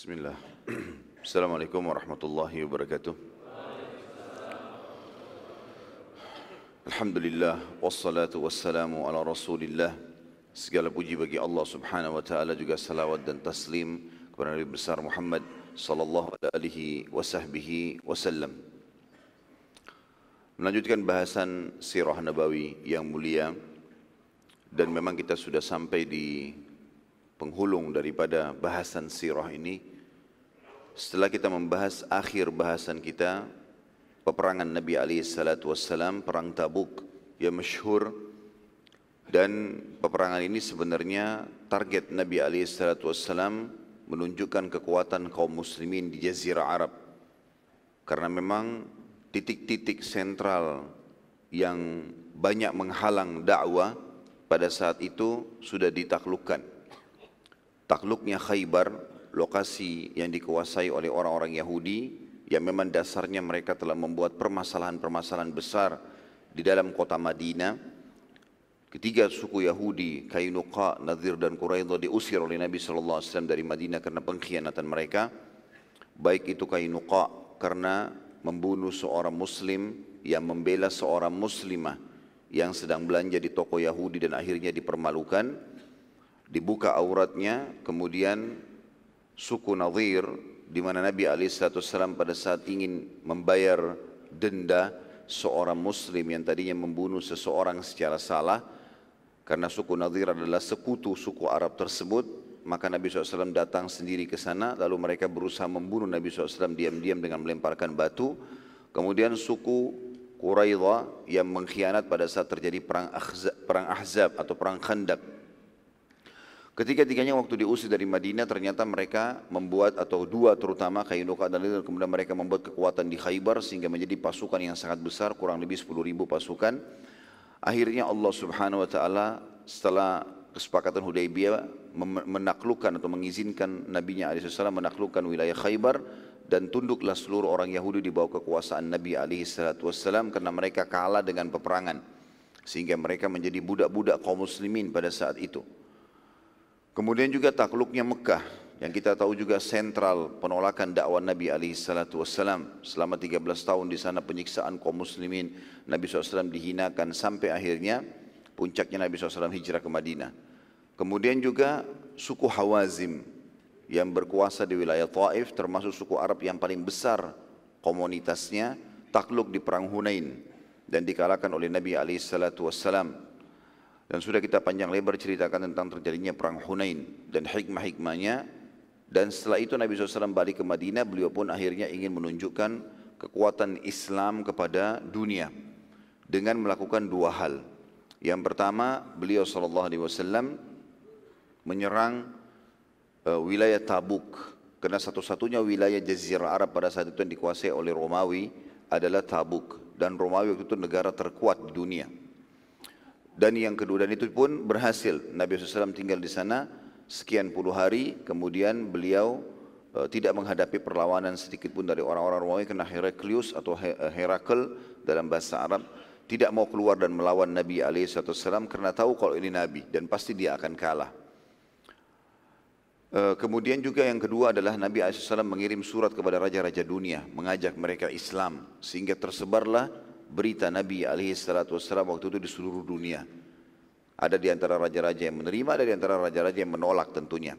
Bismillah. Assalamualaikum warahmatullahi wabarakatuh. Alhamdulillah wassalatu wassalamu ala Rasulillah. Segala puji bagi Allah Subhanahu wa taala juga salawat dan taslim kepada Nabi besar Muhammad sallallahu alaihi wasahbihi wasallam. Melanjutkan bahasan sirah nabawi yang mulia dan memang kita sudah sampai di penghulung daripada bahasan sirah ini setelah kita membahas akhir bahasan kita peperangan Nabi alaihi salatu wassalam perang Tabuk yang masyhur dan peperangan ini sebenarnya target Nabi alaihi salatu wassalam menunjukkan kekuatan kaum muslimin di jazirah Arab. Karena memang titik-titik sentral yang banyak menghalang dakwah pada saat itu sudah ditaklukkan takluknya Khaybar, lokasi yang dikuasai oleh orang-orang Yahudi yang memang dasarnya mereka telah membuat permasalahan-permasalahan besar di dalam kota Madinah. Ketiga suku Yahudi, Kainuqa, Nadir dan Quraidah diusir oleh Nabi SAW dari Madinah karena pengkhianatan mereka. Baik itu Kainuqa karena membunuh seorang muslim yang membela seorang muslimah yang sedang belanja di toko Yahudi dan akhirnya dipermalukan dibuka auratnya, kemudian suku Nadir di mana Nabi SAW pada saat ingin membayar denda seorang muslim yang tadinya membunuh seseorang secara salah karena suku Nadir adalah sekutu suku Arab tersebut maka Nabi SAW datang sendiri ke sana lalu mereka berusaha membunuh Nabi SAW diam-diam dengan melemparkan batu. Kemudian suku Quraidah yang mengkhianat pada saat terjadi perang Ahzab, perang Ahzab atau perang Khandaq Ketiga-tiganya waktu diusir dari Madinah ternyata mereka membuat atau dua terutama Kainuka dan Lidl kemudian mereka membuat kekuatan di Khaybar sehingga menjadi pasukan yang sangat besar kurang lebih 10 ribu pasukan. Akhirnya Allah Subhanahu Wa Taala setelah kesepakatan Hudaybiyah menaklukkan atau mengizinkan Nabi Nya SAW menaklukkan wilayah Khaybar dan tunduklah seluruh orang Yahudi di bawah kekuasaan Nabi SAW karena mereka kalah dengan peperangan sehingga mereka menjadi budak-budak kaum muslimin pada saat itu. Kemudian juga takluknya Mekah yang kita tahu juga sentral penolakan dakwah Nabi alaihi salatu wasallam selama 13 tahun di sana penyiksaan kaum muslimin Nabi SAW dihinakan sampai akhirnya puncaknya Nabi SAW hijrah ke Madinah. Kemudian juga suku Hawazim yang berkuasa di wilayah Taif termasuk suku Arab yang paling besar komunitasnya takluk di perang Hunain dan dikalahkan oleh Nabi alaihi salatu wasallam dan sudah kita panjang lebar ceritakan tentang terjadinya perang Hunain dan hikmah-hikmahnya. Dan setelah itu Nabi SAW balik ke Madinah, beliau pun akhirnya ingin menunjukkan kekuatan Islam kepada dunia dengan melakukan dua hal. Yang pertama, beliau SAW menyerang uh, wilayah Tabuk karena satu-satunya wilayah Jazirah Arab pada saat itu yang dikuasai oleh Romawi adalah Tabuk dan Romawi waktu itu negara terkuat di dunia. Dan yang kedua dan itu pun berhasil. Nabi SAW tinggal di sana sekian puluh hari, kemudian beliau uh, tidak menghadapi perlawanan sedikit pun dari orang-orang Romawi karena Heraklius atau Herakel dalam bahasa Arab tidak mau keluar dan melawan Nabi SAW karena tahu kalau ini Nabi dan pasti dia akan kalah. Uh, kemudian juga yang kedua adalah Nabi SAW mengirim surat kepada raja-raja dunia mengajak mereka Islam sehingga tersebarlah berita Nabi alaihi salatu wassalam waktu itu di seluruh dunia. Ada di antara raja-raja yang menerima, ada di antara raja-raja yang menolak tentunya.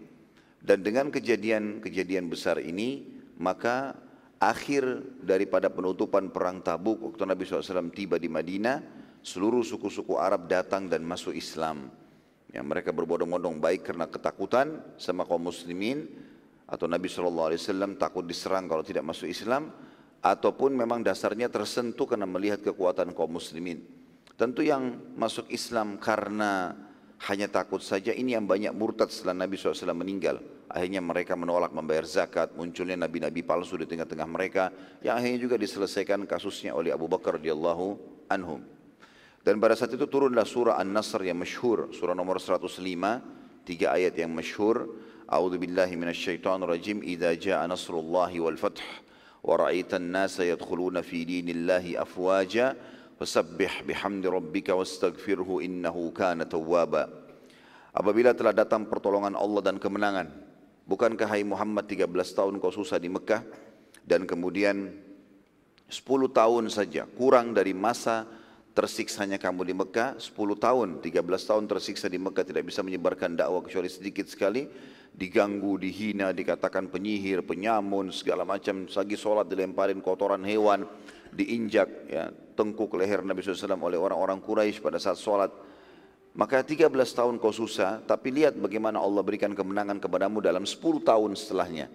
Dan dengan kejadian-kejadian besar ini, maka akhir daripada penutupan perang tabuk waktu Nabi SAW tiba di Madinah, seluruh suku-suku Arab datang dan masuk Islam. Yang mereka berbondong-bondong baik karena ketakutan sama kaum muslimin atau Nabi SAW takut diserang kalau tidak masuk Islam ataupun memang dasarnya tersentuh karena melihat kekuatan kaum muslimin. Tentu yang masuk Islam karena hanya takut saja ini yang banyak murtad setelah Nabi SAW meninggal. Akhirnya mereka menolak membayar zakat, munculnya nabi-nabi palsu di tengah-tengah mereka yang akhirnya juga diselesaikan kasusnya oleh Abu Bakar radhiyallahu anhum. Dan pada saat itu turunlah surah An-Nasr yang masyhur, surah nomor 105, tiga ayat yang masyhur. A'udzu billahi. Idza jaa nasrullahi wal fath ورأيت الناس يدخلون في دين الله أفواجا فسبح بحمد ربك واستغفره إنه كان توابا Apabila telah datang pertolongan Allah dan kemenangan Bukankah hai Muhammad 13 tahun kau susah di Mekah dan kemudian 10 tahun saja kurang dari masa tersiksanya kamu di Mekah 10 tahun 13 tahun tersiksa di Mekah tidak bisa menyebarkan dakwah kecuali sedikit sekali diganggu, dihina, dikatakan penyihir, penyamun, segala macam, lagi sholat dilemparin kotoran hewan, diinjak ya, tengkuk leher Nabi SAW oleh orang-orang Quraisy pada saat sholat. Maka 13 tahun kau susah, tapi lihat bagaimana Allah berikan kemenangan kepadamu dalam 10 tahun setelahnya.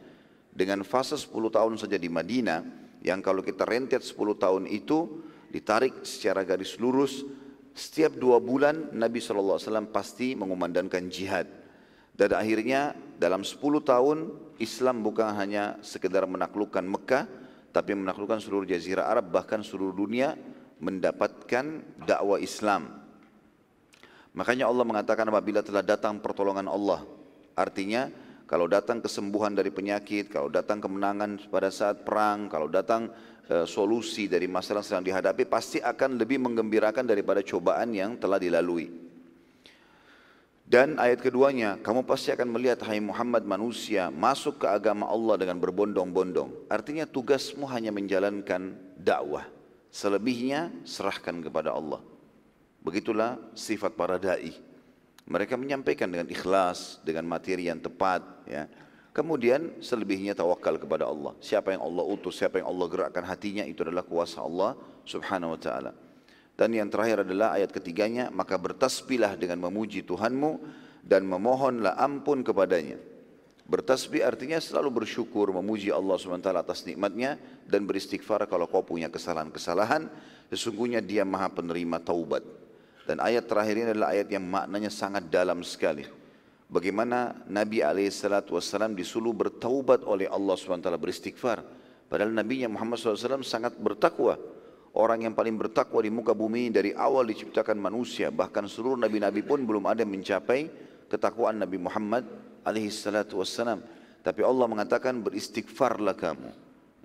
Dengan fase 10 tahun saja di Madinah, yang kalau kita rentet 10 tahun itu, ditarik secara garis lurus, setiap dua bulan Nabi SAW pasti mengumandangkan jihad. Dan akhirnya dalam 10 tahun Islam bukan hanya sekedar menaklukkan Mekah, tapi menaklukkan seluruh jazirah Arab, bahkan seluruh dunia mendapatkan dakwah Islam. Makanya Allah mengatakan apabila telah datang pertolongan Allah, artinya kalau datang kesembuhan dari penyakit, kalau datang kemenangan pada saat perang, kalau datang e, solusi dari masalah yang sedang dihadapi, pasti akan lebih menggembirakan daripada cobaan yang telah dilalui. Dan ayat keduanya, kamu pasti akan melihat hai Muhammad manusia masuk ke agama Allah dengan berbondong-bondong. Artinya tugasmu hanya menjalankan dakwah. Selebihnya serahkan kepada Allah. Begitulah sifat para dai. Mereka menyampaikan dengan ikhlas, dengan materi yang tepat, ya. Kemudian selebihnya tawakal kepada Allah. Siapa yang Allah utus, siapa yang Allah gerakkan hatinya itu adalah kuasa Allah Subhanahu wa taala. Dan yang terakhir adalah ayat ketiganya, maka bertasbihlah dengan memuji Tuhanmu dan memohonlah ampun kepadanya. Bertasbih artinya selalu bersyukur, memuji Allah SWT atas nikmatnya dan beristighfar kalau kau punya kesalahan-kesalahan. Sesungguhnya dia maha penerima taubat. Dan ayat terakhir ini adalah ayat yang maknanya sangat dalam sekali. Bagaimana Nabi SAW disuruh bertaubat oleh Allah SWT beristighfar. Padahal Nabi Muhammad SAW sangat bertakwa orang yang paling bertakwa di muka bumi dari awal diciptakan manusia bahkan seluruh nabi-nabi pun belum ada mencapai ketakwaan Nabi Muhammad alaihi salatu wassalam. Tapi Allah mengatakan beristighfarlah kamu.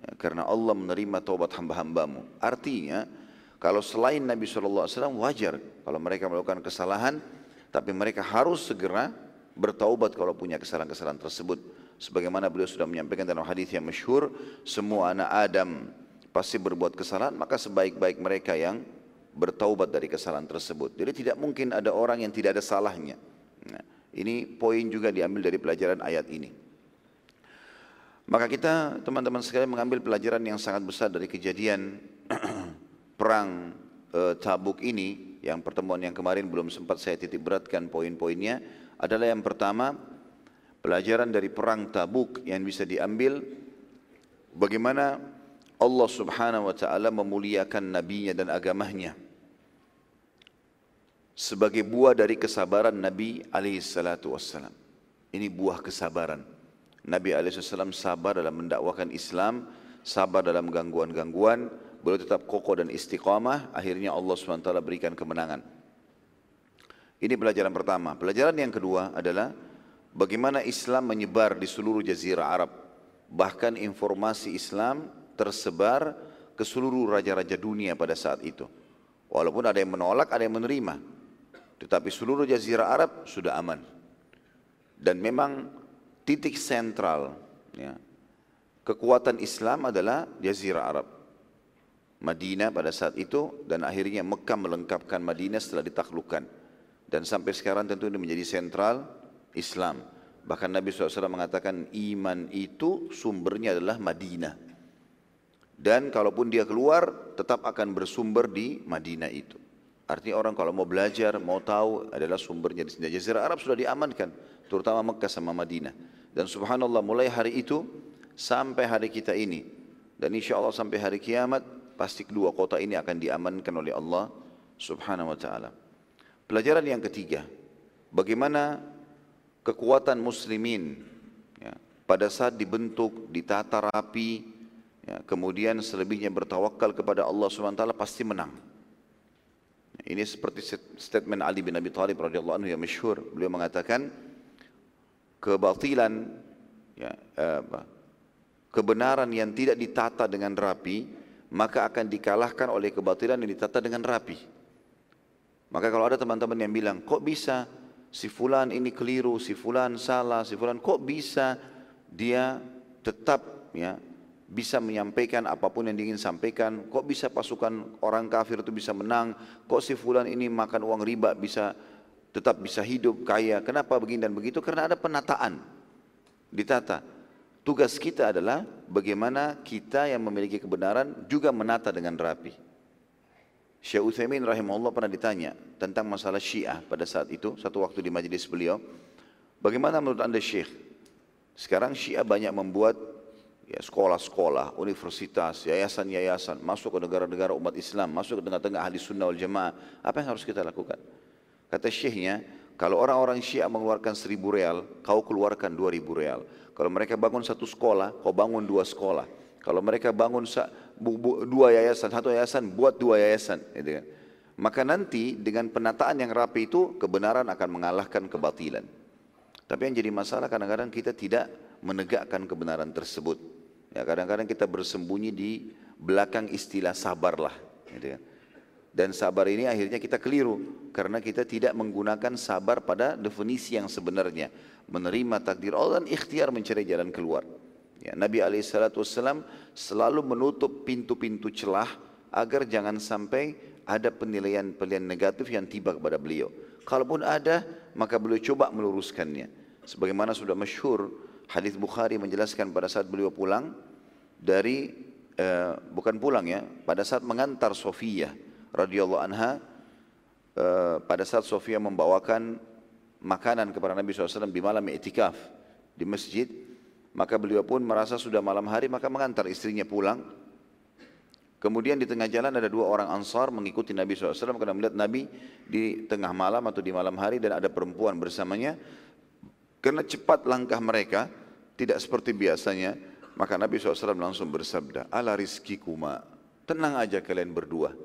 Ya, karena Allah menerima taubat hamba-hambamu. Artinya kalau selain Nabi SAW wajar kalau mereka melakukan kesalahan tapi mereka harus segera bertaubat kalau punya kesalahan-kesalahan tersebut. Sebagaimana beliau sudah menyampaikan dalam hadis yang masyhur semua anak Adam pasti berbuat kesalahan, maka sebaik-baik mereka yang bertaubat dari kesalahan tersebut. Jadi tidak mungkin ada orang yang tidak ada salahnya. Nah, ini poin juga diambil dari pelajaran ayat ini. Maka kita teman-teman sekalian mengambil pelajaran yang sangat besar dari kejadian perang e, Tabuk ini yang pertemuan yang kemarin belum sempat saya titik beratkan poin-poinnya adalah yang pertama pelajaran dari perang Tabuk yang bisa diambil bagaimana Allah subhanahu wa ta'ala memuliakan nabinya dan agamanya sebagai buah dari kesabaran Nabi alaihi salatu wassalam. Ini buah kesabaran. Nabi alaihi salam sabar dalam mendakwakan Islam, sabar dalam gangguan-gangguan, beliau tetap kokoh dan istiqamah, akhirnya Allah SWT berikan kemenangan. Ini pelajaran pertama. Pelajaran yang kedua adalah bagaimana Islam menyebar di seluruh jazirah Arab. Bahkan informasi Islam tersebar ke seluruh raja-raja dunia pada saat itu. Walaupun ada yang menolak, ada yang menerima. Tetapi seluruh jazirah Arab sudah aman. Dan memang titik sentral ya, kekuatan Islam adalah jazirah Arab. Madinah pada saat itu dan akhirnya Mekah melengkapkan Madinah setelah ditaklukkan. Dan sampai sekarang tentu ini menjadi sentral Islam. Bahkan Nabi SAW mengatakan iman itu sumbernya adalah Madinah dan kalaupun dia keluar tetap akan bersumber di Madinah itu. Artinya orang kalau mau belajar, mau tahu adalah sumbernya di sini. Jazirah Arab sudah diamankan, terutama Mekah sama Madinah. Dan subhanallah mulai hari itu sampai hari kita ini dan insya Allah sampai hari kiamat pasti kedua kota ini akan diamankan oleh Allah subhanahu wa ta'ala. Pelajaran yang ketiga, bagaimana kekuatan muslimin ya, pada saat dibentuk, ditata rapi, Ya, kemudian selebihnya bertawakal kepada Allah SWT pasti menang. Ini seperti statement Ali bin Abi Thalib radhiyallahu anhu yang masyhur. Beliau mengatakan kebatilan ya, eh, kebenaran yang tidak ditata dengan rapi maka akan dikalahkan oleh kebatilan yang ditata dengan rapi. Maka kalau ada teman-teman yang bilang, kok bisa si fulan ini keliru, si fulan salah, si fulan kok bisa dia tetap ya bisa menyampaikan apa pun yang ingin sampaikan, kok bisa pasukan orang kafir itu bisa menang, kok si fulan ini makan uang riba bisa tetap bisa hidup kaya, kenapa begini dan begitu? Karena ada penataan, ditata. Tugas kita adalah bagaimana kita yang memiliki kebenaran juga menata dengan rapi. Syekh Uthaymin rahimahullah pernah ditanya tentang masalah syiah pada saat itu, satu waktu di majlis beliau. Bagaimana menurut anda syekh? Sekarang syiah banyak membuat sekolah-sekolah, universitas, yayasan-yayasan, masuk ke negara-negara umat Islam, masuk ke tengah-tengah ahli sunnah wal jamaah. Apa yang harus kita lakukan? Kata syekhnya, kalau orang-orang syiah mengeluarkan seribu real, kau keluarkan dua ribu real. Kalau mereka bangun satu sekolah, kau bangun dua sekolah. Kalau mereka bangun dua yayasan, satu yayasan, buat dua yayasan. Gitu kan. Maka nanti dengan penataan yang rapi itu, kebenaran akan mengalahkan kebatilan. Tapi yang jadi masalah kadang-kadang kita tidak menegakkan kebenaran tersebut. Ya kadang-kadang kita bersembunyi di belakang istilah sabarlah. Gitu kan. Dan sabar ini akhirnya kita keliru karena kita tidak menggunakan sabar pada definisi yang sebenarnya, menerima takdir Allah dan ikhtiar mencari jalan keluar. Ya, Nabi SAW selalu menutup pintu-pintu celah agar jangan sampai ada penilaian-penilaian negatif yang tiba kepada beliau. Kalaupun ada, maka beliau coba meluruskannya. Sebagaimana sudah masyhur hadis Bukhari menjelaskan pada saat beliau pulang dari eh, bukan pulang ya, pada saat mengantar Sofia radhiyallahu anha eh, pada saat Sofia membawakan makanan kepada Nabi SAW di malam iktikaf di masjid maka beliau pun merasa sudah malam hari maka mengantar istrinya pulang. Kemudian di tengah jalan ada dua orang ansar mengikuti Nabi SAW karena melihat Nabi di tengah malam atau di malam hari dan ada perempuan bersamanya. Karena cepat langkah mereka, tidak seperti biasanya, maka Nabi SAW langsung bersabda, Ala rizkikuma, tenang aja kalian berdua.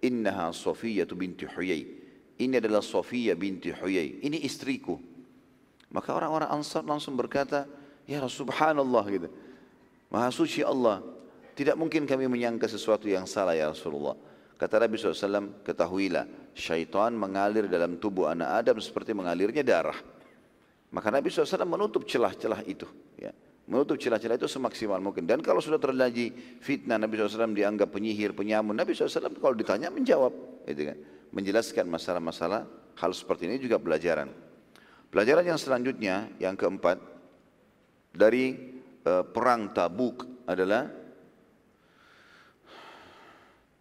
Innaha Sofiyah binti Huyai. Ini adalah Sofiyah binti Huyai. Ini istriku. Maka orang-orang ansar langsung berkata, Ya subhanallah gitu. Maha suci Allah. Tidak mungkin kami menyangka sesuatu yang salah ya Rasulullah. Kata Nabi SAW, ketahuilah, syaitan mengalir dalam tubuh anak Adam seperti mengalirnya darah. Maka Nabi SAW menutup celah-celah itu. Ya. Menutup celah-celah itu semaksimal mungkin. Dan kalau sudah terjadi fitnah, Nabi SAW dianggap penyihir, penyamun. Nabi SAW kalau ditanya menjawab. Gitu kan. Menjelaskan masalah-masalah hal seperti ini juga pelajaran. Pelajaran yang selanjutnya, yang keempat, dari uh, perang Tabuk adalah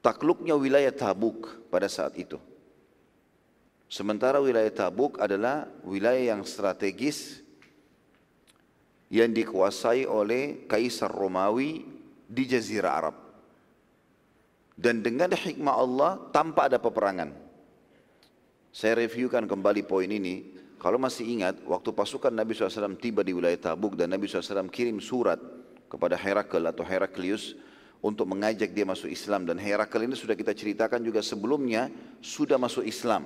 takluknya wilayah Tabuk pada saat itu. Sementara wilayah Tabuk adalah wilayah yang strategis yang dikuasai oleh Kaisar Romawi di Jazirah Arab. Dan dengan hikmah Allah tanpa ada peperangan. Saya reviewkan kembali poin ini kalau masih ingat, waktu pasukan Nabi SAW tiba di wilayah Tabuk dan Nabi SAW kirim surat kepada Herakl atau Heraklius untuk mengajak dia masuk Islam. Dan Herakl ini sudah kita ceritakan juga sebelumnya sudah masuk Islam.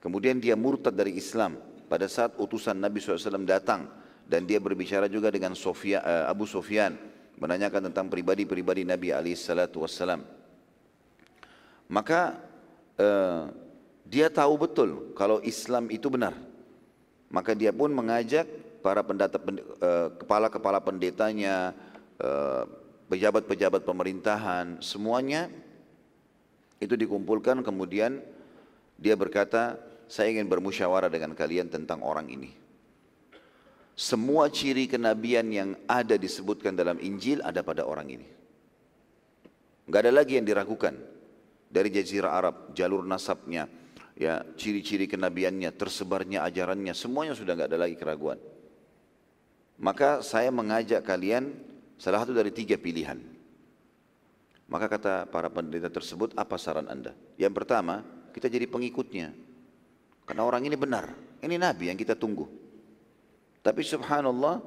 Kemudian dia murtad dari Islam pada saat utusan Nabi SAW datang. Dan dia berbicara juga dengan Sofia, uh, Abu Sofyan menanyakan tentang pribadi-pribadi Nabi SAW. Maka uh, dia tahu betul kalau Islam itu benar. Maka dia pun mengajak para pendata, eh, kepala-kepala pendetanya, eh, pejabat-pejabat pemerintahan, semuanya itu dikumpulkan kemudian dia berkata, saya ingin bermusyawarah dengan kalian tentang orang ini. Semua ciri kenabian yang ada disebutkan dalam Injil ada pada orang ini. Enggak ada lagi yang diragukan. Dari jazirah Arab, jalur nasabnya, ya ciri-ciri kenabiannya, tersebarnya ajarannya, semuanya sudah nggak ada lagi keraguan. Maka saya mengajak kalian salah satu dari tiga pilihan. Maka kata para pendeta tersebut, apa saran anda? Yang pertama, kita jadi pengikutnya. Karena orang ini benar, ini Nabi yang kita tunggu. Tapi subhanallah,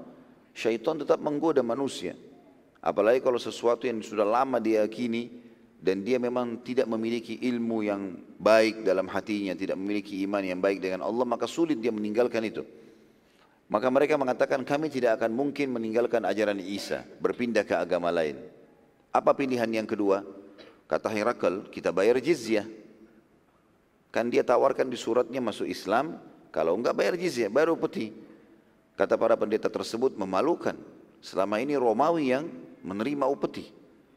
syaitan tetap menggoda manusia. Apalagi kalau sesuatu yang sudah lama diyakini, dan dia memang tidak memiliki ilmu yang baik dalam hatinya, tidak memiliki iman yang baik dengan Allah, maka sulit dia meninggalkan itu. Maka mereka mengatakan kami tidak akan mungkin meninggalkan ajaran Isa, berpindah ke agama lain. Apa pilihan yang kedua? Kata Herakl, kita bayar jizyah. Kan dia tawarkan di suratnya masuk Islam, Kalau enggak bayar jizyah, bayar upeti. Kata para pendeta tersebut memalukan. Selama ini Romawi yang menerima upeti.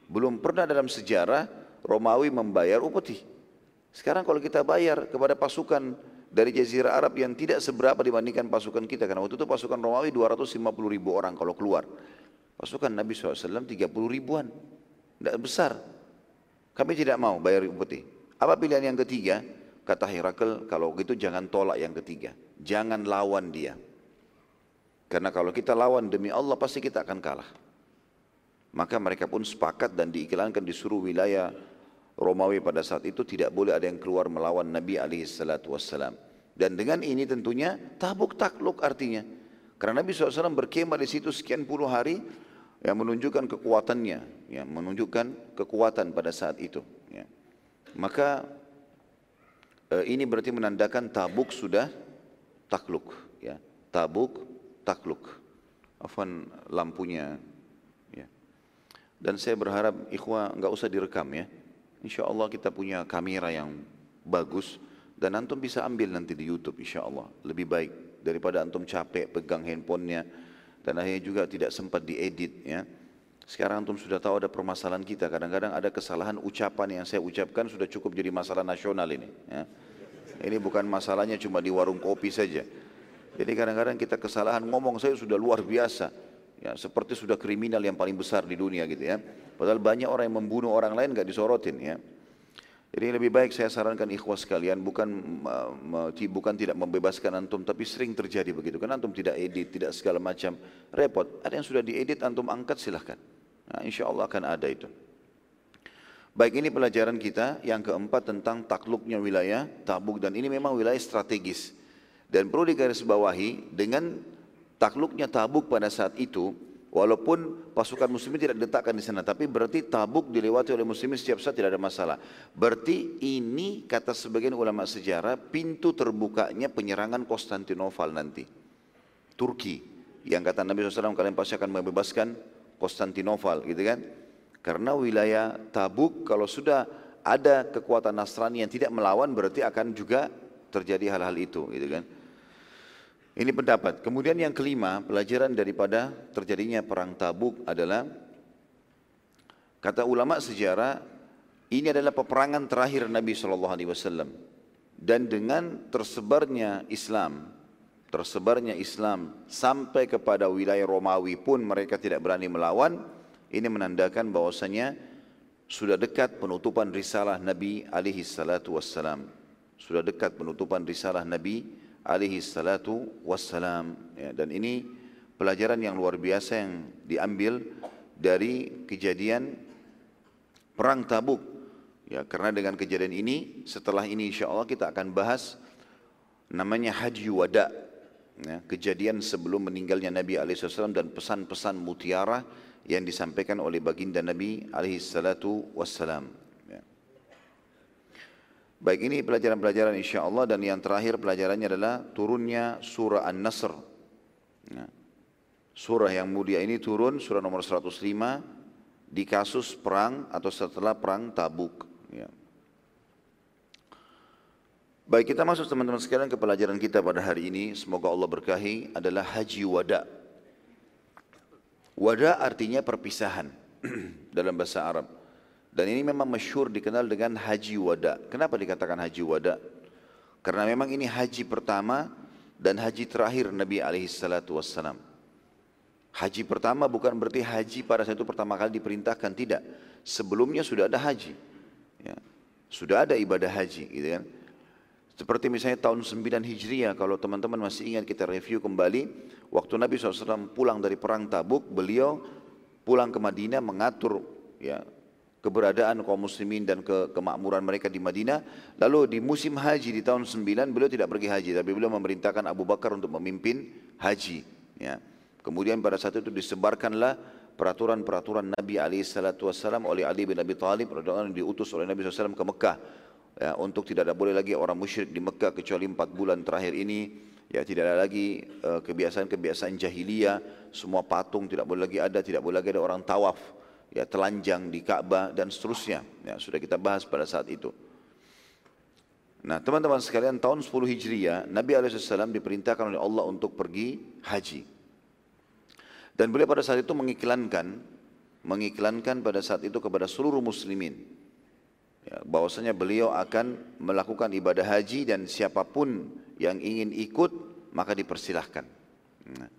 Belum pernah dalam sejarah Romawi membayar upeti. Sekarang kalau kita bayar kepada pasukan dari Jazirah Arab yang tidak seberapa dibandingkan pasukan kita. Karena waktu itu pasukan Romawi 250 ribu orang kalau keluar. Pasukan Nabi SAW 30 ribuan. Tidak besar. Kami tidak mau bayar upeti. Apa pilihan yang ketiga? Kata Herakl, kalau gitu jangan tolak yang ketiga. Jangan lawan dia. Karena kalau kita lawan demi Allah pasti kita akan kalah. Maka mereka pun sepakat dan diiklankan di seluruh wilayah Romawi pada saat itu tidak boleh ada yang keluar melawan Nabi alaihi salatu. Dan dengan ini tentunya tabuk takluk artinya. Karena Nabi SAW berkemah di situ sekian puluh hari yang menunjukkan kekuatannya, yang menunjukkan kekuatan pada saat itu. Ya. Maka ini berarti menandakan tabuk sudah takluk. Ya. Tabuk takluk. Afan lampunya. Ya. Dan saya berharap ikhwah nggak usah direkam ya. Insya Allah kita punya kamera yang bagus dan antum bisa ambil nanti di YouTube insya Allah lebih baik daripada antum capek pegang handphonenya dan akhirnya juga tidak sempat diedit ya. Sekarang antum sudah tahu ada permasalahan kita. Kadang-kadang ada kesalahan ucapan yang saya ucapkan sudah cukup jadi masalah nasional ini. Ya. Ini bukan masalahnya cuma di warung kopi saja. Jadi kadang-kadang kita kesalahan ngomong saya sudah luar biasa. Ya, seperti sudah kriminal yang paling besar di dunia gitu ya. Padahal banyak orang yang membunuh orang lain nggak disorotin ya. Jadi lebih baik saya sarankan ikhwas sekalian bukan bukan tidak membebaskan antum tapi sering terjadi begitu. Kan antum tidak edit tidak segala macam repot. Ada yang sudah diedit antum angkat silahkan. Nah, insya Allah akan ada itu. Baik ini pelajaran kita. Yang keempat tentang takluknya wilayah Tabuk. Dan ini memang wilayah strategis. Dan perlu digarisbawahi dengan takluknya Tabuk pada saat itu, walaupun pasukan muslimin tidak diletakkan di sana, tapi berarti Tabuk dilewati oleh muslimin setiap saat tidak ada masalah. Berarti ini kata sebagian ulama sejarah pintu terbukanya penyerangan Konstantinopel nanti. Turki yang kata Nabi SAW kalian pasti akan membebaskan Konstantinopel gitu kan. Karena wilayah Tabuk kalau sudah ada kekuatan Nasrani yang tidak melawan berarti akan juga terjadi hal-hal itu gitu kan. Ini pendapat. Kemudian yang kelima, pelajaran daripada terjadinya perang Tabuk adalah kata ulama sejarah ini adalah peperangan terakhir Nabi Shallallahu Alaihi Wasallam dan dengan tersebarnya Islam, tersebarnya Islam sampai kepada wilayah Romawi pun mereka tidak berani melawan. Ini menandakan bahwasanya sudah dekat penutupan risalah Nabi alaihi salatu wassalam. Sudah dekat penutupan risalah Nabi alaihi salatu wassalam. Ya, dan ini pelajaran yang luar biasa yang diambil dari kejadian perang Tabuk. Ya karena dengan kejadian ini setelah ini insya Allah kita akan bahas namanya haji wada. Ya, kejadian sebelum meninggalnya Nabi SAW dan pesan-pesan mutiara yang disampaikan oleh baginda Nabi alaihissalatu wassalam. Baik ini pelajaran-pelajaran insya Allah dan yang terakhir pelajarannya adalah turunnya surah An-Nasr. Ya. Surah yang mulia ini turun surah nomor 105 di kasus perang atau setelah perang Tabuk. Ya. Baik kita masuk teman-teman sekalian ke pelajaran kita pada hari ini. Semoga Allah berkahi adalah haji wada. Wada artinya perpisahan dalam bahasa Arab. Dan ini memang masyur dikenal dengan haji wada. Kenapa dikatakan haji wada? Karena memang ini haji pertama dan haji terakhir Nabi alaihissalatu wassalam. Haji pertama bukan berarti haji pada saat itu pertama kali diperintahkan, tidak. Sebelumnya sudah ada haji. Ya. Sudah ada ibadah haji gitu kan. Seperti misalnya tahun 9 Hijriah, kalau teman-teman masih ingat kita review kembali, waktu Nabi SAW pulang dari perang Tabuk, beliau pulang ke Madinah mengatur ya keberadaan kaum muslimin dan ke kemakmuran mereka di Madinah. Lalu di musim haji di tahun 9 beliau tidak pergi haji tapi beliau memerintahkan Abu Bakar untuk memimpin haji. Ya. Kemudian pada saat itu disebarkanlah peraturan-peraturan Nabi SAW oleh Ali bin Abi Thalib yang diutus oleh Nabi SAW ke Mekah. Ya, untuk tidak ada boleh lagi orang musyrik di Mekah kecuali empat bulan terakhir ini ya tidak ada lagi eh, kebiasaan-kebiasaan jahiliyah semua patung tidak boleh lagi ada tidak boleh lagi ada orang tawaf ya telanjang di Ka'bah dan seterusnya. Ya, sudah kita bahas pada saat itu. Nah teman-teman sekalian tahun 10 Hijriah Nabi SAW diperintahkan oleh Allah untuk pergi haji. Dan beliau pada saat itu mengiklankan mengiklankan pada saat itu kepada seluruh muslimin ya, bahwasanya beliau akan melakukan ibadah haji dan siapa pun yang ingin ikut maka dipersilahkan. Nah.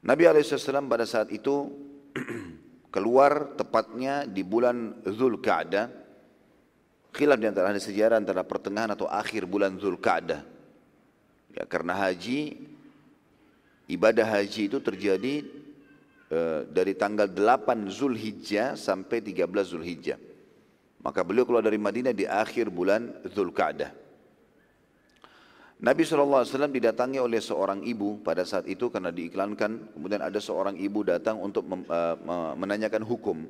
Nabi SAW pada saat itu keluar tepatnya di bulan Zulkaadah khilaf di antara ahli sejarah antara pertengahan atau akhir bulan Zulkaadah. Ya, karena haji ibadah haji itu terjadi e, dari tanggal 8 Zulhijjah sampai 13 Zulhijjah. Maka beliau keluar dari Madinah di akhir bulan Zulkaadah. Nabi SAW didatangi oleh seorang ibu pada saat itu karena diiklankan. Kemudian ada seorang ibu datang untuk uh, menanyakan hukum.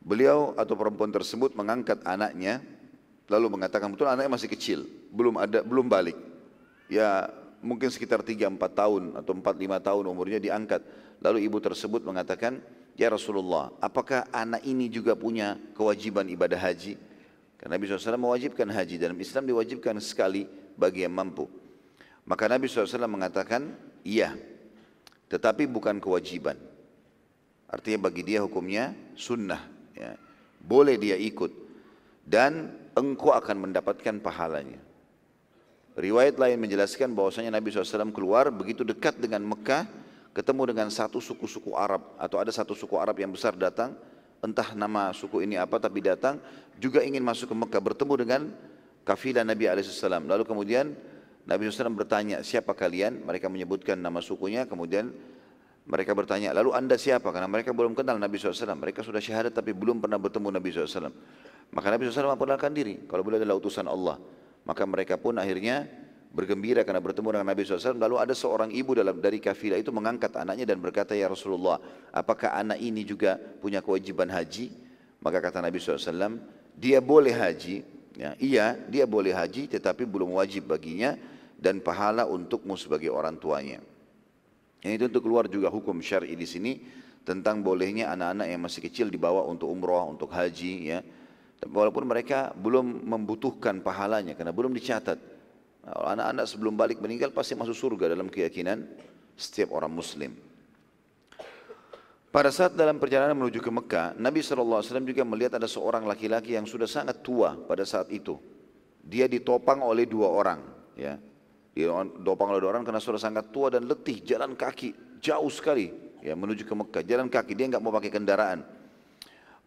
Beliau atau perempuan tersebut mengangkat anaknya lalu mengatakan betul anaknya masih kecil, belum ada belum balik. Ya mungkin sekitar 3 4 tahun atau 4 5 tahun umurnya diangkat. Lalu ibu tersebut mengatakan, "Ya Rasulullah, apakah anak ini juga punya kewajiban ibadah haji?" Karena Nabi SAW mewajibkan haji dalam Islam diwajibkan sekali bagi yang mampu. Maka Nabi SAW mengatakan, "Iya." Tetapi bukan kewajiban. Artinya bagi dia hukumnya sunnah ya, boleh dia ikut dan engkau akan mendapatkan pahalanya. Riwayat lain menjelaskan bahwasanya Nabi SAW keluar begitu dekat dengan Mekah, ketemu dengan satu suku-suku Arab atau ada satu suku Arab yang besar datang, entah nama suku ini apa tapi datang juga ingin masuk ke Mekah bertemu dengan kafilah Nabi SAW. Lalu kemudian Nabi SAW bertanya siapa kalian? Mereka menyebutkan nama sukunya, kemudian mereka bertanya, lalu anda siapa? Karena mereka belum kenal Nabi SAW. Mereka sudah syahadat tapi belum pernah bertemu Nabi SAW. Maka Nabi SAW memperkenalkan diri. Kalau beliau adalah utusan Allah. Maka mereka pun akhirnya bergembira karena bertemu dengan Nabi SAW. Lalu ada seorang ibu dalam dari kafilah itu mengangkat anaknya dan berkata, Ya Rasulullah, apakah anak ini juga punya kewajiban haji? Maka kata Nabi SAW, dia boleh haji. Ya, iya, dia boleh haji tetapi belum wajib baginya dan pahala untukmu sebagai orang tuanya. Yang itu untuk keluar juga hukum syar'i di sini tentang bolehnya anak-anak yang masih kecil dibawa untuk umroh, untuk haji ya. Walaupun mereka belum membutuhkan pahalanya karena belum dicatat. Nah, anak-anak sebelum balik meninggal pasti masuk surga dalam keyakinan setiap orang muslim. Pada saat dalam perjalanan menuju ke Mekah, Nabi SAW juga melihat ada seorang laki-laki yang sudah sangat tua pada saat itu. Dia ditopang oleh dua orang. Ya. Dia dopang oleh orang karena sudah sangat tua dan letih, jalan kaki jauh sekali ya menuju ke Mekah, jalan kaki dia nggak mau pakai kendaraan.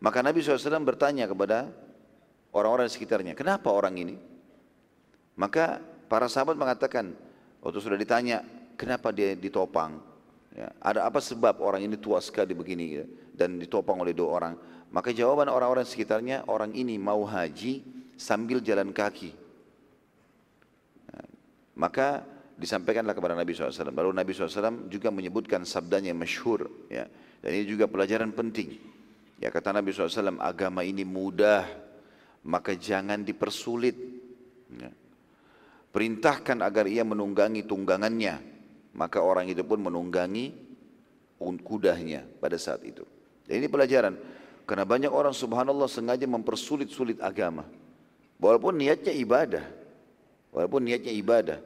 Maka Nabi SAW bertanya kepada orang-orang di sekitarnya, kenapa orang ini? Maka para sahabat mengatakan, waktu sudah ditanya, kenapa dia ditopang? Ya, ada apa sebab orang ini tua sekali begini ya, dan ditopang oleh dua orang? Maka jawaban orang-orang sekitarnya, orang ini mau haji sambil jalan kaki. Maka disampaikanlah kepada Nabi SAW. Lalu Nabi SAW juga menyebutkan sabdanya yang masyhur. Ya. Dan ini juga pelajaran penting. Ya kata Nabi SAW, agama ini mudah, maka jangan dipersulit. Ya. Perintahkan agar ia menunggangi tunggangannya, maka orang itu pun menunggangi kudahnya pada saat itu. Dan ini pelajaran, karena banyak orang subhanallah sengaja mempersulit-sulit agama. Walaupun niatnya ibadah, walaupun niatnya ibadah.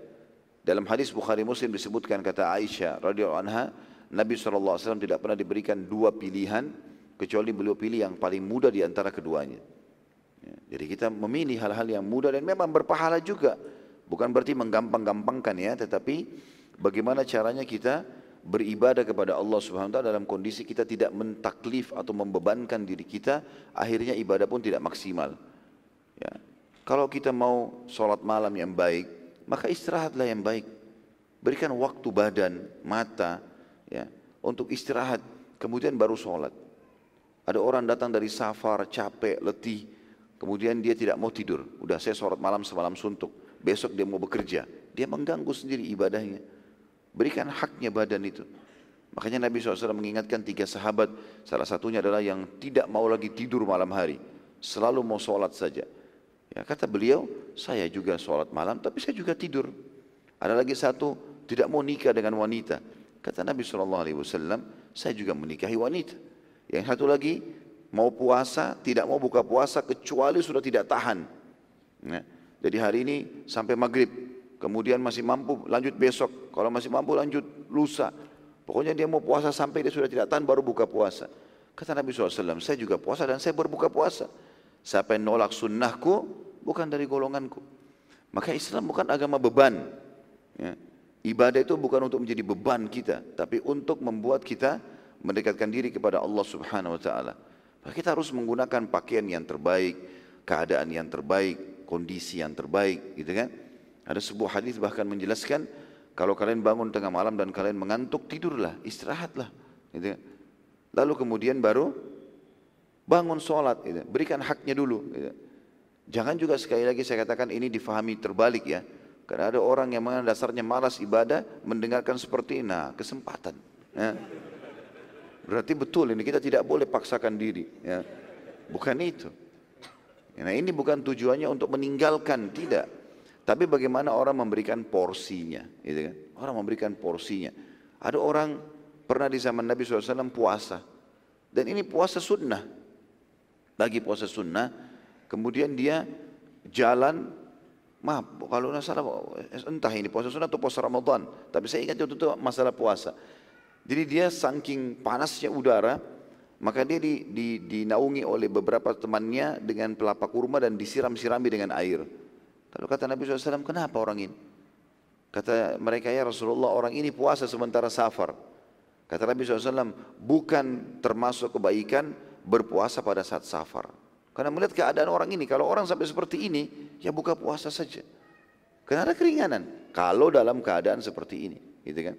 Dalam hadis Bukhari Muslim disebutkan kata Aisyah radhiyallahu anha, Nabi SAW tidak pernah diberikan dua pilihan kecuali beliau pilih yang paling mudah di antara keduanya. Ya, jadi kita memilih hal-hal yang mudah dan memang berpahala juga. Bukan berarti menggampang-gampangkan ya, tetapi bagaimana caranya kita beribadah kepada Allah Subhanahu wa taala dalam kondisi kita tidak mentaklif atau membebankan diri kita, akhirnya ibadah pun tidak maksimal. Ya. Kalau kita mau sholat malam yang baik, maka istirahatlah yang baik. Berikan waktu badan, mata, ya, untuk istirahat. Kemudian baru sholat. Ada orang datang dari safar, capek, letih. Kemudian dia tidak mau tidur. Udah saya sholat malam semalam suntuk. Besok dia mau bekerja. Dia mengganggu sendiri ibadahnya. Berikan haknya badan itu. Makanya Nabi SAW mengingatkan tiga sahabat. Salah satunya adalah yang tidak mau lagi tidur malam hari. Selalu mau sholat saja. Ya, kata beliau, saya juga sholat malam, tapi saya juga tidur. Ada lagi satu, tidak mau nikah dengan wanita. Kata Nabi SAW, saya juga menikahi wanita. Yang satu lagi, mau puasa, tidak mau buka puasa, kecuali sudah tidak tahan. Ya. Jadi hari ini sampai maghrib, kemudian masih mampu lanjut besok, kalau masih mampu lanjut lusa. Pokoknya dia mau puasa sampai dia sudah tidak tahan baru buka puasa. Kata Nabi SAW, saya juga puasa dan saya berbuka puasa. Siapa yang nolak sunnahku, bukan dari golonganku. Maka Islam bukan agama beban. Ya. Ibadah itu bukan untuk menjadi beban kita, tapi untuk membuat kita mendekatkan diri kepada Allah Subhanahu wa taala. Kita harus menggunakan pakaian yang terbaik, keadaan yang terbaik, kondisi yang terbaik, gitu kan? Ada sebuah hadis bahkan menjelaskan kalau kalian bangun tengah malam dan kalian mengantuk, tidurlah, istirahatlah, gitu kan? Lalu kemudian baru bangun sholat, gitu. berikan haknya dulu. Gitu. Jangan juga sekali lagi saya katakan ini difahami terbalik ya. Karena ada orang yang mengenai dasarnya malas ibadah mendengarkan seperti ini, nah kesempatan. Ya. Berarti betul ini kita tidak boleh paksakan diri. Ya. Bukan itu. Nah ini bukan tujuannya untuk meninggalkan, tidak. Tapi bagaimana orang memberikan porsinya. Gitu kan? Orang memberikan porsinya. Ada orang pernah di zaman Nabi SAW puasa. Dan ini puasa sunnah. Bagi puasa sunnah, kemudian dia jalan Maaf, kalau nggak salah entah ini puasa sunnah atau puasa Ramadan. Tapi saya ingat itu, itu masalah puasa. Jadi dia saking panasnya udara, maka dia di, di, dinaungi oleh beberapa temannya dengan pelapa kurma dan disiram-sirami dengan air. Lalu kata Nabi SAW, kenapa orang ini? Kata mereka, ya Rasulullah orang ini puasa sementara safar. Kata Nabi SAW, bukan termasuk kebaikan berpuasa pada saat safar. Karena melihat keadaan orang ini, kalau orang sampai seperti ini, ya buka puasa saja. Karena ada keringanan. Kalau dalam keadaan seperti ini, gitu kan?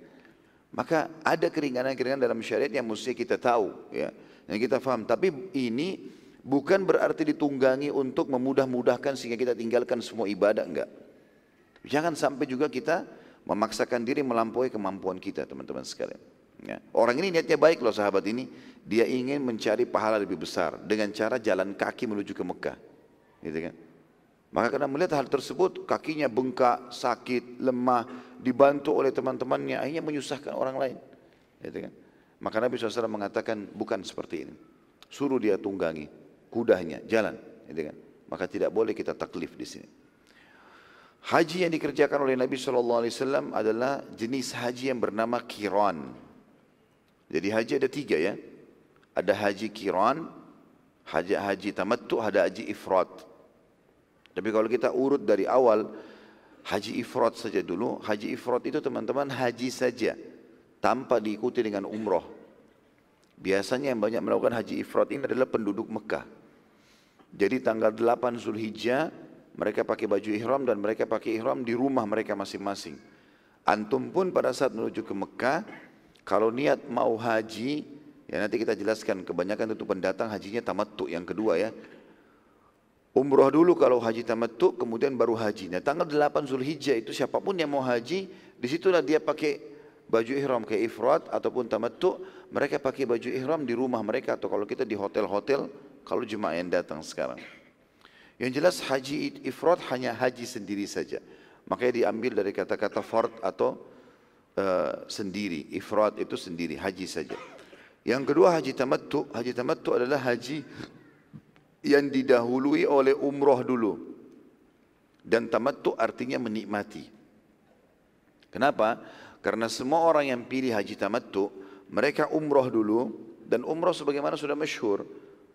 Maka ada keringanan-keringanan dalam syariat yang mesti kita tahu, ya, yang kita faham. Tapi ini bukan berarti ditunggangi untuk memudah-mudahkan sehingga kita tinggalkan semua ibadah, enggak. Jangan sampai juga kita memaksakan diri melampaui kemampuan kita, teman-teman sekalian. Ya. Orang ini niatnya baik loh sahabat ini, dia ingin mencari pahala lebih besar dengan cara jalan kaki menuju ke Mekah, gitu kan? Maka karena melihat hal tersebut, kakinya bengkak, sakit, lemah, dibantu oleh teman-temannya, akhirnya menyusahkan orang lain. Gitu kan? Maka Nabi SAW mengatakan, bukan seperti ini. Suruh dia tunggangi kudanya, jalan. Gitu kan? Maka tidak boleh kita taklif di sini. Haji yang dikerjakan oleh Nabi SAW adalah jenis haji yang bernama kiran. Jadi haji ada tiga ya. Ada haji kiran, haji haji tamattu, ada haji ifrat. Tapi kalau kita urut dari awal, haji ifrat saja dulu. Haji ifrat itu teman-teman haji saja, tanpa diikuti dengan umroh. Biasanya yang banyak melakukan haji ifrat ini adalah penduduk Mekah. Jadi tanggal 8 Zulhijjah mereka pakai baju ihram dan mereka pakai ihram di rumah mereka masing-masing. Antum pun pada saat menuju ke Mekah, kalau niat mau haji, ya nanti kita jelaskan kebanyakan itu pendatang hajinya tamattu yang kedua ya. Umroh dulu kalau haji tamattu, kemudian baru haji. Nah tanggal 8 Zulhijjah itu siapa pun yang mau haji, di situlah dia pakai baju ihram kayak ifrat ataupun tamattu, mereka pakai baju ihram di rumah mereka atau kalau kita di hotel-hotel, kalau jemaah yang datang sekarang. Yang jelas haji ifrat hanya haji sendiri saja. Makanya diambil dari kata-kata fard atau uh, sendiri. Ifrat itu sendiri, haji saja. Yang kedua haji tamattu. Haji tamattu adalah haji yang didahului oleh umroh dulu. Dan tamattu artinya menikmati. Kenapa? Karena semua orang yang pilih haji tamattu, mereka umroh dulu dan umroh sebagaimana sudah masyhur.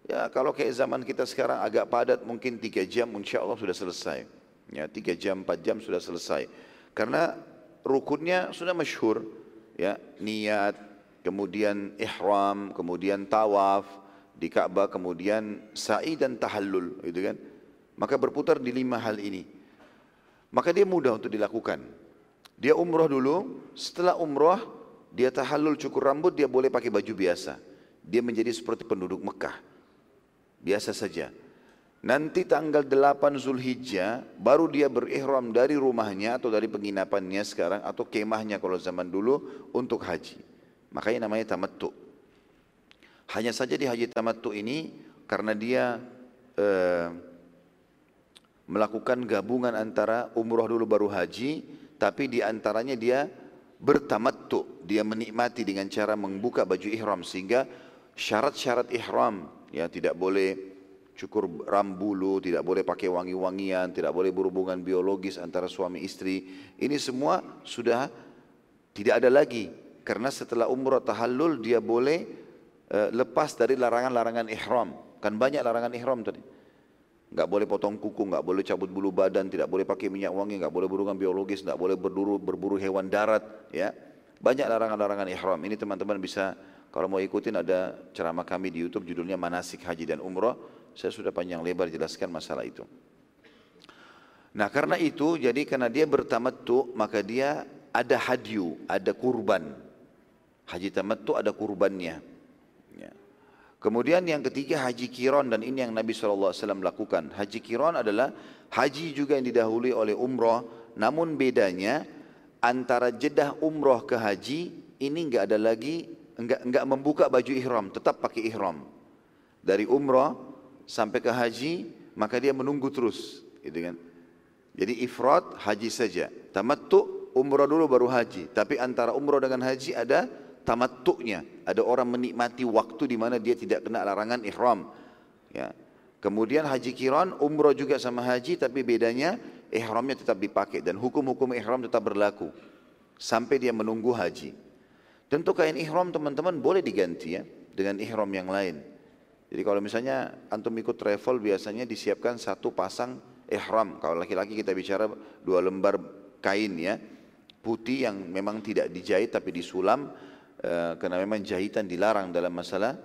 Ya kalau kayak zaman kita sekarang agak padat mungkin tiga jam insya Allah sudah selesai. Ya tiga jam, empat jam sudah selesai. Karena rukunnya sudah masyhur. Ya niat, kemudian ihram, kemudian tawaf, di Ka'bah kemudian sa'i dan tahallul gitu kan maka berputar di lima hal ini maka dia mudah untuk dilakukan dia umroh dulu setelah umroh dia tahallul cukur rambut dia boleh pakai baju biasa dia menjadi seperti penduduk Mekah biasa saja. Nanti tanggal 8 Zulhijjah baru dia berihram dari rumahnya atau dari penginapannya sekarang atau kemahnya kalau zaman dulu untuk haji. Makanya namanya tamattu. Hanya saja di haji tamattu ini karena dia eh, melakukan gabungan antara umroh dulu baru haji, tapi di antaranya dia bertamattu, dia menikmati dengan cara membuka baju ihram sehingga syarat-syarat ihram ya tidak boleh cukur rambulu, tidak boleh pakai wangi-wangian, tidak boleh berhubungan biologis antara suami istri. Ini semua sudah tidak ada lagi. Karena setelah umrah tahallul dia boleh uh, lepas dari larangan-larangan ihram. Kan banyak larangan ihram tadi. Enggak boleh potong kuku, enggak boleh cabut bulu badan, tidak boleh pakai minyak wangi, enggak boleh berhubungan biologis, enggak boleh berburu, berburu hewan darat, ya. Banyak larangan-larangan ihram. Ini teman-teman bisa kalau mau ikutin ada ceramah kami di YouTube judulnya Manasik Haji dan Umrah saya sudah panjang lebar jelaskan masalah itu. Nah karena itu, jadi karena dia bertamattu, maka dia ada hadyu, ada kurban. Haji tamattu ada kurbannya. Ya. Kemudian yang ketiga haji kiron dan ini yang Nabi SAW lakukan. Haji kiron adalah haji juga yang didahului oleh umroh. Namun bedanya antara jedah umroh ke haji ini enggak ada lagi enggak enggak membuka baju ihram, tetap pakai ihram. Dari umroh sampai ke haji maka dia menunggu terus gitu kan. Jadi ifrat haji saja. Tamattu umrah dulu baru haji. Tapi antara umrah dengan haji ada tamattu'nya. Ada orang menikmati waktu di mana dia tidak kena larangan ihram. Ya. Kemudian haji kiran umrah juga sama haji tapi bedanya ihramnya tetap dipakai. Dan hukum-hukum ihram tetap berlaku. Sampai dia menunggu haji tentu kain ihram teman-teman boleh diganti ya dengan ihram yang lain jadi kalau misalnya antum ikut travel biasanya disiapkan satu pasang ihram. Kalau laki-laki kita bicara dua lembar kain ya putih yang memang tidak dijahit tapi disulam e, karena memang jahitan dilarang dalam masalah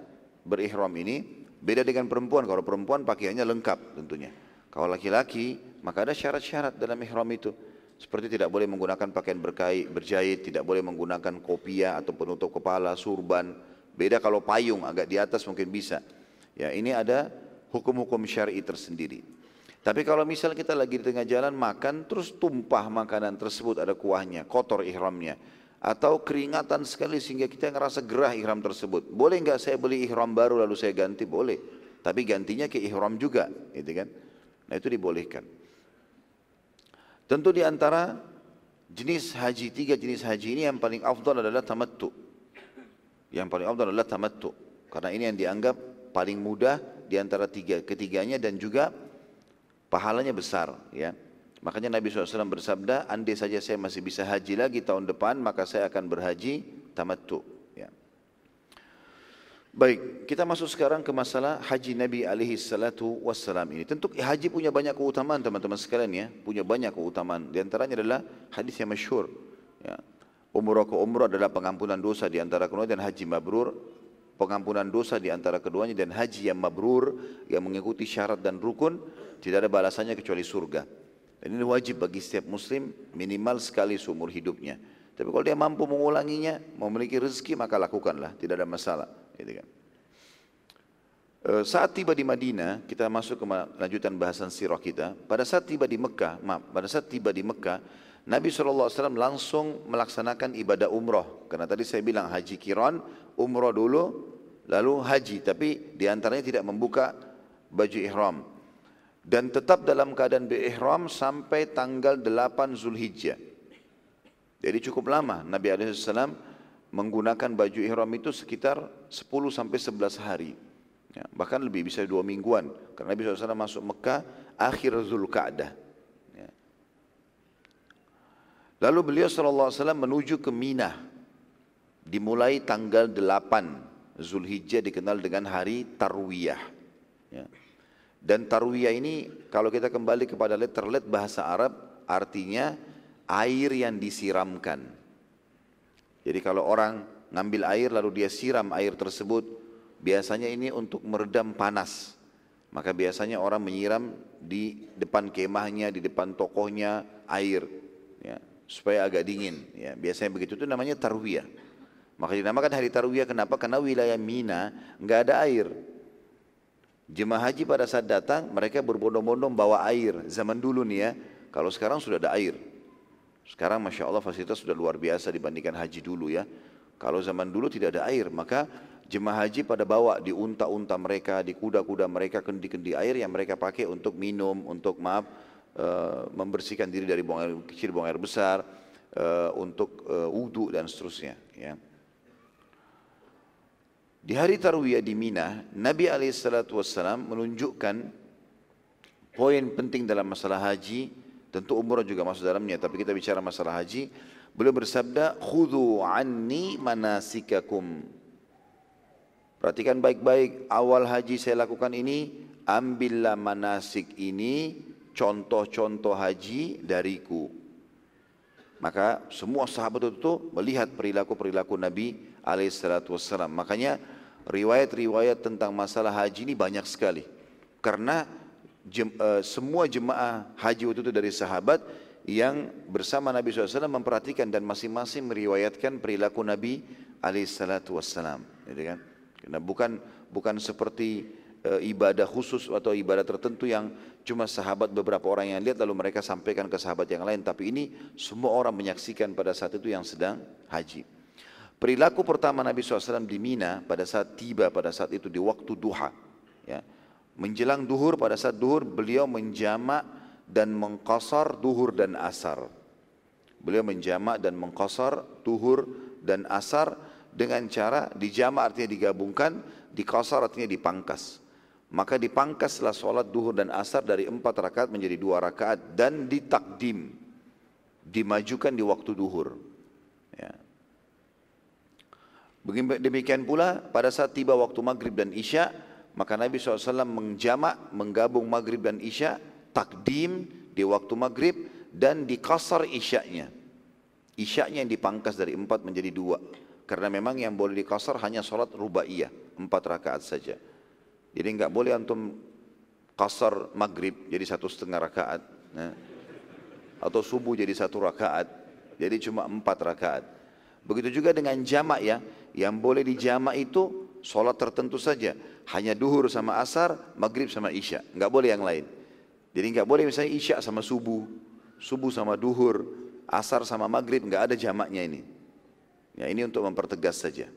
berihram ini. Beda dengan perempuan. Kalau perempuan pakaiannya lengkap tentunya. Kalau laki-laki maka ada syarat-syarat dalam ihram itu. Seperti tidak boleh menggunakan pakaian berkait, berjahit, tidak boleh menggunakan kopiah atau penutup kepala, surban. Beda kalau payung agak di atas mungkin bisa. Ya, ini ada hukum-hukum syar'i tersendiri. Tapi kalau misal kita lagi di tengah jalan makan terus tumpah makanan tersebut ada kuahnya, kotor ihramnya atau keringatan sekali sehingga kita ngerasa gerah ihram tersebut. Boleh enggak saya beli ihram baru lalu saya ganti? Boleh. Tapi gantinya ke ihram juga, gitu kan? Nah, itu dibolehkan. Tentu di antara jenis haji, tiga jenis haji ini yang paling afdal adalah tamattu. Yang paling afdal adalah tamattu. Karena ini yang dianggap paling mudah di antara tiga ketiganya dan juga pahalanya besar ya. Makanya Nabi SAW bersabda, andai saja saya masih bisa haji lagi tahun depan, maka saya akan berhaji tamattu. Baik, kita masuk sekarang ke masalah haji Nabi alaihi salatu wassalam ini. Tentu haji punya banyak keutamaan teman-teman sekalian ya, punya banyak keutamaan. Di antaranya adalah hadis yang masyhur. Ya. Umrah ke umrah adalah pengampunan dosa di antara kemudian dan haji mabrur pengampunan dosa di antara keduanya dan haji yang mabrur yang mengikuti syarat dan rukun tidak ada balasannya kecuali surga. Dan ini wajib bagi setiap muslim minimal sekali seumur hidupnya. Tapi kalau dia mampu mengulanginya, memiliki rezeki maka lakukanlah, tidak ada masalah. Gitu kan. E, saat tiba di Madinah, kita masuk ke lanjutan bahasan sirah kita. Pada saat tiba di Mekah, maaf, pada saat tiba di Mekah, Nabi SAW langsung melaksanakan ibadah umroh. Karena tadi saya bilang haji kiron, umroh dulu, lalu haji tapi di antaranya tidak membuka baju ihram dan tetap dalam keadaan berihram sampai tanggal 8 Zulhijjah. Jadi cukup lama Nabi SAW menggunakan baju ihram itu sekitar 10 sampai 11 hari. Ya, bahkan lebih bisa dua mingguan karena Nabi SAW masuk Mekah akhir Zulkaadah. Ya. Lalu beliau SAW menuju ke Mina dimulai tanggal 8 Zulhijjah dikenal dengan hari Tarwiyah. Ya. Dan Tarwiyah ini kalau kita kembali kepada letterlet bahasa Arab artinya air yang disiramkan. Jadi kalau orang ngambil air lalu dia siram air tersebut biasanya ini untuk meredam panas. Maka biasanya orang menyiram di depan kemahnya, di depan tokohnya air ya, supaya agak dingin. Ya, biasanya begitu itu namanya tarwiyah. Maka dinamakan hari Tarwiyah kenapa? Karena wilayah Mina enggak ada air. Jemaah haji pada saat datang mereka berbondong-bondong bawa air. Zaman dulu nih ya, kalau sekarang sudah ada air. Sekarang Masya Allah fasilitas sudah luar biasa dibandingkan haji dulu ya. Kalau zaman dulu tidak ada air, maka jemaah haji pada bawa di unta-unta mereka, di kuda-kuda mereka, kendi-kendi air yang mereka pakai untuk minum, untuk maaf, uh, membersihkan diri dari buang air kecil, buang air besar, uh, untuk uh, wudhu dan seterusnya. Ya. Di hari Tarwiyah di Mina, Nabi SAW menunjukkan poin penting dalam masalah haji, tentu umrah juga masuk dalamnya, tapi kita bicara masalah haji. Beliau bersabda, "Khudhu anni manasikakum." Perhatikan baik-baik, awal haji saya lakukan ini, ambillah manasik ini, contoh-contoh haji dariku. Maka semua sahabat itu melihat perilaku-perilaku Nabi alaihissalatu wassalam. Makanya riwayat-riwayat tentang masalah haji ini banyak sekali. Karena jem, uh, semua jemaah haji waktu itu dari sahabat yang bersama Nabi SAW memperhatikan dan masing-masing meriwayatkan perilaku Nabi wassalam. Gitu kan? Karena bukan bukan seperti uh, ibadah khusus atau ibadah tertentu yang cuma sahabat beberapa orang yang lihat lalu mereka sampaikan ke sahabat yang lain tapi ini semua orang menyaksikan pada saat itu yang sedang haji perilaku pertama Nabi SAW di Mina pada saat tiba pada saat itu di waktu duha ya, menjelang duhur pada saat duhur beliau menjamak dan mengkosor duhur dan asar beliau menjamak dan mengkosor duhur dan asar dengan cara dijamak artinya digabungkan dikosor artinya dipangkas maka dipangkaslah sholat duhur dan asar dari empat rakaat menjadi dua rakaat dan ditakdim, dimajukan di waktu duhur. Ya. Demikian pula pada saat tiba waktu maghrib dan isya, maka Nabi SAW menjamak, menggabung maghrib dan isya, takdim di waktu maghrib dan dikasar isyaknya. Isyaknya yang dipangkas dari empat menjadi dua. Karena memang yang boleh dikasar hanya sholat rubaiyah, empat rakaat saja. Jadi nggak boleh antum kasar maghrib jadi satu setengah rakaat. Nah. Atau subuh jadi satu rakaat. Jadi cuma empat rakaat. Begitu juga dengan jamak ya. Yang boleh dijamak itu sholat tertentu saja. Hanya duhur sama asar, maghrib sama isya. Nggak boleh yang lain. Jadi nggak boleh misalnya isya sama subuh. Subuh sama duhur. Asar sama maghrib. nggak ada jamaknya ini. Ya ini untuk mempertegas saja.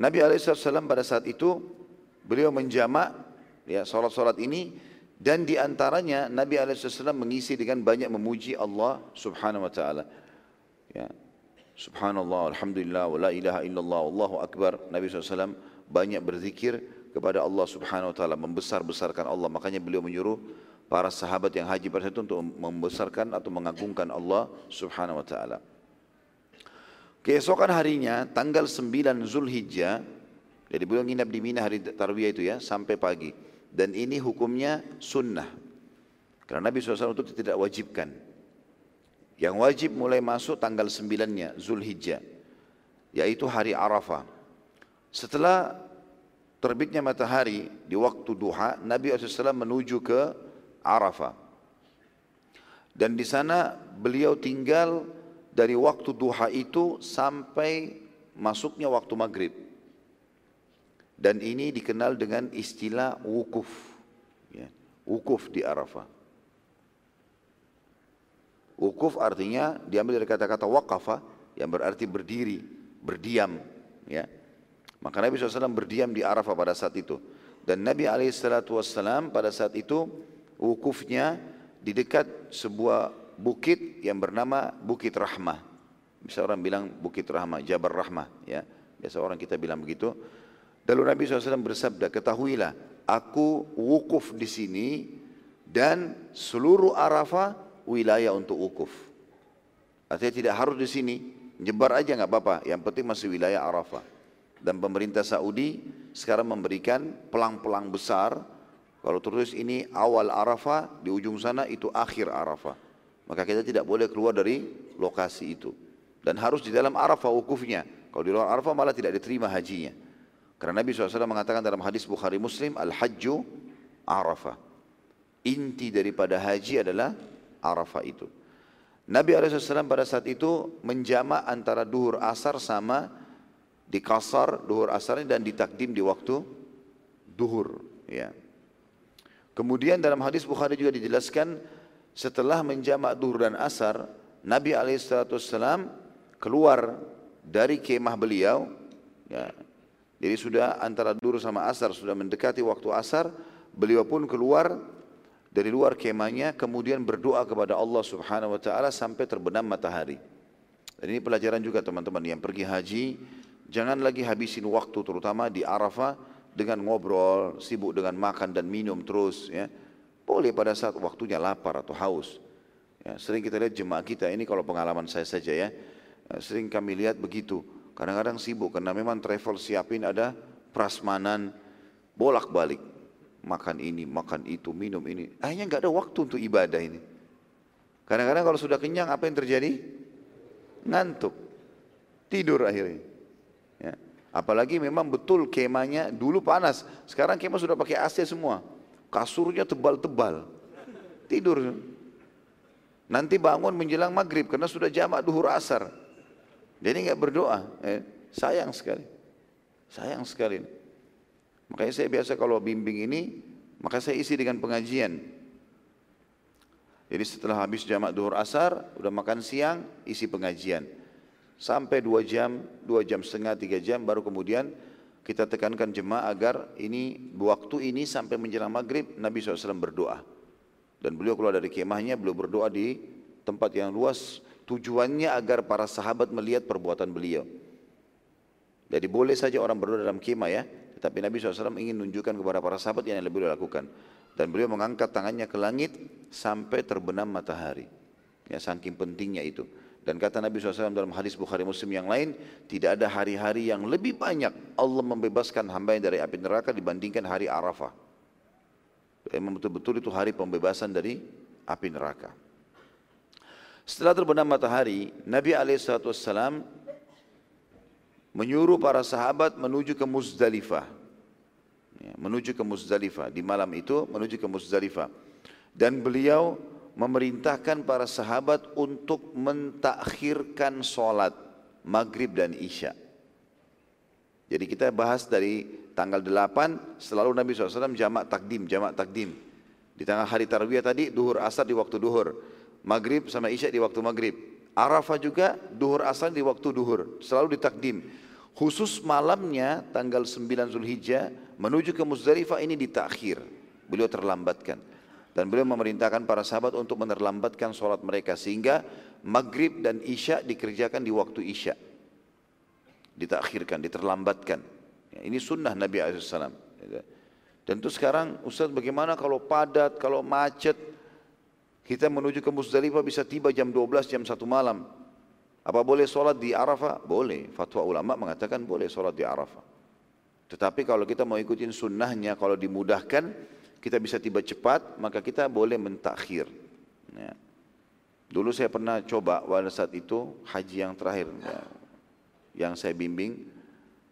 Nabi SAW pada saat itu beliau menjamak ya salat-salat ini dan di antaranya Nabi SAW mengisi dengan banyak memuji Allah Subhanahu wa taala. Ya. Subhanallah, Alhamdulillah, wa la ilaha illallah, Allahu Akbar. Nabi SAW banyak berzikir kepada Allah Subhanahu wa taala, membesar-besarkan Allah. Makanya beliau menyuruh para sahabat yang haji pada itu untuk membesarkan atau mengagungkan Allah Subhanahu wa taala. Keesokan harinya tanggal 9 Zulhijjah, jadi beliau nginap di Mina hari Tarwiyah itu ya sampai pagi. Dan ini hukumnya sunnah. Karena Nabi SAW itu tidak wajibkan. Yang wajib mulai masuk tanggal 9-nya Zulhijjah, yaitu hari Arafah. Setelah terbitnya matahari di waktu duha, Nabi SAW menuju ke Arafah. Dan di sana beliau tinggal dari waktu duha itu sampai masuknya waktu maghrib. Dan ini dikenal dengan istilah wukuf. Ya, wukuf di Arafah. Wukuf artinya diambil dari kata-kata waqafa yang berarti berdiri, berdiam. Ya. Maka Nabi SAW berdiam di Arafah pada saat itu. Dan Nabi SAW pada saat itu wukufnya di dekat sebuah bukit yang bernama Bukit Rahmah. Bisa orang bilang Bukit Rahmah, Jabar Rahmah. Ya. Biasa orang kita bilang begitu. Lalu Nabi SAW bersabda, ketahuilah, aku wukuf di sini dan seluruh Arafah wilayah untuk wukuf. Artinya tidak harus di sini, nyebar aja nggak apa-apa. Yang penting masih wilayah Arafah. Dan pemerintah Saudi sekarang memberikan pelang-pelang besar. Kalau terus ini awal Arafah, di ujung sana itu akhir Arafah. Maka kita tidak boleh keluar dari lokasi itu. Dan harus di dalam Arafah wukufnya. Kalau di luar Arafah malah tidak diterima hajinya. Karena Nabi SAW mengatakan dalam hadis Bukhari Muslim, Al-Hajju Arafah. Inti daripada haji adalah Arafah itu. Nabi SAW pada saat itu menjama antara duhur asar sama di kasar duhur asar dan ditakdim di waktu duhur. Ya. Kemudian dalam hadis Bukhari juga dijelaskan setelah menjamak duhur dan asar, Nabi Alaihissalam keluar dari kemah beliau. Ya, jadi sudah antara duhur sama asar sudah mendekati waktu asar, beliau pun keluar dari luar kemahnya kemudian berdoa kepada Allah Subhanahu wa taala sampai terbenam matahari. Dan ini pelajaran juga teman-teman yang pergi haji Jangan lagi habisin waktu terutama di Arafah dengan ngobrol, sibuk dengan makan dan minum terus ya. Boleh pada saat waktunya lapar atau haus. Ya, sering kita lihat jemaah kita ini kalau pengalaman saya saja ya, eh, sering kami lihat begitu. Kadang-kadang sibuk karena memang travel siapin ada prasmanan bolak-balik makan ini, makan itu, minum ini. Akhirnya nggak ada waktu untuk ibadah ini. Kadang-kadang kalau sudah kenyang apa yang terjadi? Ngantuk, tidur akhirnya. Ya. Apalagi memang betul kemahnya dulu panas, sekarang kemah sudah pakai AC semua, kasurnya tebal-tebal, tidur. Nanti bangun menjelang maghrib karena sudah jamak duhur asar. Jadi nggak berdoa. Eh, sayang sekali. Sayang sekali. Makanya saya biasa kalau bimbing ini, maka saya isi dengan pengajian. Jadi setelah habis jamak duhur asar, udah makan siang, isi pengajian. Sampai dua jam, dua jam setengah, tiga jam, baru kemudian kita tekankan jemaah agar ini waktu ini sampai menjelang maghrib Nabi SAW berdoa. Dan beliau keluar dari kemahnya, beliau berdoa di tempat yang luas. Tujuannya agar para sahabat melihat perbuatan beliau. Jadi boleh saja orang berdoa dalam kemah ya. Tetapi Nabi SAW ingin menunjukkan kepada para sahabat yang lebih beliau lakukan. Dan beliau mengangkat tangannya ke langit sampai terbenam matahari. Ya, saking pentingnya itu. Dan kata Nabi SAW dalam hadis Bukhari Muslim yang lain, tidak ada hari-hari yang lebih banyak Allah membebaskan hamba dari api neraka dibandingkan hari Arafah. Memang betul-betul itu hari pembebasan dari api neraka. Setelah terbenam matahari, Nabi SAW menyuruh para sahabat menuju ke Muzdalifah. Ya, menuju ke Muzdalifah. Di malam itu menuju ke Muzdalifah. Dan beliau memerintahkan para sahabat untuk mentakhirkan sholat maghrib dan isya. Jadi kita bahas dari tanggal 8 selalu Nabi SAW jamak takdim, jamak takdim. Di tanggal hari tarwiyah tadi duhur asar di waktu duhur. Maghrib sama isya di waktu maghrib. Arafah juga duhur asar di waktu duhur. Selalu ditakdim. Khusus malamnya tanggal 9 Zulhijjah menuju ke Muzdalifah ini ditakhir. Beliau terlambatkan. Dan beliau memerintahkan para sahabat untuk menerlambatkan sholat mereka sehingga maghrib dan isya dikerjakan di waktu isya ditakhirkan, diterlambatkan. Ya, ini sunnah Nabi SAW. Dan itu sekarang Ustaz bagaimana kalau padat, kalau macet, kita menuju ke Musdalifah bisa tiba jam 12, jam 1 malam. Apa boleh sholat di Arafah? Boleh. Fatwa ulama mengatakan boleh sholat di Arafah. Tetapi kalau kita mau ikutin sunnahnya, kalau dimudahkan, kita bisa tiba cepat, maka kita boleh mentakhir. Ya. Dulu saya pernah coba pada saat itu haji yang terakhir. Ya yang saya bimbing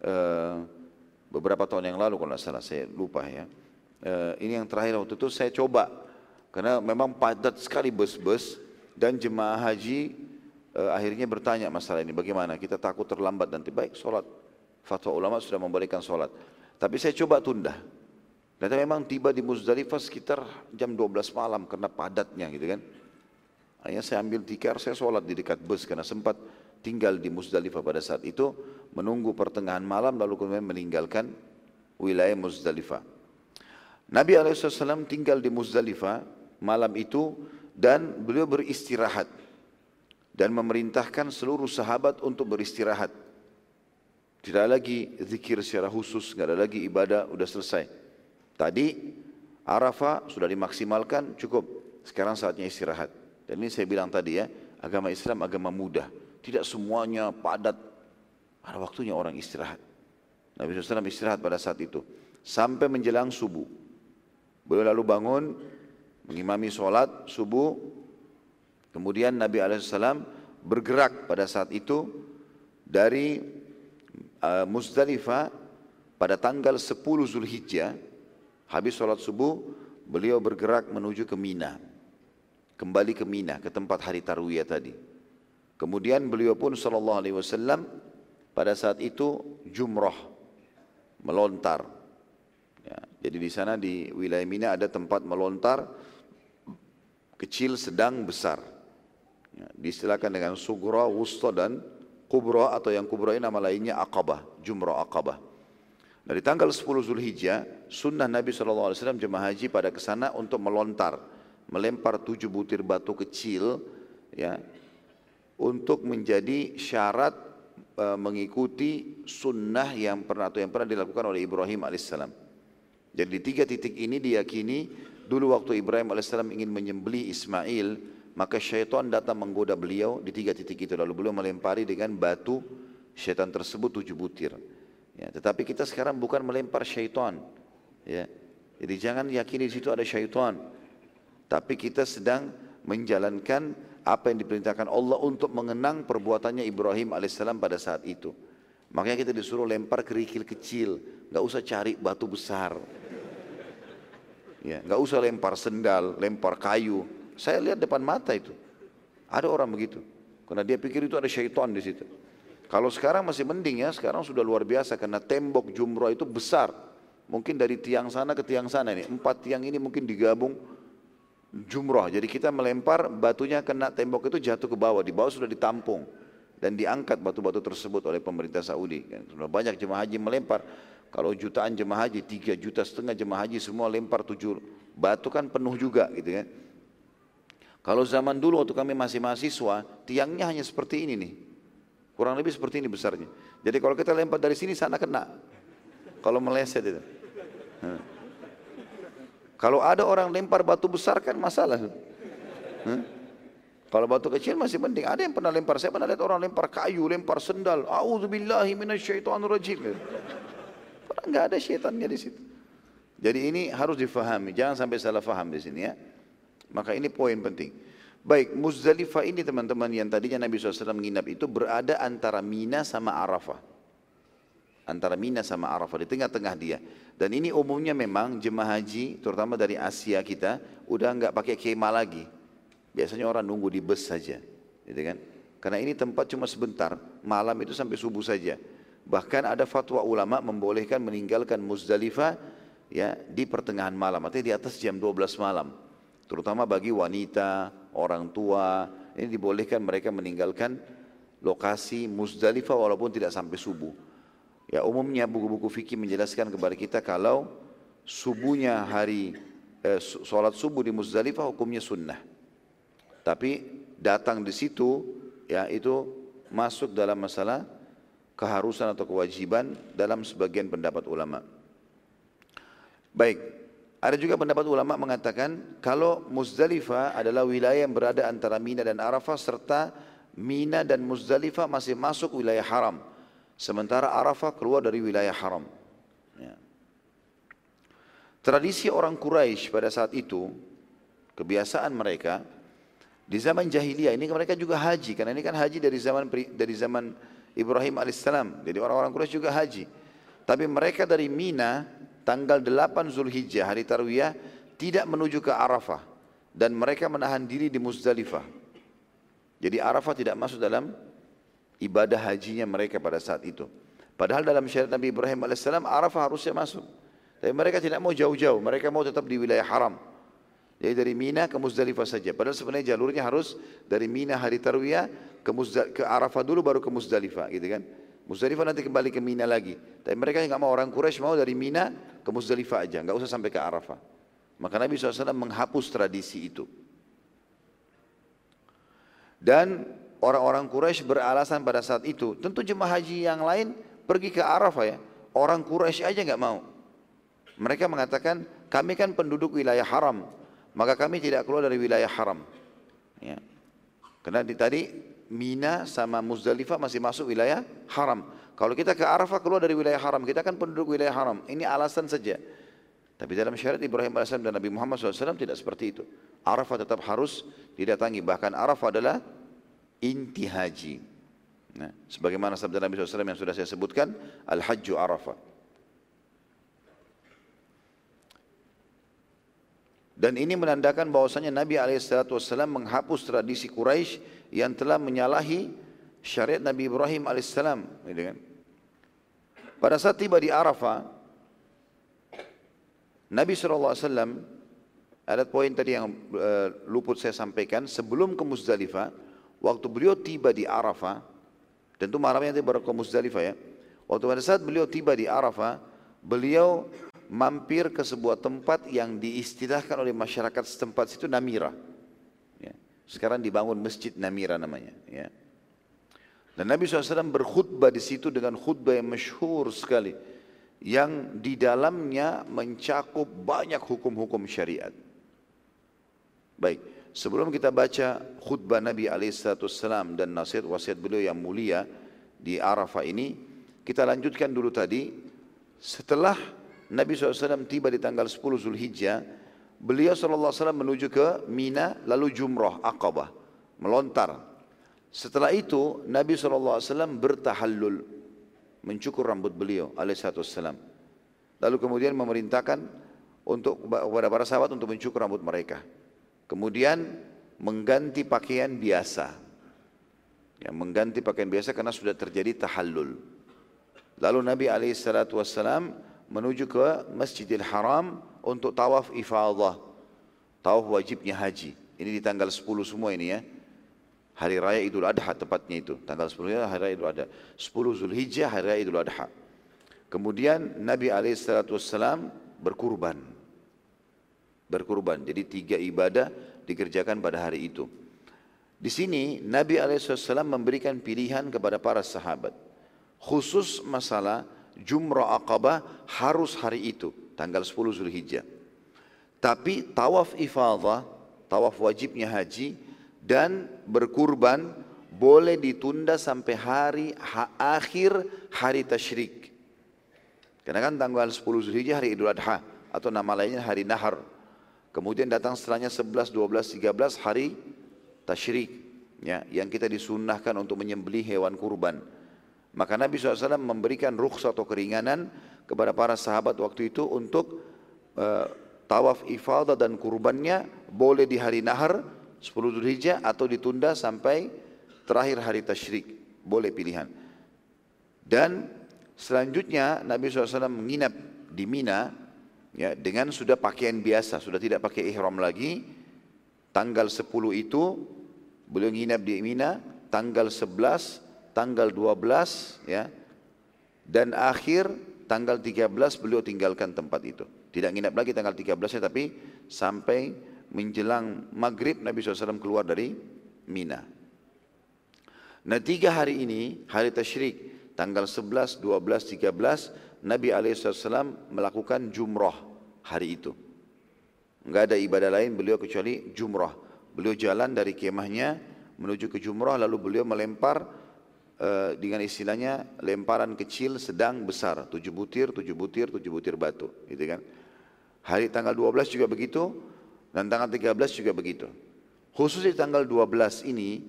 uh, beberapa tahun yang lalu kalau tidak salah saya lupa ya. Uh, ini yang terakhir waktu itu saya coba karena memang padat sekali bus-bus dan jemaah haji uh, akhirnya bertanya masalah ini bagaimana? Kita takut terlambat nanti. Baik sholat. Fatwa ulama sudah memberikan sholat. Tapi saya coba tunda. Dan memang tiba di Muzdalifah sekitar jam 12 malam karena padatnya gitu kan? Akhirnya saya ambil tikar saya sholat di dekat bus karena sempat tinggal di Muzdalifah pada saat itu menunggu pertengahan malam lalu kemudian meninggalkan wilayah Muzdalifah. Nabi SAW tinggal di Muzdalifah malam itu dan beliau beristirahat dan memerintahkan seluruh sahabat untuk beristirahat. Tidak lagi zikir secara khusus, tidak ada lagi ibadah, sudah selesai. Tadi Arafah sudah dimaksimalkan, cukup. Sekarang saatnya istirahat. Dan ini saya bilang tadi ya, agama Islam agama mudah. Tidak semuanya padat. Ada waktunya orang istirahat. Nabi SAW istirahat pada saat itu. Sampai menjelang subuh. Beliau lalu bangun, mengimami sholat subuh. Kemudian Nabi SAW bergerak pada saat itu dari uh, Muzdalifah pada tanggal 10 Zulhijjah. Habis sholat subuh, beliau bergerak menuju ke Mina. Kembali ke Mina, ke tempat hari Tarwiyah tadi. Kemudian beliau pun sallallahu alaihi wasallam pada saat itu jumrah melontar. Ya, jadi di sana di wilayah Mina ada tempat melontar kecil, sedang, besar. Ya, diistilahkan dengan sugra, wusta dan kubra atau yang kubra ini nama lainnya akabah, jumrah akabah. Dari tanggal 10 Zulhijjah, sunnah Nabi SAW jemaah haji pada ke sana untuk melontar, melempar tujuh butir batu kecil, ya, untuk menjadi syarat uh, mengikuti sunnah yang pernah atau yang pernah dilakukan oleh Ibrahim alaihissalam. Jadi di tiga titik ini diyakini dulu waktu Ibrahim alaihissalam ingin menyembelih Ismail, maka syaitan datang menggoda beliau di tiga titik itu lalu beliau melempari dengan batu syaitan tersebut tujuh butir. Ya, tetapi kita sekarang bukan melempar syaitan. Ya. Jadi jangan yakini di situ ada syaitan. Tapi kita sedang menjalankan apa yang diperintahkan Allah untuk mengenang perbuatannya Ibrahim alaihissalam pada saat itu. Makanya kita disuruh lempar kerikil kecil, nggak usah cari batu besar. Ya, nggak usah lempar sendal, lempar kayu. Saya lihat depan mata itu. Ada orang begitu. Karena dia pikir itu ada syaitan di situ. Kalau sekarang masih mending ya, sekarang sudah luar biasa karena tembok jumroh itu besar. Mungkin dari tiang sana ke tiang sana ini, empat tiang ini mungkin digabung jumroh. Jadi kita melempar batunya kena tembok itu jatuh ke bawah, di bawah sudah ditampung dan diangkat batu-batu tersebut oleh pemerintah Saudi. Sudah banyak jemaah haji melempar. Kalau jutaan jemaah haji, tiga juta setengah jemaah haji semua lempar tujuh batu kan penuh juga gitu kan. Kalau zaman dulu waktu kami masih mahasiswa, tiangnya hanya seperti ini nih. Kurang lebih seperti ini besarnya. Jadi kalau kita lempar dari sini sana kena. Kalau meleset itu. Kalau ada orang lempar batu besar kan masalah. Kalau batu kecil masih penting. Ada yang pernah lempar. Saya pernah lihat orang lempar kayu, lempar sendal. A'udzubillahi minasyaitonirrajim. Padahal enggak ada syaitannya di situ. Jadi ini harus difahami. Jangan sampai salah faham di sini ya. Maka ini poin penting. Baik, Muzdalifah ini teman-teman yang tadinya Nabi SAW menginap itu berada antara Mina sama Arafah. Antara Mina sama Arafah, di tengah-tengah dia. Dan ini umumnya memang jemaah haji, terutama dari Asia kita, udah nggak pakai kemah lagi. Biasanya orang nunggu di bus saja. Gitu kan? Karena ini tempat cuma sebentar, malam itu sampai subuh saja. Bahkan ada fatwa ulama membolehkan meninggalkan Muzdalifah ya di pertengahan malam, artinya di atas jam 12 malam. Terutama bagi wanita, orang tua, ini dibolehkan mereka meninggalkan lokasi Muzdalifah walaupun tidak sampai subuh. Ya umumnya buku-buku fikih menjelaskan kepada kita kalau subuhnya hari eh, sholat subuh di Muzdalifah hukumnya sunnah. Tapi datang di situ ya itu masuk dalam masalah keharusan atau kewajiban dalam sebagian pendapat ulama. Baik, ada juga pendapat ulama mengatakan kalau Muzdalifah adalah wilayah yang berada antara Mina dan Arafah serta Mina dan Muzdalifah masih masuk wilayah haram. Sementara Arafah keluar dari wilayah haram. Ya. Tradisi orang Quraisy pada saat itu, kebiasaan mereka di zaman jahiliyah ini mereka juga haji karena ini kan haji dari zaman dari zaman Ibrahim alaihissalam. Jadi orang-orang Quraisy juga haji. Tapi mereka dari Mina tanggal 8 Zulhijjah hari Tarwiyah tidak menuju ke Arafah dan mereka menahan diri di Muzdalifah. Jadi Arafah tidak masuk dalam ibadah hajinya mereka pada saat itu. Padahal dalam syariat Nabi Ibrahim AS Arafah harusnya masuk. Tapi mereka tidak mau jauh-jauh, mereka mau tetap di wilayah haram. Jadi dari Mina ke Muzdalifah saja. Padahal sebenarnya jalurnya harus dari Mina hari Tarwiyah ke, ke Arafah dulu baru ke Muzdalifah gitu kan. Muzdalifah nanti kembali ke Mina lagi. Tapi mereka nggak mau orang Quraisy mau dari Mina ke Muzdalifah aja, nggak usah sampai ke Arafah. Maka Nabi SAW menghapus tradisi itu. Dan orang-orang Quraisy beralasan pada saat itu, tentu jemaah haji yang lain pergi ke Arafah ya. Orang Quraisy aja nggak mau. Mereka mengatakan, kami kan penduduk wilayah haram, maka kami tidak keluar dari wilayah haram. Ya. Karena di, tadi Mina sama Muzdalifah masih masuk wilayah haram. Kalau kita ke Arafah keluar dari wilayah haram, kita kan penduduk wilayah haram. Ini alasan saja. Tapi dalam syariat Ibrahim AS dan Nabi Muhammad SAW tidak seperti itu. Arafah tetap harus didatangi. Bahkan Arafah adalah inti haji. Nah, sebagaimana sabda Nabi SAW yang sudah saya sebutkan, Al-Hajju Arafah. Dan ini menandakan bahwasanya Nabi SAW menghapus tradisi Quraisy yang telah menyalahi syariat Nabi Ibrahim alaihissalam. Gitu kan? Pada saat tiba di Arafah, Nabi SAW ada poin tadi yang uh, luput saya sampaikan sebelum ke Muzdalifah, waktu beliau tiba di Arafah, tentu malamnya nanti baru ke Muzdalifah ya. Waktu pada saat beliau tiba di Arafah, beliau mampir ke sebuah tempat yang diistilahkan oleh masyarakat setempat situ Namira. Sekarang dibangun Masjid Namira namanya. Ya. Dan Nabi SAW berkhutbah di situ dengan khutbah yang masyhur sekali. Yang di dalamnya mencakup banyak hukum-hukum syariat. Baik, sebelum kita baca khutbah Nabi SAW dan nasihat wasiat beliau yang mulia di Arafah ini, kita lanjutkan dulu tadi. Setelah Nabi SAW tiba di tanggal 10 Zulhijjah, beliau SAW menuju ke Mina lalu Jumrah Aqabah, melontar setelah itu Nabi SAW bertahallul mencukur rambut beliau alaihissalam. Lalu kemudian memerintahkan untuk kepada para sahabat untuk mencukur rambut mereka. Kemudian mengganti pakaian biasa. Ya, mengganti pakaian biasa karena sudah terjadi tahallul. Lalu Nabi SAW menuju ke Masjidil Haram untuk tawaf ifadah. Tawaf wajibnya haji. Ini di tanggal 10 semua ini ya hari raya Idul Adha tepatnya itu. Tanggal 10 hari raya Idul Adha. 10 Zulhijjah hari raya Idul Adha. Kemudian Nabi SAW berkurban. Berkurban. Jadi tiga ibadah dikerjakan pada hari itu. Di sini Nabi SAW memberikan pilihan kepada para sahabat. Khusus masalah Jumrah Aqabah harus hari itu. Tanggal 10 Zulhijjah. Tapi tawaf ifadah, tawaf wajibnya haji, dan berkurban boleh ditunda sampai hari ha, akhir hari tasyrik. Karena kan tanggal 10 Zulhijjah hari Idul Adha atau nama lainnya hari Nahar. Kemudian datang setelahnya 11, 12, 13 hari tasyrik ya, yang kita disunnahkan untuk menyembelih hewan kurban. Maka Nabi SAW memberikan rukhsah atau keringanan kepada para sahabat waktu itu untuk uh, tawaf ifadah dan kurbannya boleh di hari Nahar 10 Dzulhijjah atau ditunda sampai terakhir hari tasyrik. Boleh pilihan. Dan selanjutnya Nabi SAW menginap di Mina ya, dengan sudah pakaian biasa, sudah tidak pakai ihram lagi. Tanggal 10 itu beliau menginap di Mina, tanggal 11, tanggal 12 ya. Dan akhir tanggal 13 beliau tinggalkan tempat itu. Tidak nginap lagi tanggal 13 nya tapi sampai menjelang maghrib Nabi SAW keluar dari Mina. Nah tiga hari ini, hari tasyrik, tanggal 11, 12, 13, Nabi SAW melakukan jumrah hari itu. Enggak ada ibadah lain beliau kecuali jumrah. Beliau jalan dari kemahnya menuju ke jumrah lalu beliau melempar uh, dengan istilahnya lemparan kecil, sedang, besar. Tujuh butir, tujuh butir, tujuh butir batu. Gitu kan. Hari tanggal 12 juga begitu, dan tanggal 13 juga begitu. Khusus di tanggal 12 ini,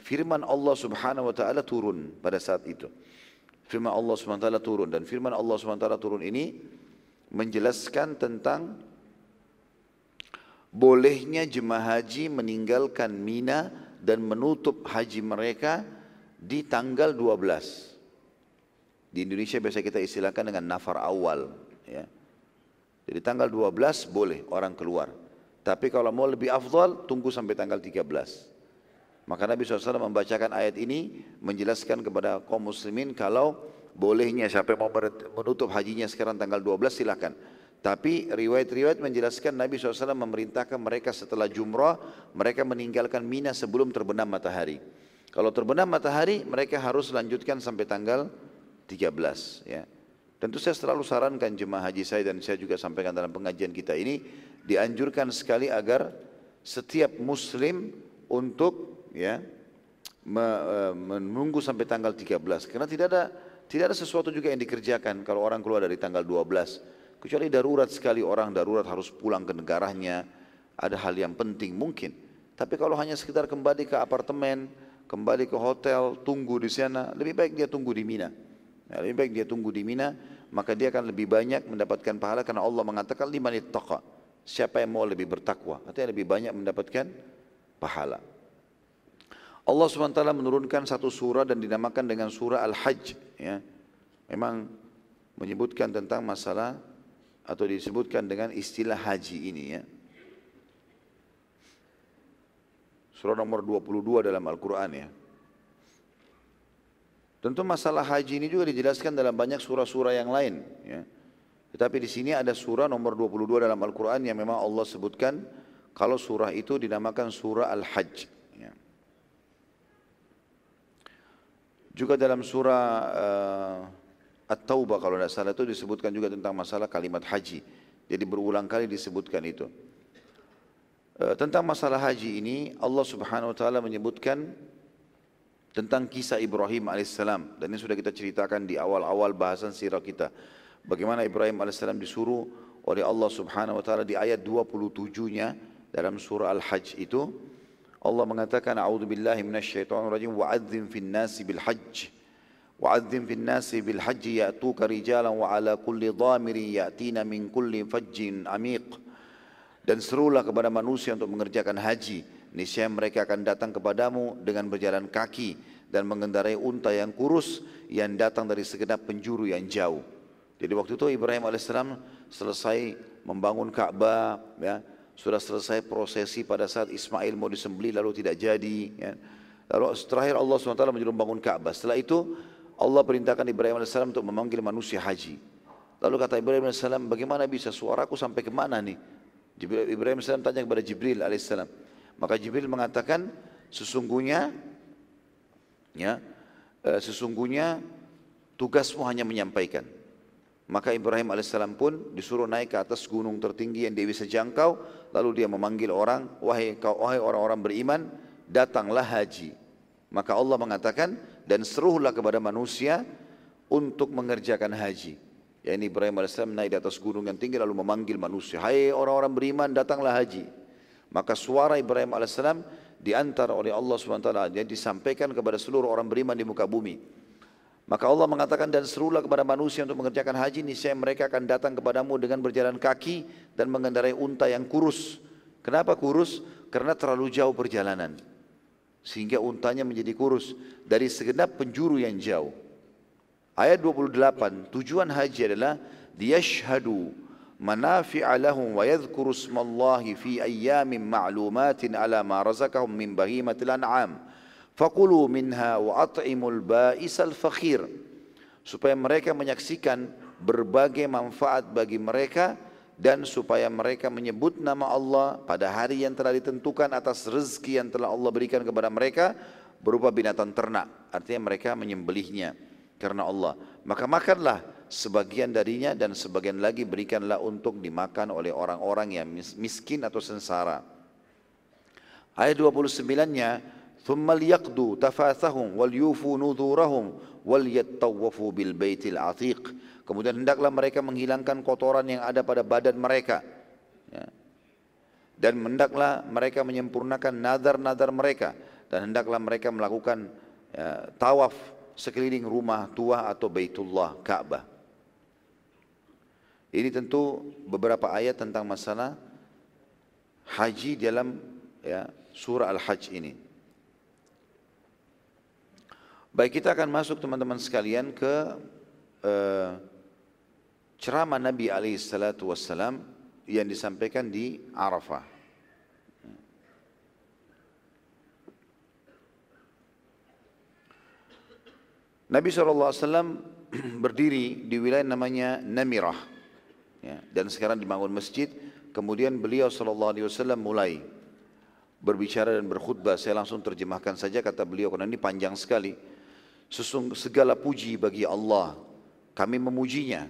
firman Allah subhanahu wa ta'ala turun pada saat itu. Firman Allah subhanahu wa ta'ala turun. Dan firman Allah subhanahu wa ta'ala turun ini menjelaskan tentang bolehnya jemaah haji meninggalkan Mina dan menutup haji mereka di tanggal 12. Di Indonesia biasa kita istilahkan dengan nafar awal. Ya. Jadi tanggal 12 boleh orang keluar. Tapi kalau mau lebih afdal, tunggu sampai tanggal 13. Maka Nabi SAW membacakan ayat ini menjelaskan kepada kaum muslimin kalau bolehnya siapa yang mau menutup hajinya sekarang tanggal 12 silakan. Tapi riwayat-riwayat menjelaskan Nabi SAW memerintahkan mereka setelah jumrah, mereka meninggalkan Mina sebelum terbenam matahari. Kalau terbenam matahari, mereka harus lanjutkan sampai tanggal 13. Ya. Tentu saya selalu sarankan jemaah haji saya dan saya juga sampaikan dalam pengajian kita ini, dianjurkan sekali agar setiap muslim untuk ya e, menunggu sampai tanggal 13 karena tidak ada tidak ada sesuatu juga yang dikerjakan kalau orang keluar dari tanggal 12 kecuali darurat sekali orang darurat harus pulang ke negaranya ada hal yang penting mungkin tapi kalau hanya sekitar kembali ke apartemen kembali ke hotel tunggu di sana lebih baik dia tunggu di Mina ya, lebih baik dia tunggu di Mina maka dia akan lebih banyak mendapatkan pahala karena Allah mengatakan lima ittaqa Siapa yang mau lebih bertakwa, artinya lebih banyak mendapatkan pahala. Allah SWT menurunkan satu surah dan dinamakan dengan surah Al-Hajj. Ya. Memang menyebutkan tentang masalah atau disebutkan dengan istilah haji ini ya. Surah nomor 22 dalam Al-Quran ya. Tentu masalah haji ini juga dijelaskan dalam banyak surah-surah yang lain. Ya. Tetapi di sini ada surah nomor 22 dalam Al-Quran yang memang Allah sebutkan kalau surah itu dinamakan surah Al-Hajj. Ya. Juga dalam surah uh, At-Taubah kalau tidak salah itu disebutkan juga tentang masalah kalimat haji. Jadi berulang kali disebutkan itu. Uh, tentang masalah haji ini Allah Subhanahu wa taala menyebutkan tentang kisah Ibrahim alaihissalam. Dan ini sudah kita ceritakan di awal-awal bahasan sirah kita. Bagaimana Ibrahim alaihissalam disuruh oleh Allah Subhanahu wa taala di ayat 27-nya dalam surah Al-Hajj itu. Allah mengatakan a'udzu billahi minasyaitonir rajim. Wa'adzim fin nasi bil hajj. Wa'adzim fin nasi bil hajj ya'tuka rijalan wa ala kulli dhamiri ya'tina min kulli fajjin amiq dan serulah kepada manusia untuk mengerjakan haji niscaya mereka akan datang kepadamu dengan berjalan kaki dan mengendarai unta yang kurus yang datang dari segenap penjuru yang jauh jadi waktu itu Ibrahim alaihissalam selesai membangun Ka'bah ya sudah selesai prosesi pada saat Ismail mau disembeli lalu tidak jadi. Ya. Lalu terakhir Allah SWT menyuruh bangun Ka'bah. Setelah itu Allah perintahkan Ibrahim AS untuk memanggil manusia haji. Lalu kata Ibrahim AS, bagaimana bisa suaraku sampai ke mana nih? Ibrahim AS tanya kepada Jibril AS. Maka Jibril mengatakan, sesungguhnya, ya, eh, sesungguhnya tugasmu hanya menyampaikan. Maka Ibrahim alaihissalam pun disuruh naik ke atas gunung tertinggi yang dia bisa jangkau. Lalu dia memanggil orang, wahai kau wahai orang-orang beriman, datanglah haji. Maka Allah mengatakan, dan seruhlah kepada manusia untuk mengerjakan haji. Ya ini Ibrahim alaihissalam naik di atas gunung yang tinggi lalu memanggil manusia. Hai orang-orang beriman, datanglah haji. Maka suara Ibrahim alaihissalam diantar oleh Allah swt. Dia disampaikan kepada seluruh orang beriman di muka bumi. Maka Allah mengatakan dan serulah kepada manusia untuk mengerjakan haji niscaya mereka akan datang kepadamu dengan berjalan kaki dan mengendarai unta yang kurus. Kenapa kurus? Karena terlalu jauh perjalanan. Sehingga untanya menjadi kurus dari segenap penjuru yang jauh. Ayat 28, tujuan haji adalah liyashhadu manafi'a lahum wa yadhkuru ismallahi fi ayyamin ma'lumatin ala ma razaqahum min bahimatil an'am. Fakulu minha wa at'imul ba'isal fakhir. Supaya mereka menyaksikan berbagai manfaat bagi mereka dan supaya mereka menyebut nama Allah pada hari yang telah ditentukan atas rezeki yang telah Allah berikan kepada mereka berupa binatang ternak. Artinya mereka menyembelihnya karena Allah. Maka makanlah sebagian darinya dan sebagian lagi berikanlah untuk dimakan oleh orang-orang yang miskin atau sengsara. Ayat 29-nya ثم ليقضوا تفاثهم وليوفوا نذورهم وليتطوفوا بالبيت العتيق kemudian hendaklah mereka menghilangkan kotoran yang ada pada badan mereka ya. dan hendaklah mereka menyempurnakan nazar-nazar mereka dan hendaklah mereka melakukan ya, tawaf sekeliling rumah tua atau Baitullah Ka'bah ini tentu beberapa ayat tentang masalah haji dalam ya, surah Al-Hajj ini Baik kita akan masuk teman-teman sekalian ke uh, ceramah Nabi wassalam yang disampaikan di Arafah. Nabi SAW berdiri di wilayah namanya Namirah. Ya, dan sekarang dibangun masjid. Kemudian beliau SAW mulai berbicara dan berkhutbah. Saya langsung terjemahkan saja kata beliau karena ini panjang sekali. Sesung segala puji bagi Allah. Kami memujinya.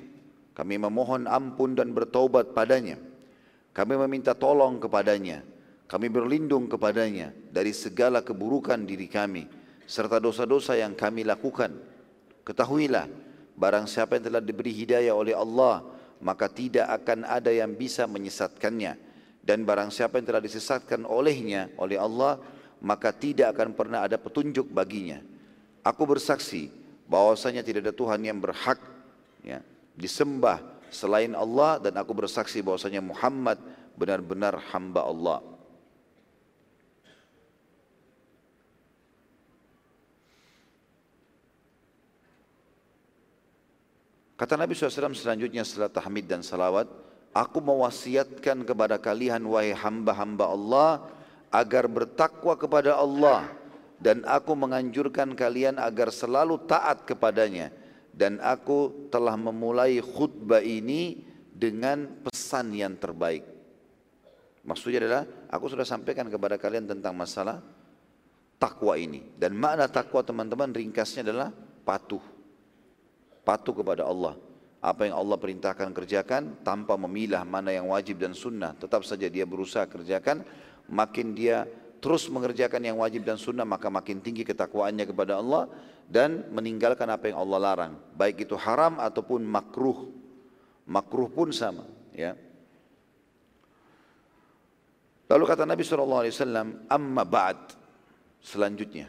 Kami memohon ampun dan bertaubat padanya. Kami meminta tolong kepadanya. Kami berlindung kepadanya dari segala keburukan diri kami serta dosa-dosa yang kami lakukan. Ketahuilah, barang siapa yang telah diberi hidayah oleh Allah, maka tidak akan ada yang bisa menyesatkannya. Dan barang siapa yang telah disesatkan olehnya, oleh Allah, maka tidak akan pernah ada petunjuk baginya. Aku bersaksi bahwasanya tidak ada Tuhan yang berhak ya, disembah selain Allah dan aku bersaksi bahwasanya Muhammad benar-benar hamba Allah. Kata Nabi SAW selanjutnya setelah tahmid dan salawat, Aku mewasiatkan kepada kalian wahai hamba-hamba Allah agar bertakwa kepada Allah dan aku menganjurkan kalian agar selalu taat kepadanya dan aku telah memulai khutbah ini dengan pesan yang terbaik. Maksudnya adalah aku sudah sampaikan kepada kalian tentang masalah takwa ini. Dan makna takwa teman-teman ringkasnya adalah patuh. Patuh kepada Allah. Apa yang Allah perintahkan kerjakan tanpa memilah mana yang wajib dan sunnah. Tetap saja dia berusaha kerjakan. Makin dia terus mengerjakan yang wajib dan sunnah maka makin tinggi ketakwaannya kepada Allah dan meninggalkan apa yang Allah larang baik itu haram ataupun makruh makruh pun sama ya lalu kata Nabi SAW amma ba'd selanjutnya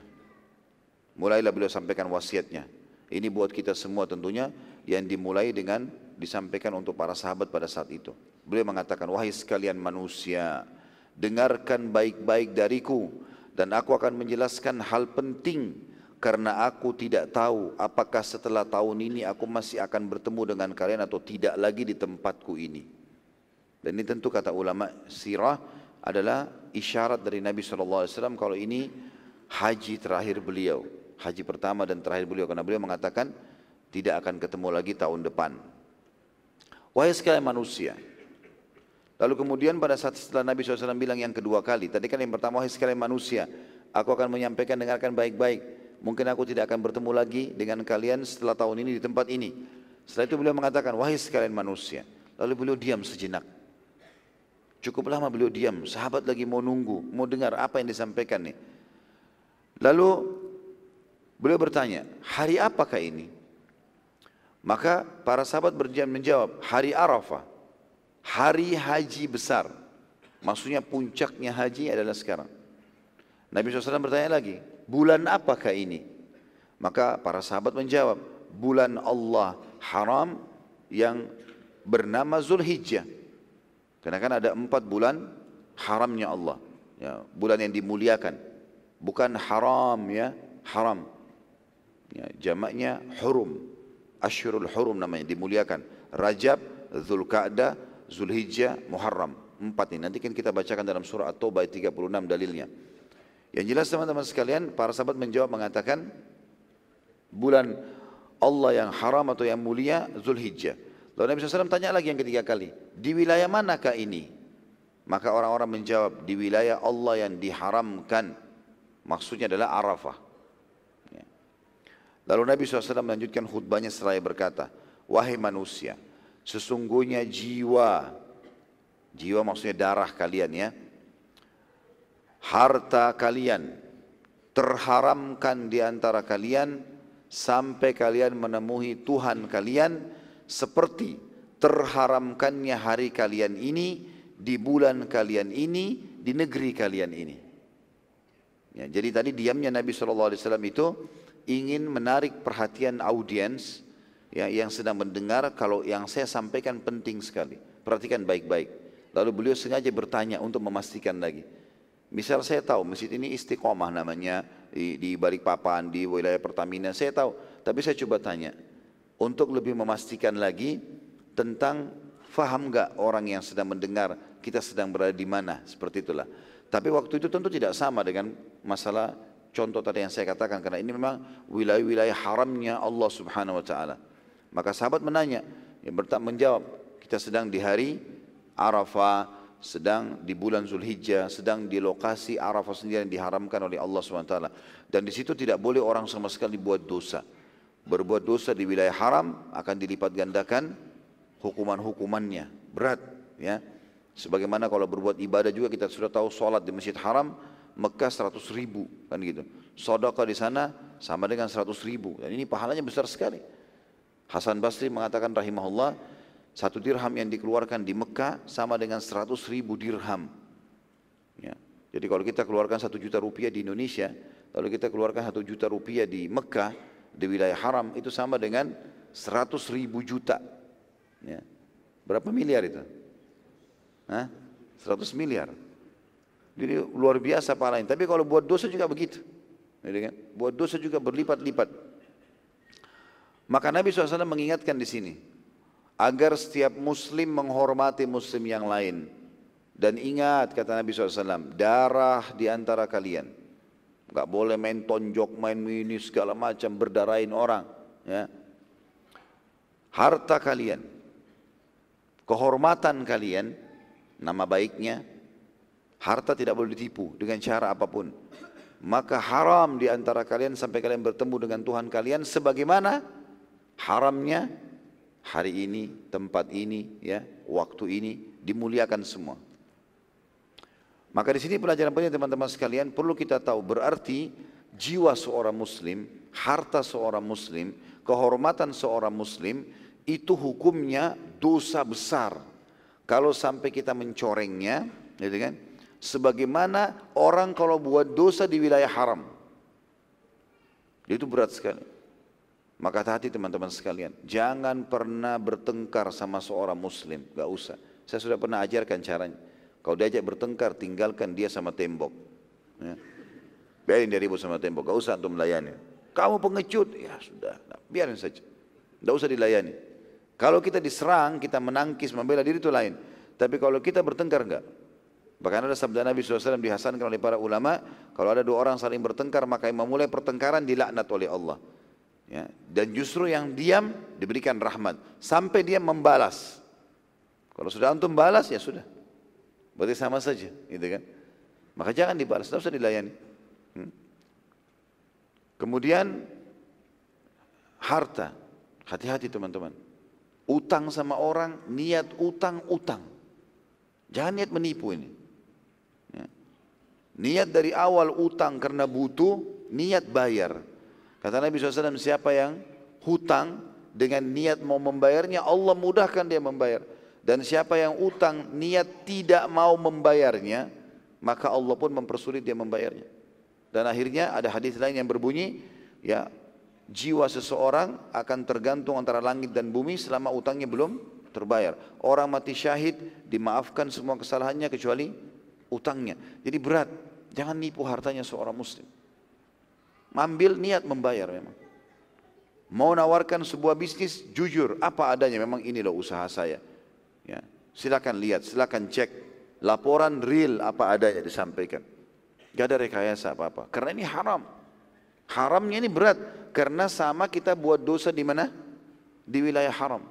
mulailah beliau sampaikan wasiatnya ini buat kita semua tentunya yang dimulai dengan disampaikan untuk para sahabat pada saat itu beliau mengatakan wahai sekalian manusia dengarkan baik-baik dariku dan aku akan menjelaskan hal penting karena aku tidak tahu apakah setelah tahun ini aku masih akan bertemu dengan kalian atau tidak lagi di tempatku ini. Dan ini tentu kata ulama sirah adalah isyarat dari Nabi SAW kalau ini haji terakhir beliau. Haji pertama dan terakhir beliau karena beliau mengatakan tidak akan ketemu lagi tahun depan. Wahai sekalian manusia, Lalu kemudian pada saat setelah Nabi SAW bilang yang kedua kali, tadi kan yang pertama, wahai sekalian manusia, aku akan menyampaikan dengarkan baik-baik. Mungkin aku tidak akan bertemu lagi dengan kalian setelah tahun ini di tempat ini. Setelah itu beliau mengatakan, wahai sekalian manusia. Lalu beliau diam sejenak. Cukup lama beliau diam, sahabat lagi mau nunggu, mau dengar apa yang disampaikan nih. Lalu beliau bertanya, hari apakah ini? Maka para sahabat berjam menjawab, hari Arafah hari haji besar. Maksudnya puncaknya haji adalah sekarang. Nabi SAW bertanya lagi, bulan apakah ini? Maka para sahabat menjawab, bulan Allah haram yang bernama Zulhijjah. Karena kan ada empat bulan haramnya Allah. Ya, bulan yang dimuliakan. Bukan haram ya, haram. Ya, jamaknya hurum. Ashurul hurum namanya, dimuliakan. Rajab, Zulkaadah, Zulhijjah, Muharram. Empat ini. Nanti kan kita bacakan dalam surah At-Taubah 36 dalilnya. Yang jelas teman-teman sekalian, para sahabat menjawab mengatakan, bulan Allah yang haram atau yang mulia, Zulhijjah. Lalu Nabi SAW tanya lagi yang ketiga kali, di wilayah manakah ini? Maka orang-orang menjawab, di wilayah Allah yang diharamkan. Maksudnya adalah Arafah. Lalu Nabi SAW melanjutkan khutbahnya seraya berkata, Wahai manusia, sesungguhnya jiwa jiwa maksudnya darah kalian ya harta kalian terharamkan di antara kalian sampai kalian menemui Tuhan kalian seperti terharamkannya hari kalian ini di bulan kalian ini di negeri kalian ini. Ya, jadi tadi diamnya Nabi SAW itu ingin menarik perhatian audiens ya, yang sedang mendengar kalau yang saya sampaikan penting sekali. Perhatikan baik-baik. Lalu beliau sengaja bertanya untuk memastikan lagi. Misal saya tahu masjid ini istiqomah namanya di, di papan, di wilayah Pertamina, saya tahu. Tapi saya coba tanya, untuk lebih memastikan lagi tentang faham nggak orang yang sedang mendengar kita sedang berada di mana, seperti itulah. Tapi waktu itu tentu tidak sama dengan masalah contoh tadi yang saya katakan karena ini memang wilayah-wilayah haramnya Allah Subhanahu wa taala. Maka sahabat menanya, yang bertak menjawab, kita sedang di hari Arafah, sedang di bulan Zulhijjah, sedang di lokasi Arafah sendiri yang diharamkan oleh Allah SWT. Dan di situ tidak boleh orang sama sekali buat dosa. Berbuat dosa di wilayah haram akan dilipat gandakan hukuman-hukumannya. Berat. ya. Sebagaimana kalau berbuat ibadah juga kita sudah tahu sholat di masjid haram, Mekah 100 ribu kan gitu. Sodaka di sana sama dengan 100 ribu. Dan ini pahalanya besar sekali. Hasan Basri mengatakan rahimahullah, satu dirham yang dikeluarkan di Mekah sama dengan seratus ribu dirham. Ya. Jadi kalau kita keluarkan satu juta rupiah di Indonesia, lalu kita keluarkan satu juta rupiah di Mekah, di wilayah haram, itu sama dengan seratus ribu juta. Ya. Berapa miliar itu? Hah? 100 miliar. Jadi luar biasa pahalanya. Tapi kalau buat dosa juga begitu. Kan? Buat dosa juga berlipat-lipat. Maka Nabi SAW mengingatkan di sini agar setiap muslim menghormati muslim yang lain dan ingat kata Nabi SAW darah di antara kalian nggak boleh main tonjok main ini segala macam berdarahin orang ya harta kalian kehormatan kalian nama baiknya harta tidak boleh ditipu dengan cara apa pun maka haram di antara kalian sampai kalian bertemu dengan Tuhan kalian sebagaimana haramnya hari ini, tempat ini, ya, waktu ini dimuliakan semua. Maka di sini pelajaran penting teman-teman sekalian perlu kita tahu berarti jiwa seorang muslim, harta seorang muslim, kehormatan seorang muslim itu hukumnya dosa besar. Kalau sampai kita mencorengnya, gitu kan? Sebagaimana orang kalau buat dosa di wilayah haram. Itu berat sekali. Maka hati teman-teman sekalian, jangan pernah bertengkar sama seorang muslim, gak usah. Saya sudah pernah ajarkan caranya. Kalau diajak bertengkar, tinggalkan dia sama tembok. Ya. Biarin dia ribut sama tembok, gak usah untuk melayani. Kamu pengecut, ya sudah, nah, biarin saja. Gak usah dilayani. Kalau kita diserang, kita menangkis, membela diri itu lain. Tapi kalau kita bertengkar enggak, Bahkan ada sabda Nabi SAW dihasankan oleh para ulama, kalau ada dua orang saling bertengkar maka yang memulai pertengkaran dilaknat oleh Allah. Ya, dan justru yang diam diberikan rahmat sampai dia membalas. Kalau sudah antum balas ya sudah, berarti sama saja, gitu kan? Maka jangan dibalas, tidak usah dilayani. Hmm? Kemudian harta, hati-hati teman-teman. Utang sama orang, niat utang utang. Jangan niat menipu ini. Niat dari awal utang karena butuh, niat bayar. Kata Nabi SAW, siapa yang hutang dengan niat mau membayarnya, Allah mudahkan dia membayar. Dan siapa yang utang niat tidak mau membayarnya, maka Allah pun mempersulit dia membayarnya. Dan akhirnya ada hadis lain yang berbunyi, ya jiwa seseorang akan tergantung antara langit dan bumi selama utangnya belum terbayar. Orang mati syahid dimaafkan semua kesalahannya kecuali utangnya. Jadi berat. Jangan nipu hartanya seorang muslim. Ambil niat membayar memang. Mau nawarkan sebuah bisnis, jujur, apa adanya, memang ini loh usaha saya. Ya, silakan lihat, silakan cek. Laporan real apa adanya disampaikan. Gak ada rekayasa apa-apa. Karena ini haram. Haramnya ini berat. Karena sama kita buat dosa di mana? Di wilayah haram.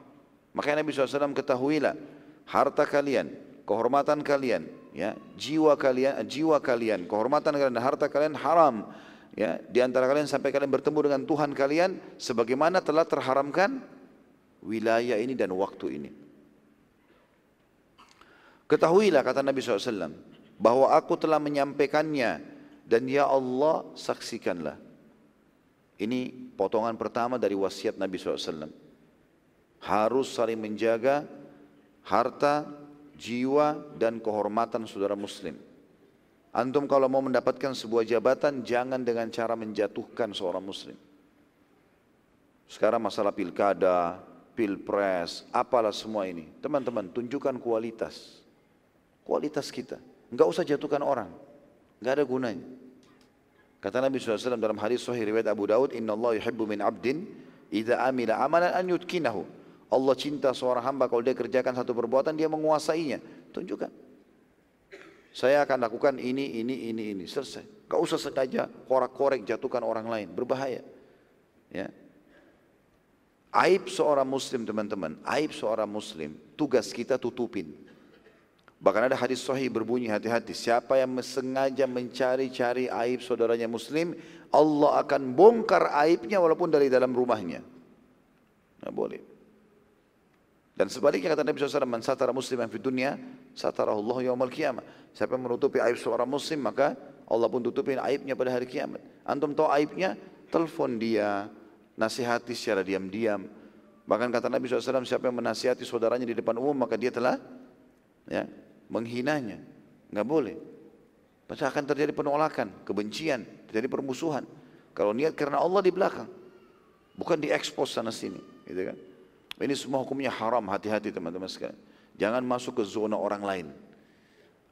Makanya Nabi SAW ketahuilah. Harta kalian, kehormatan kalian, ya jiwa kalian jiwa kalian kehormatan kalian dan harta kalian haram. Ya di antara kalian sampai kalian bertemu dengan Tuhan kalian sebagaimana telah terharamkan wilayah ini dan waktu ini. Ketahuilah kata Nabi SAW bahwa aku telah menyampaikannya dan ya Allah saksikanlah. Ini potongan pertama dari wasiat Nabi SAW harus saling menjaga harta jiwa dan kehormatan saudara muslim. Antum kalau mau mendapatkan sebuah jabatan jangan dengan cara menjatuhkan seorang muslim. Sekarang masalah pilkada, pilpres, apalah semua ini. Teman-teman tunjukkan kualitas. Kualitas kita. Enggak usah jatuhkan orang. Enggak ada gunanya. Kata Nabi SAW dalam hadis sahih riwayat Abu Daud, Inna Allah yuhibbu min abdin, idha amila amalan an yutkinahu. Allah cinta seorang hamba kalau dia kerjakan satu perbuatan dia menguasainya. Tunjukkan. Saya akan lakukan ini, ini, ini, ini. Selesai. Gak usah sengaja korek-korek jatuhkan orang lain. Berbahaya. Ya. Aib seorang muslim teman-teman. Aib seorang muslim. Tugas kita tutupin. Bahkan ada hadis sahih berbunyi hati-hati. Siapa yang sengaja mencari-cari aib saudaranya muslim. Allah akan bongkar aibnya walaupun dari dalam rumahnya. Nah, boleh. Dan sebaliknya kata Nabi SAW, Man satara musliman fi dunia, satara Allah yawmal qiyamah. Siapa yang menutupi aib seorang muslim, maka Allah pun tutupi aibnya pada hari kiamat. Antum tahu aibnya, telepon dia, nasihati secara diam-diam. Bahkan kata Nabi SAW, siapa yang menasihati saudaranya di depan umum, maka dia telah ya, menghinanya. Enggak boleh. Pasti akan terjadi penolakan, kebencian, terjadi permusuhan. Kalau niat karena Allah di belakang. Bukan diekspos sana sini. Gitu kan. Ini semua hukumnya haram, hati-hati teman-teman sekalian. Jangan masuk ke zona orang lain.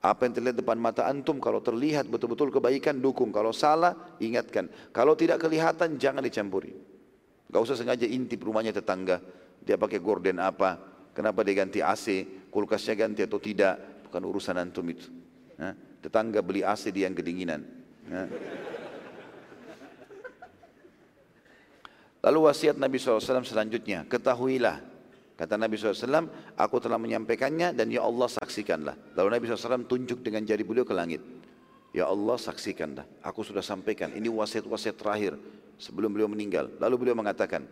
Apa yang terlihat depan mata antum, kalau terlihat betul-betul kebaikan, dukung. Kalau salah, ingatkan. Kalau tidak kelihatan, jangan dicampuri. Gak usah sengaja intip rumahnya tetangga. Dia pakai gorden apa, kenapa dia ganti AC, kulkasnya ganti atau tidak. Bukan urusan antum itu. tetangga beli AC dia yang kedinginan. Lalu wasiat Nabi SAW selanjutnya, ketahuilah. Kata Nabi SAW, aku telah menyampaikannya dan ya Allah saksikanlah. Lalu Nabi SAW tunjuk dengan jari beliau ke langit. Ya Allah saksikan dah, aku sudah sampaikan, ini wasiat-wasiat terakhir sebelum beliau meninggal. Lalu beliau mengatakan,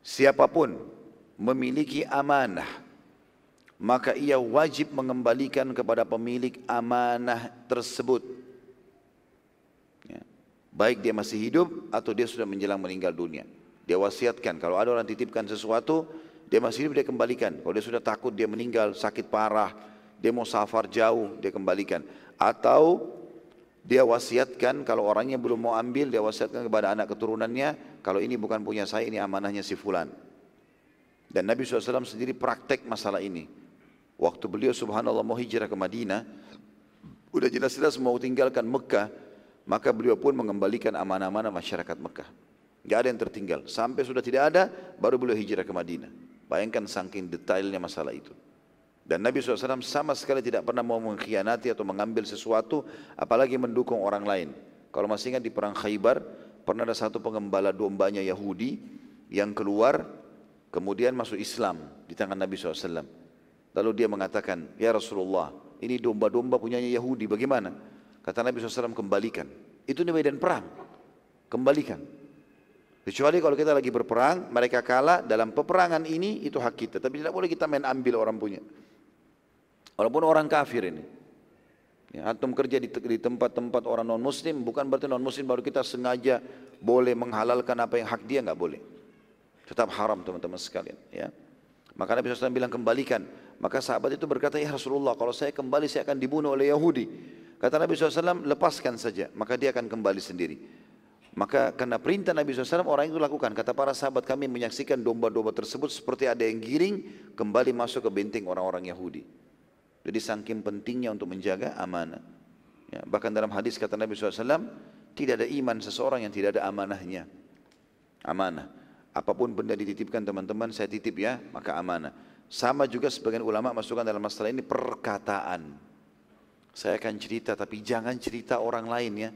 siapa pun memiliki amanah, maka ia wajib mengembalikan kepada pemilik amanah tersebut. Baik dia masih hidup atau dia sudah menjelang meninggal dunia. Dia wasiatkan kalau ada orang titipkan sesuatu, dia masih hidup dia kembalikan. Kalau dia sudah takut dia meninggal, sakit parah, dia mau safar jauh, dia kembalikan. Atau dia wasiatkan kalau orangnya belum mau ambil, dia wasiatkan kepada anak keturunannya, kalau ini bukan punya saya, ini amanahnya si fulan. Dan Nabi SAW sendiri praktek masalah ini. Waktu beliau subhanallah mau hijrah ke Madinah, udah jelas-jelas mau tinggalkan Mekah, maka beliau pun mengembalikan amanah-amanah masyarakat Mekah. Gak ada yang tertinggal. Sampai sudah tidak ada, baru beliau hijrah ke Madinah. Bayangkan saking detailnya masalah itu. Dan Nabi SAW sama sekali tidak pernah mau mengkhianati atau mengambil sesuatu, apalagi mendukung orang lain. Kalau masih ingat di perang Khaybar, pernah ada satu pengembala dombanya Yahudi yang keluar, kemudian masuk Islam di tangan Nabi SAW. Lalu dia mengatakan, Ya Rasulullah, ini domba-domba punyanya Yahudi, bagaimana? Kata Nabi SAW, kembalikan. Itu di medan perang, kembalikan. Kecuali kalau kita lagi berperang, mereka kalah dalam peperangan ini, itu hak kita. Tapi tidak boleh kita main ambil orang punya. Walaupun orang kafir ini. Ya, antum kerja di, tempat-tempat orang non muslim, bukan berarti non muslim baru kita sengaja boleh menghalalkan apa yang hak dia, nggak boleh. Tetap haram teman-teman sekalian. Ya. Maka Nabi SAW bilang kembalikan. Maka sahabat itu berkata, ya Rasulullah kalau saya kembali saya akan dibunuh oleh Yahudi. Kata Nabi SAW, lepaskan saja. Maka dia akan kembali sendiri. Maka karena perintah Nabi SAW orang itu lakukan. Kata para sahabat kami menyaksikan domba-domba tersebut seperti ada yang giring kembali masuk ke benteng orang-orang Yahudi. Jadi saking pentingnya untuk menjaga amanah. Ya, bahkan dalam hadis kata Nabi SAW, tidak ada iman seseorang yang tidak ada amanahnya. Amanah. Apa pun benda dititipkan teman-teman, saya titip ya, maka amanah. Sama juga sebagian ulama masukkan dalam masalah ini perkataan. Saya akan cerita, tapi jangan cerita orang lain ya.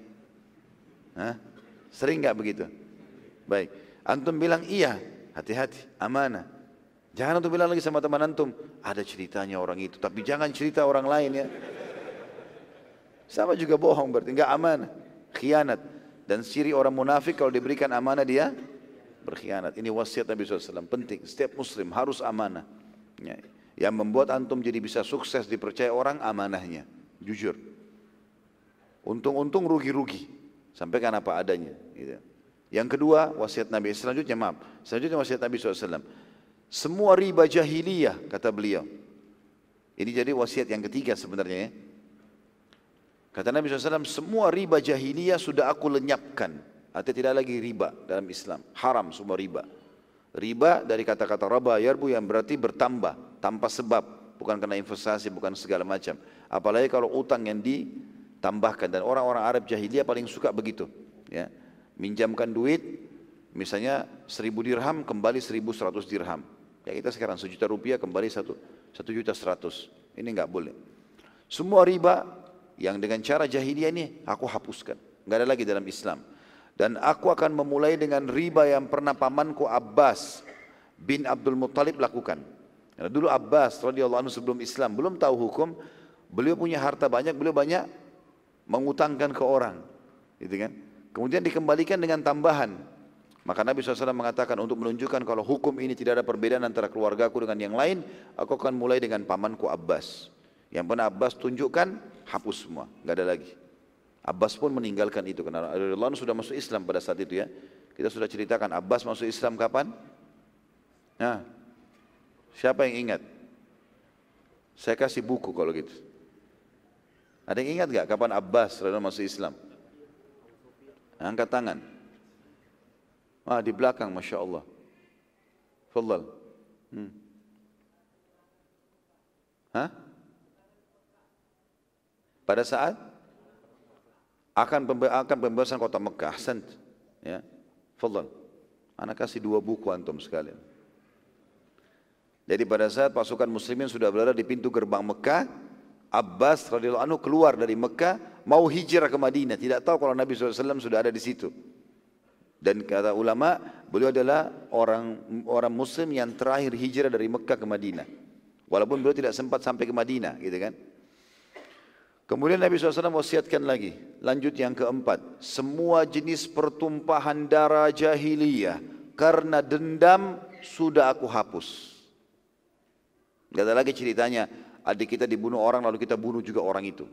Hah? Sering nggak begitu? Baik. Antum bilang iya, hati-hati, amanah. Jangan untuk bilang lagi sama teman antum, ada ceritanya orang itu, tapi jangan cerita orang lain ya. Sama juga bohong berarti, enggak amanah, khianat. Dan ciri orang munafik kalau diberikan amanah dia berkhianat. Ini wasiat Nabi SAW, penting. Setiap muslim harus amanah. Ya. Yang membuat antum jadi bisa sukses dipercaya orang amanahnya. Jujur. Untung-untung rugi-rugi. Sampaikan apa adanya. Gitu. Yang kedua wasiat Nabi. Selanjutnya maaf. Selanjutnya wasiat Nabi SAW. Semua riba jahiliyah kata beliau. Ini jadi wasiat yang ketiga sebenarnya ya. Kata Nabi SAW, semua riba jahiliyah sudah aku lenyapkan. Artinya tidak lagi riba dalam Islam. Haram semua riba. Riba dari kata-kata raba yarbu yang berarti bertambah tanpa sebab. Bukan karena investasi, bukan segala macam. Apalagi kalau utang yang ditambahkan. Dan orang-orang Arab jahiliyah paling suka begitu. Ya. Minjamkan duit, misalnya seribu dirham kembali seribu seratus dirham. Ya kita sekarang sejuta rupiah kembali satu, satu juta seratus. Ini nggak boleh. Semua riba yang dengan cara jahiliyah ini aku hapuskan. Nggak ada lagi dalam Islam. Dan aku akan memulai dengan riba yang pernah pamanku Abbas bin Abdul Muttalib lakukan. Karena dulu Abbas radhiyallahu anhu sebelum Islam belum tahu hukum, beliau punya harta banyak, beliau banyak mengutangkan ke orang, gitu kan? Kemudian dikembalikan dengan tambahan maka Nabi SAW mengatakan untuk menunjukkan kalau hukum ini tidak ada perbedaan antara keluargaku dengan yang lain, aku akan mulai dengan pamanku Abbas. Yang pernah Abbas tunjukkan, hapus semua, nggak ada lagi. Abbas pun meninggalkan itu karena Allah sudah masuk Islam pada saat itu ya. Kita sudah ceritakan Abbas masuk Islam kapan? Nah, siapa yang ingat? Saya kasih buku kalau gitu. Ada yang ingat gak kapan Abbas masuk Islam? Angkat tangan. Ah, di belakang, Masya Allah. Fadal. Hmm. Hah? Pada saat akan akan pembebasan kota Mekah, Ahsan. Ya. Fadal. Anak kasih dua buku antum sekalian. Jadi pada saat pasukan muslimin sudah berada di pintu gerbang Mekah, Abbas radhiyallahu anhu keluar dari Mekah mau hijrah ke Madinah. Tidak tahu kalau Nabi SAW sudah ada di situ. Dan kata ulama, beliau adalah orang orang muslim yang terakhir hijrah dari Mekah ke Madinah. Walaupun beliau tidak sempat sampai ke Madinah, gitu kan. Kemudian Nabi SAW wasiatkan lagi, lanjut yang keempat, semua jenis pertumpahan darah jahiliyah karena dendam sudah aku hapus. Gak ada lagi ceritanya, adik kita dibunuh orang lalu kita bunuh juga orang itu.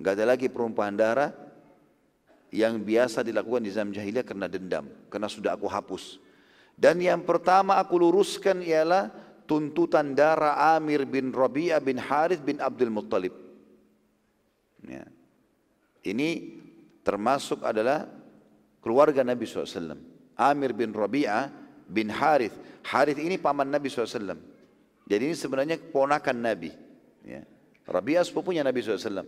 Gak ada lagi pertumpahan darah yang biasa dilakukan di zaman jahiliyah karena dendam, karena sudah aku hapus. Dan yang pertama aku luruskan ialah tuntutan darah Amir bin Rabi'ah bin Harith bin Abdul Muttalib. Ya. Ini termasuk adalah keluarga Nabi SAW. Amir bin Rabi'ah bin Harith. Harith ini paman Nabi SAW. Jadi ini sebenarnya ponakan Nabi. Ya. Rabi'ah sepupunya Nabi SAW.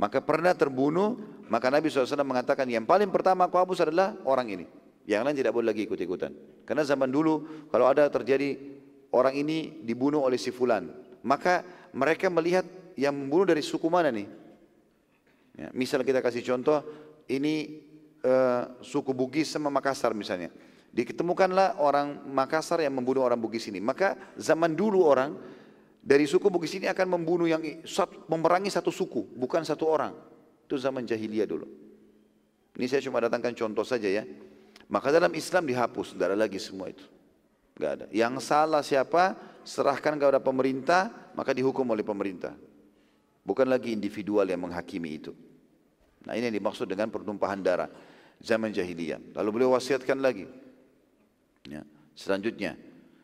Maka pernah terbunuh, maka Nabi SAW mengatakan yang paling pertama aku hapus adalah orang ini. Yang lain tidak boleh lagi ikut-ikutan. Karena zaman dulu kalau ada terjadi orang ini dibunuh oleh si fulan. Maka mereka melihat yang membunuh dari suku mana nih? Ya, misal kita kasih contoh, ini uh, suku Bugis sama Makassar misalnya. Diketemukanlah orang Makassar yang membunuh orang Bugis ini. Maka zaman dulu orang dari suku Bugis ini akan membunuh yang memerangi satu suku, bukan satu orang. Itu zaman jahiliyah dulu. Ini saya cuma datangkan contoh saja ya. Maka dalam Islam dihapus, tidak ada lagi semua itu. Gak ada. Yang salah siapa? Serahkan kepada pemerintah, maka dihukum oleh pemerintah. Bukan lagi individual yang menghakimi itu. Nah ini yang dimaksud dengan pertumpahan darah zaman jahiliyah. Lalu beliau wasiatkan lagi. Ya. Selanjutnya,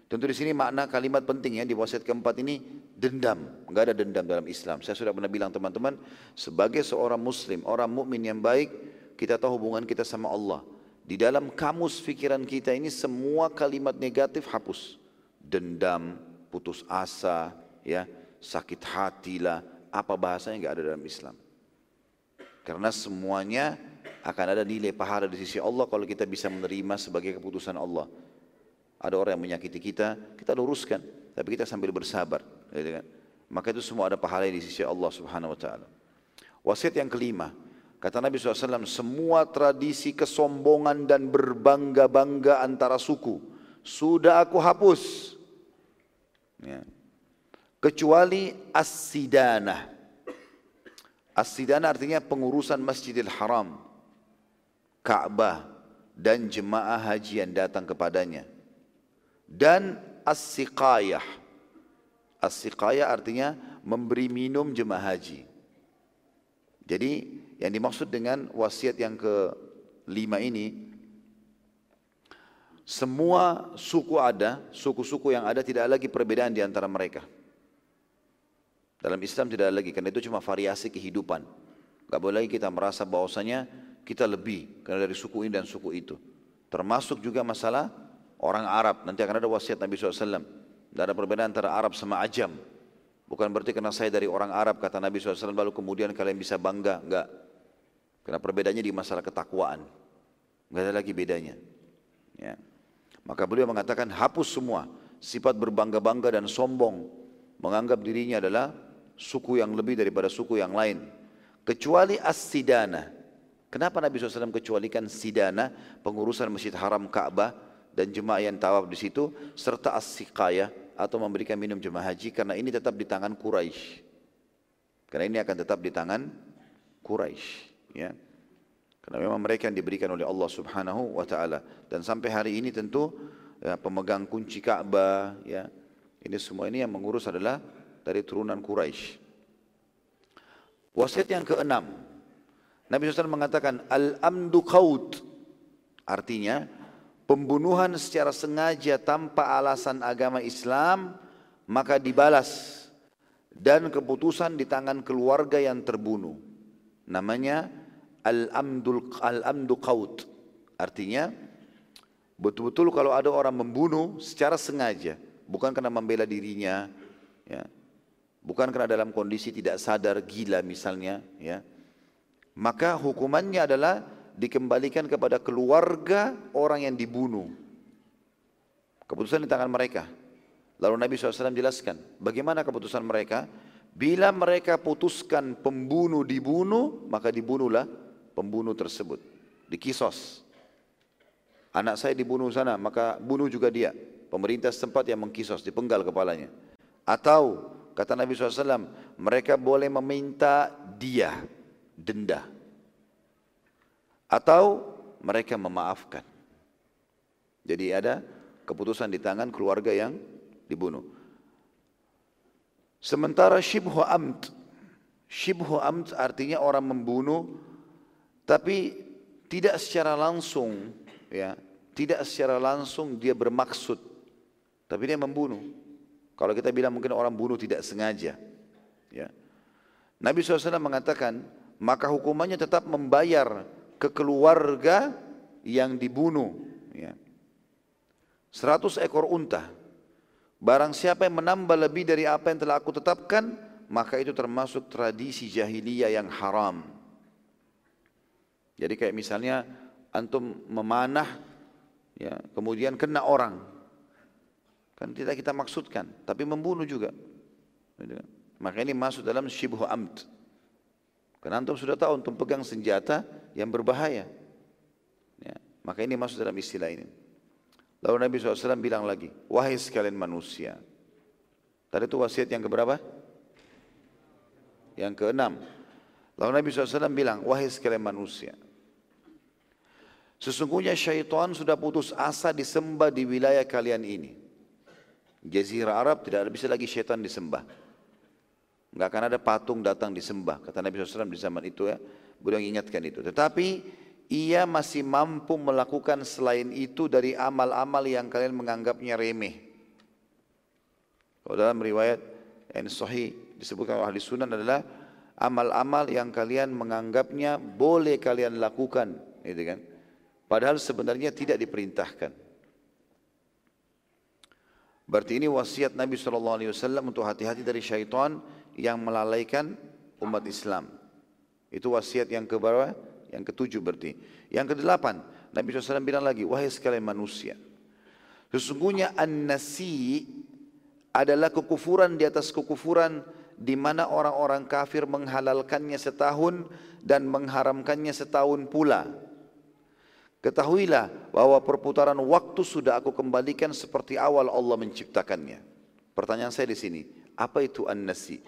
tentu di sini makna kalimat penting ya di wasiat keempat ini dendam. Enggak ada dendam dalam Islam. Saya sudah pernah bilang teman-teman, sebagai seorang muslim, orang mukmin yang baik, kita tahu hubungan kita sama Allah. Di dalam kamus pikiran kita ini semua kalimat negatif hapus. Dendam, putus asa, ya, sakit hati lah, apa bahasanya nggak ada dalam Islam. Karena semuanya akan ada nilai pahala di sisi Allah kalau kita bisa menerima sebagai keputusan Allah. Ada orang yang menyakiti kita, kita luruskan, tapi kita sambil bersabar. Gitu kan? Maka itu semua ada pahala di sisi Allah Subhanahu Wa Taala. Wasiat yang kelima, Kata Nabi SAW, semua tradisi kesombongan dan berbangga-bangga antara suku sudah aku hapus. Ya. Kecuali as-sidana. As-sidana artinya pengurusan Masjidil Haram, Ka'bah dan jemaah haji yang datang kepadanya. Dan as-siqayah. As-siqayah artinya memberi minum jemaah haji. Jadi yang dimaksud dengan wasiat yang kelima ini, semua suku ada, suku-suku yang ada tidak lagi perbedaan di antara mereka. Dalam Islam tidak ada lagi, karena itu cuma variasi kehidupan. Gak boleh lagi kita merasa bahwasanya kita lebih karena dari suku ini dan suku itu. Termasuk juga masalah orang Arab. Nanti akan ada wasiat Nabi SAW. Tidak ada perbedaan antara Arab sama Ajam. Bukan berarti karena saya dari orang Arab kata Nabi SAW lalu kemudian kalian bisa bangga. Enggak. Karena perbedaannya di masalah ketakwaan. Enggak ada lagi bedanya. Ya. Maka beliau mengatakan hapus semua sifat berbangga-bangga dan sombong. Menganggap dirinya adalah suku yang lebih daripada suku yang lain. Kecuali as-sidana. Kenapa Nabi SAW kecualikan sidana, pengurusan Masjid Haram Ka'bah dan jemaah yang tawaf di situ, serta as-siqaya atau memberikan minum jemaah haji karena ini tetap di tangan Quraisy. Karena ini akan tetap di tangan Quraisy ya. Karena memang mereka yang diberikan oleh Allah Subhanahu wa taala dan sampai hari ini tentu ya, pemegang kunci Ka'bah ya. Ini semua ini yang mengurus adalah dari turunan Quraisy. Wasiat yang keenam. Nabi SAW mengatakan al-amdu qaut. Artinya pembunuhan secara sengaja tanpa alasan agama Islam maka dibalas dan keputusan di tangan keluarga yang terbunuh. Namanya al-amdul al-amdu qaut. Artinya betul-betul kalau ada orang membunuh secara sengaja, bukan karena membela dirinya, ya. Bukan karena dalam kondisi tidak sadar gila misalnya, ya. Maka hukumannya adalah dikembalikan kepada keluarga orang yang dibunuh. Keputusan di tangan mereka. Lalu Nabi SAW jelaskan, bagaimana keputusan mereka? Bila mereka putuskan pembunuh dibunuh, maka dibunuhlah pembunuh tersebut. Di kisos. Anak saya dibunuh sana, maka bunuh juga dia. Pemerintah setempat yang mengkisos, dipenggal kepalanya. Atau Kata Nabi SAW, mereka boleh meminta dia, denda. Atau mereka memaafkan. Jadi ada keputusan di tangan keluarga yang dibunuh. Sementara shibhu amt, shibhu amt artinya orang membunuh tapi tidak secara langsung ya, tidak secara langsung dia bermaksud tapi dia membunuh. Kalau kita bilang mungkin orang bunuh tidak sengaja. Ya. Nabi SAW mengatakan, maka hukumannya tetap membayar ke keluarga yang dibunuh. Ya. 100 ekor unta. Barang siapa yang menambah lebih dari apa yang telah aku tetapkan, maka itu termasuk tradisi jahiliyah yang haram. Jadi kayak misalnya antum memanah, ya, kemudian kena orang, Kan tidak kita maksudkan, tapi membunuh juga. Maka ini masuk dalam syibhu amt. Karena antum sudah tahu untuk pegang senjata yang berbahaya. Ya, maka ini masuk dalam istilah ini. Lalu Nabi SAW bilang lagi, wahai sekalian manusia. Tadi itu wasiat yang keberapa? Yang keenam. Lalu Nabi SAW bilang, wahai sekalian manusia. Sesungguhnya syaitan sudah putus asa disembah di wilayah kalian ini. Jazirah Arab tidak ada bisa lagi syaitan disembah. Enggak akan ada patung datang disembah. Kata Nabi SAW di zaman itu ya. Beliau ingatkan itu. Tetapi ia masih mampu melakukan selain itu dari amal-amal yang kalian menganggapnya remeh. Kalau dalam riwayat yang sahih disebutkan oleh ahli sunan adalah amal-amal yang kalian menganggapnya boleh kalian lakukan, gitu kan? Padahal sebenarnya tidak diperintahkan. Berarti ini wasiat Nabi SAW untuk hati-hati dari syaitan yang melalaikan umat Islam. Itu wasiat yang keberapa? Yang ketujuh berarti. Yang kedelapan, Nabi SAW bilang lagi, wahai sekalian manusia. Sesungguhnya an-nasi adalah kekufuran di atas kekufuran di mana orang-orang kafir menghalalkannya setahun dan mengharamkannya setahun pula. Ketahuilah bahwa perputaran waktu sudah aku kembalikan seperti awal Allah menciptakannya. Pertanyaan saya di sini, apa itu an-nasi?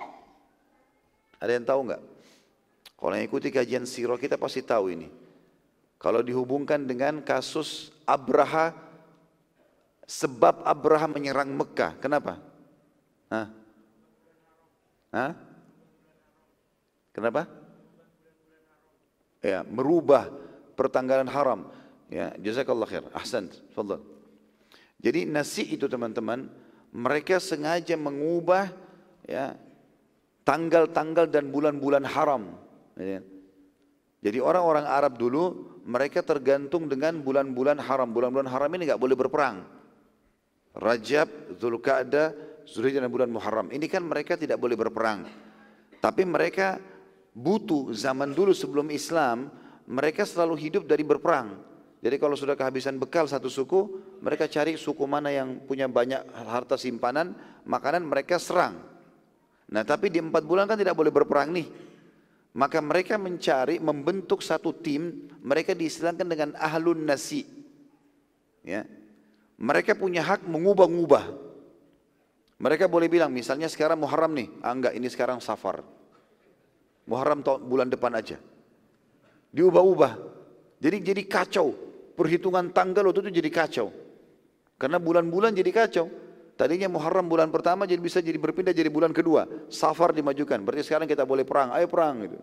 Ada yang tahu enggak? Kalau yang ikuti kajian sirah kita pasti tahu ini. Kalau dihubungkan dengan kasus Abraha, sebab Abraha menyerang Mekah, kenapa? Hah? Hah? Kenapa? Ya, merubah pertanggalan haram. Ya, jazakallah khair. Ahsan. Fadal. Jadi nasi itu teman-teman, mereka sengaja mengubah ya tanggal-tanggal dan bulan-bulan haram. Ya. Jadi orang-orang Arab dulu mereka tergantung dengan bulan-bulan haram. Bulan-bulan haram ini nggak boleh berperang. Rajab, Zulkaadah, Zulhijjah dan bulan Muharram. Ini kan mereka tidak boleh berperang. Tapi mereka butuh zaman dulu sebelum Islam, mereka selalu hidup dari berperang. Jadi kalau sudah kehabisan bekal satu suku, mereka cari suku mana yang punya banyak harta simpanan, makanan mereka serang. Nah tapi di empat bulan kan tidak boleh berperang nih. Maka mereka mencari, membentuk satu tim, mereka diistilahkan dengan ahlun nasi. Ya. Mereka punya hak mengubah-ubah. Mereka boleh bilang, misalnya sekarang Muharram nih, ah enggak ini sekarang Safar. Muharram bulan depan aja. Diubah-ubah. Jadi jadi kacau perhitungan tanggal waktu itu jadi kacau. Karena bulan-bulan jadi kacau. Tadinya Muharram bulan pertama jadi bisa jadi berpindah jadi bulan kedua. Safar dimajukan. Berarti sekarang kita boleh perang. Ayo perang gitu.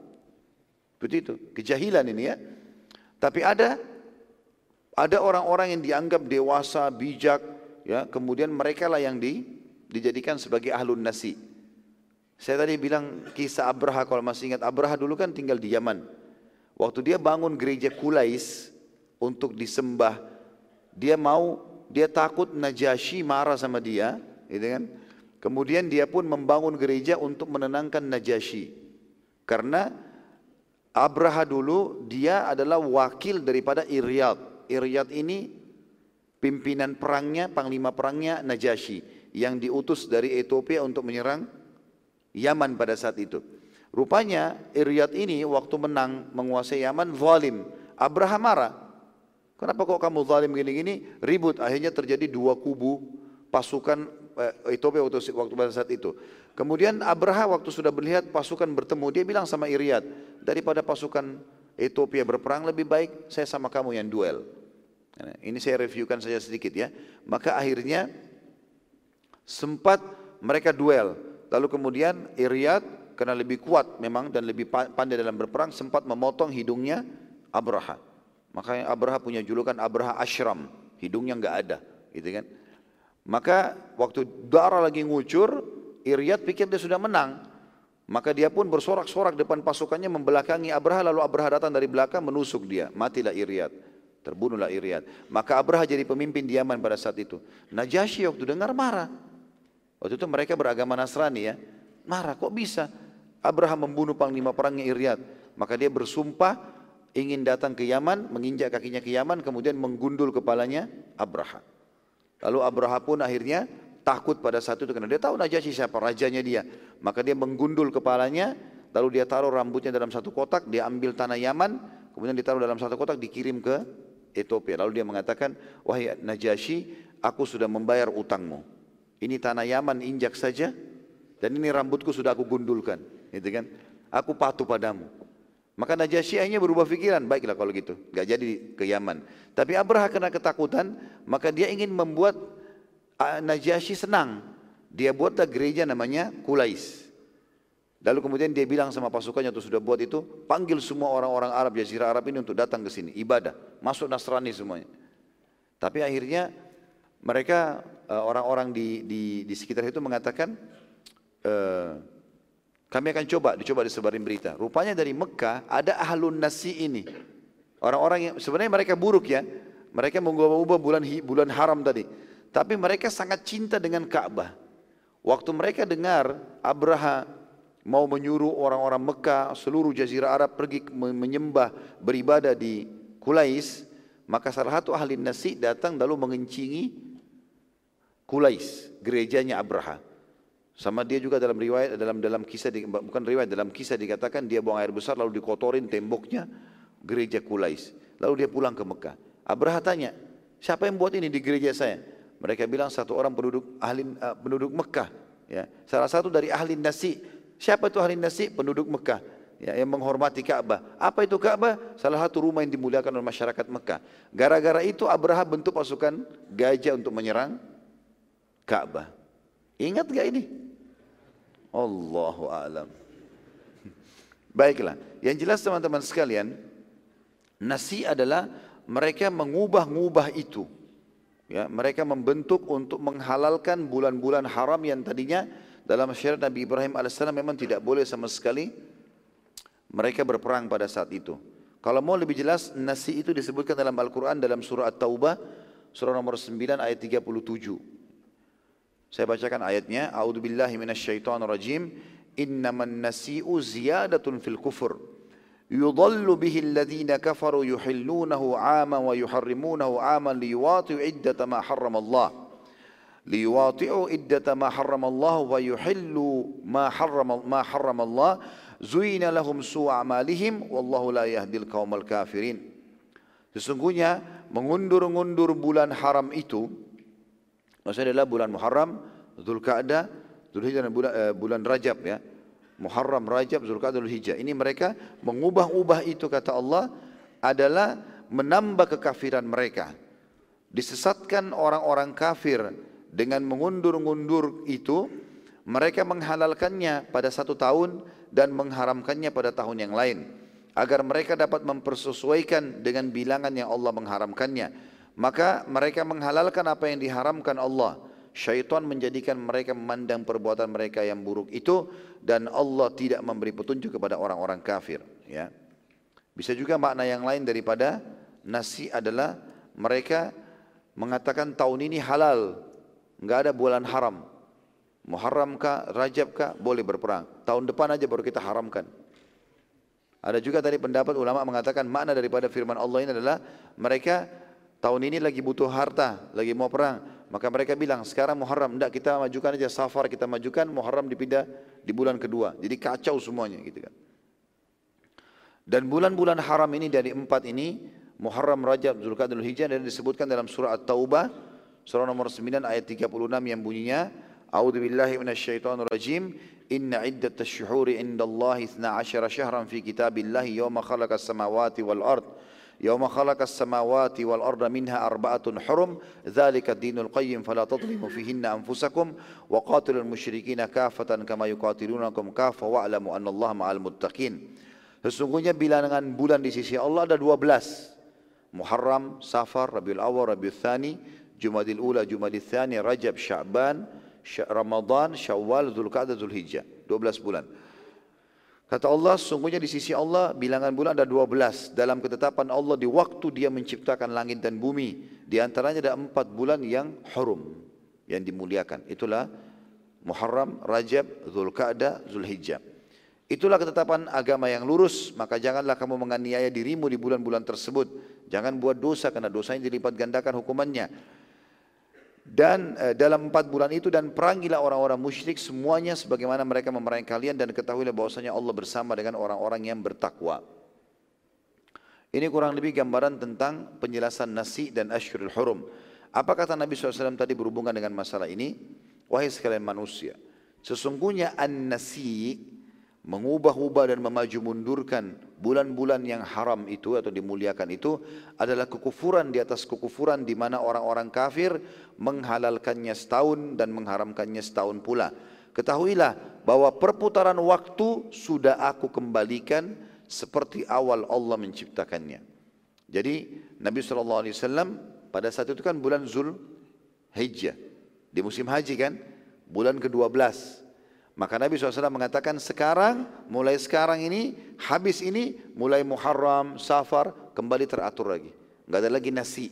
Begitu. Kejahilan ini ya. Tapi ada ada orang-orang yang dianggap dewasa, bijak, ya. Kemudian mereka lah yang di, dijadikan sebagai ahlun nasi. Saya tadi bilang kisah Abraha kalau masih ingat Abraha dulu kan tinggal di Yaman. Waktu dia bangun gereja Kulais, untuk disembah. Dia mau, dia takut Najasyi marah sama dia, gitu kan? Kemudian dia pun membangun gereja untuk menenangkan Najasyi. Karena Abraha dulu dia adalah wakil daripada Iryad. Iryad ini pimpinan perangnya, panglima perangnya Najasyi yang diutus dari Ethiopia untuk menyerang Yaman pada saat itu. Rupanya Iryad ini waktu menang menguasai Yaman zalim. Abraha marah. Kenapa kok kamu zalim gini-gini? Ribut, akhirnya terjadi dua kubu pasukan eh, Ethiopia waktu, waktu pada saat itu. Kemudian Abraha waktu sudah melihat pasukan bertemu, dia bilang sama Iriad, daripada pasukan Ethiopia berperang lebih baik saya sama kamu yang duel. Ini saya reviewkan saja sedikit ya. Maka akhirnya sempat mereka duel. Lalu kemudian Iriad karena lebih kuat memang dan lebih pandai dalam berperang sempat memotong hidungnya Abraha. Makanya Abraha punya julukan Abraha Ashram, hidungnya nggak ada, gitu kan? Maka waktu darah lagi ngucur, Iryad pikir dia sudah menang. Maka dia pun bersorak-sorak depan pasukannya membelakangi Abraha lalu Abraha datang dari belakang menusuk dia. Matilah Iryad. Terbunuhlah Iryad. Maka Abraha jadi pemimpin Yaman pada saat itu. Najasyi waktu dengar marah. Waktu itu mereka beragama Nasrani ya. Marah kok bisa Abraha membunuh panglima perangnya Iryad. Maka dia bersumpah ingin datang ke Yaman, menginjak kakinya ke Yaman, kemudian menggundul kepalanya Abraha. Lalu Abraha pun akhirnya takut pada saat itu karena dia tahu Najasyi siapa, rajanya dia. Maka dia menggundul kepalanya, lalu dia taruh rambutnya dalam satu kotak, dia ambil tanah Yaman, kemudian ditaruh dalam satu kotak, dikirim ke Ethiopia. Lalu dia mengatakan, wahai Najasyi, aku sudah membayar utangmu. Ini tanah Yaman injak saja, dan ini rambutku sudah aku gundulkan. Gitu kan? Aku patuh padamu. Maka Najasyi akhirnya berubah pikiran, baiklah kalau gitu, gak jadi ke Yaman. Tapi Abraha kena ketakutan, maka dia ingin membuat ah, Najasyi senang. Dia buatlah gereja namanya Kulais. Lalu kemudian dia bilang sama pasukannya itu sudah buat itu, panggil semua orang-orang Arab, Jazirah Arab ini untuk datang ke sini, ibadah, masuk Nasrani semuanya. Tapi akhirnya mereka ah, orang-orang di, di, di sekitar itu mengatakan, uh, kami akan coba, dicoba disebarin berita. Rupanya dari Mekah ada ahlun nasi ini. Orang-orang yang sebenarnya mereka buruk ya. Mereka mengubah-ubah bulan bulan haram tadi. Tapi mereka sangat cinta dengan Ka'bah. Waktu mereka dengar Abraha mau menyuruh orang-orang Mekah, seluruh jazirah Arab pergi menyembah, beribadah di Kulais, maka salah satu ahli nasi datang lalu mengencingi Kulais, gerejanya Abraha. Sama dia juga dalam riwayat dalam dalam kisah bukan riwayat dalam kisah dikatakan dia buang air besar lalu dikotorin temboknya gereja Kulais. Lalu dia pulang ke Mekah. Abraha tanya, siapa yang buat ini di gereja saya? Mereka bilang satu orang penduduk ahli uh, penduduk Mekah. Ya, salah satu dari ahli nasi. Siapa itu ahli nasi? Penduduk Mekah. Ya, yang menghormati Ka'bah. Apa itu Ka'bah? Salah satu rumah yang dimuliakan oleh masyarakat Mekah. Gara-gara itu Abraha bentuk pasukan gajah untuk menyerang Ka'bah. Ingat gak ini? Allahu alam. Baiklah, yang jelas teman-teman sekalian, nasi adalah mereka mengubah-ngubah itu. Ya, mereka membentuk untuk menghalalkan bulan-bulan haram yang tadinya dalam syariat Nabi Ibrahim AS memang tidak boleh sama sekali mereka berperang pada saat itu. Kalau mau lebih jelas, nasi itu disebutkan dalam Al-Quran dalam surah At-Taubah, surah nomor 9 ayat 37. Saya bacakan ayatnya. A'udzubillahi minasyaitonirrajim. Innaman nasi'u ziyadatun fil kufur. Yudallu bihi alladhina kafaru yuhillunahu 'aman wa yuharrimunahu 'aman liwati'u iddata ma harramallah. Ma harramallah wa yuhillu ma harram ma harramallah. Zuina lahum su'amalihim wallahu la yahdil qaumal kafirin. Sesungguhnya mengundur-undur bulan haram itu Maksudnya adalah bulan Muharram, Zulkaadah, Zulhijjah dan bulan, uh, bulan Rajab ya. Muharram, Rajab, Zulkaadah, Zulhijjah. Ini mereka mengubah-ubah itu kata Allah adalah menambah kekafiran mereka. Disesatkan orang-orang kafir dengan mengundur-undur itu, mereka menghalalkannya pada satu tahun dan mengharamkannya pada tahun yang lain. Agar mereka dapat mempersesuaikan dengan bilangan yang Allah mengharamkannya maka mereka menghalalkan apa yang diharamkan Allah. Syaitan menjadikan mereka memandang perbuatan mereka yang buruk itu dan Allah tidak memberi petunjuk kepada orang-orang kafir. Ya. Bisa juga makna yang lain daripada nasi adalah mereka mengatakan tahun ini halal, nggak ada bulan haram. Muharram kah, Rajab kah, boleh berperang. Tahun depan aja baru kita haramkan. Ada juga tadi pendapat ulama mengatakan makna daripada firman Allah ini adalah mereka tahun ini lagi butuh harta, lagi mau perang. Maka mereka bilang, sekarang Muharram, tidak kita majukan aja safar, kita majukan, Muharram dipindah di bulan kedua. Jadi kacau semuanya gitu kan. Dan bulan-bulan haram ini dari empat ini, Muharram, Rajab, Zulqa'dah, Hijjah dan disebutkan dalam surah At-Taubah, Surah nomor 9 ayat 36 yang bunyinya A'udzu billahi minasyaitonir rajim Inna iddat asy-syuhuri indallahi 12 syahran fi kitabillahi yawma khalaqas samawati wal yauma khalaqas samawati wal arda minha arba'atun hurum dzalika dinul qayyim fala tadhlimu fihinna anfusakum wa qatilul musyrikina kafatan kama yuqatilunakum kafa wa'lamu anna Allah Sesungguhnya bilangan bulan di sisi Allah ada 12. Muharram, Safar, Rabiul Awal, Rabiul Thani, Jumadil Ula, Jumadil Thani, Rajab, Sya'ban, Ramadan, Syawal, Dzulqa'dah, Dua 12 bulan. Kata Allah, sungguhnya di sisi Allah bilangan bulan ada 12 dalam ketetapan Allah di waktu dia menciptakan langit dan bumi. Di antaranya ada empat bulan yang hurum, yang dimuliakan. Itulah Muharram, Rajab, Zulqa'dah, Zulhijjah. Itulah ketetapan agama yang lurus, maka janganlah kamu menganiaya dirimu di bulan-bulan tersebut. Jangan buat dosa karena dosanya dilipat gandakan hukumannya dan e, dalam empat bulan itu dan perangilah orang-orang musyrik semuanya sebagaimana mereka memerangi kalian dan ketahuilah bahwasanya Allah bersama dengan orang-orang yang bertakwa. Ini kurang lebih gambaran tentang penjelasan nasi dan asyurul hurum. Apa kata Nabi SAW tadi berhubungan dengan masalah ini? Wahai sekalian manusia, sesungguhnya an-nasi mengubah-ubah dan memaju mundurkan bulan-bulan yang haram itu atau dimuliakan itu adalah kekufuran di atas kekufuran di mana orang-orang kafir menghalalkannya setahun dan mengharamkannya setahun pula. Ketahuilah bahwa perputaran waktu sudah aku kembalikan seperti awal Allah menciptakannya. Jadi Nabi SAW pada saat itu kan bulan Zul Hijjah. Di musim haji kan, bulan ke-12. Maka Nabi SAW mengatakan sekarang, mulai sekarang ini, habis ini, mulai Muharram, Safar, kembali teratur lagi. Enggak ada lagi nasi.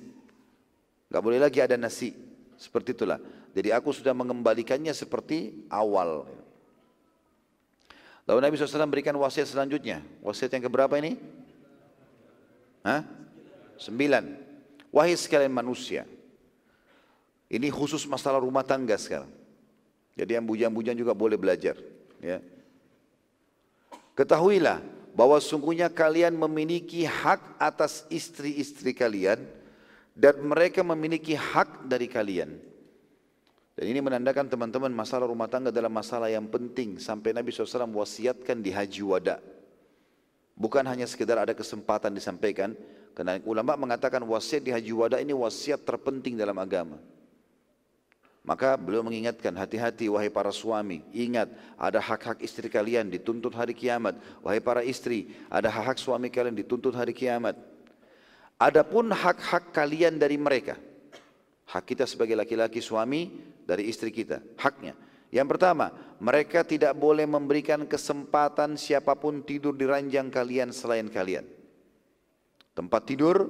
Enggak boleh lagi ada nasi. Seperti itulah. Jadi aku sudah mengembalikannya seperti awal. Lalu Nabi SAW berikan wasiat selanjutnya. Wasiat yang keberapa ini? Hah? Sembilan. Wahai sekalian manusia. Ini khusus masalah rumah tangga sekarang. Jadi yang bujang-bujang juga boleh belajar. Ya. Ketahuilah bahwa sungguhnya kalian memiliki hak atas istri-istri kalian dan mereka memiliki hak dari kalian. Dan ini menandakan teman-teman masalah rumah tangga adalah masalah yang penting sampai Nabi SAW wasiatkan di haji wada. Bukan hanya sekedar ada kesempatan disampaikan, karena ulama mengatakan wasiat di haji wada ini wasiat terpenting dalam agama. Maka beliau mengingatkan hati-hati wahai para suami. Ingat ada hak-hak istri kalian dituntut hari kiamat. Wahai para istri ada hak-hak suami kalian dituntut hari kiamat. Adapun hak-hak kalian dari mereka Hak kita sebagai laki-laki suami dari istri kita Haknya. Yang pertama mereka tidak boleh memberikan kesempatan siapa pun tidur di ranjang kalian selain kalian. Tempat tidur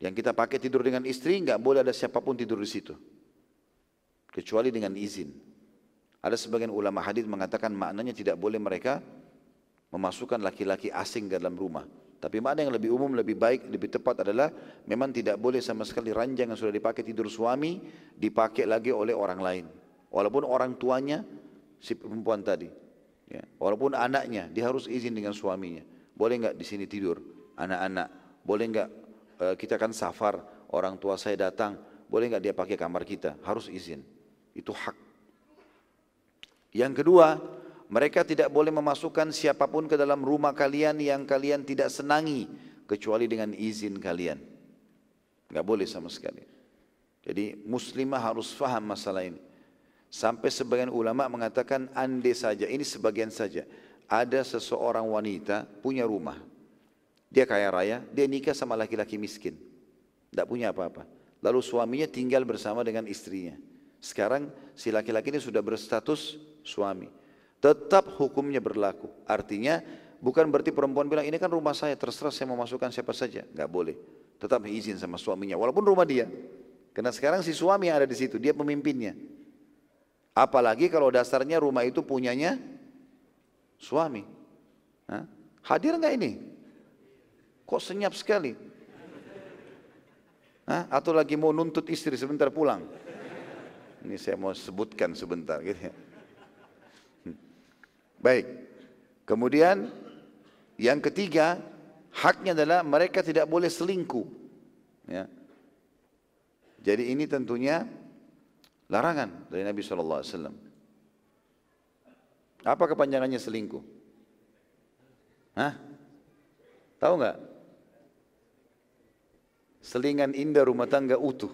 yang kita pakai tidur dengan istri nggak boleh ada siapa pun tidur di situ kecuali dengan izin. Ada sebagian ulama hadis mengatakan maknanya tidak boleh mereka memasukkan laki-laki asing ke dalam rumah. Tapi makna yang lebih umum, lebih baik, lebih tepat adalah memang tidak boleh sama sekali ranjang yang sudah dipakai tidur suami dipakai lagi oleh orang lain. Walaupun orang tuanya si perempuan tadi, ya. walaupun anaknya dia harus izin dengan suaminya. Boleh nggak di sini tidur anak-anak? Boleh nggak uh, kita kan safar orang tua saya datang? Boleh nggak dia pakai kamar kita? Harus izin. Itu hak. Yang kedua, mereka tidak boleh memasukkan siapa pun ke dalam rumah kalian yang kalian tidak senangi kecuali dengan izin kalian. Enggak boleh sama sekali. Jadi muslimah harus faham masalah ini. Sampai sebagian ulama mengatakan andai saja, ini sebagian saja. Ada seseorang wanita punya rumah. Dia kaya raya, dia nikah sama laki-laki miskin. Tidak punya apa-apa. Lalu suaminya tinggal bersama dengan istrinya. Sekarang si laki-laki ini sudah berstatus suami. Tetap hukumnya berlaku. Artinya bukan berarti perempuan bilang ini kan rumah saya terserah saya mau masukkan siapa saja. Enggak boleh. Tetap izin sama suaminya walaupun rumah dia. Karena sekarang si suami yang ada di situ dia pemimpinnya. Apalagi kalau dasarnya rumah itu punyanya suami. Hah? Hadir nggak ini? Kok senyap sekali? Hah? Atau lagi mau nuntut istri sebentar pulang? Ini saya mau sebutkan sebentar gitu ya. Baik. Kemudian yang ketiga, haknya adalah mereka tidak boleh selingkuh. Ya. Jadi ini tentunya larangan dari Nabi Shallallahu Alaihi Wasallam. Apa kepanjangannya selingkuh? Hah? Tahu nggak? Selingan indah rumah tangga utuh.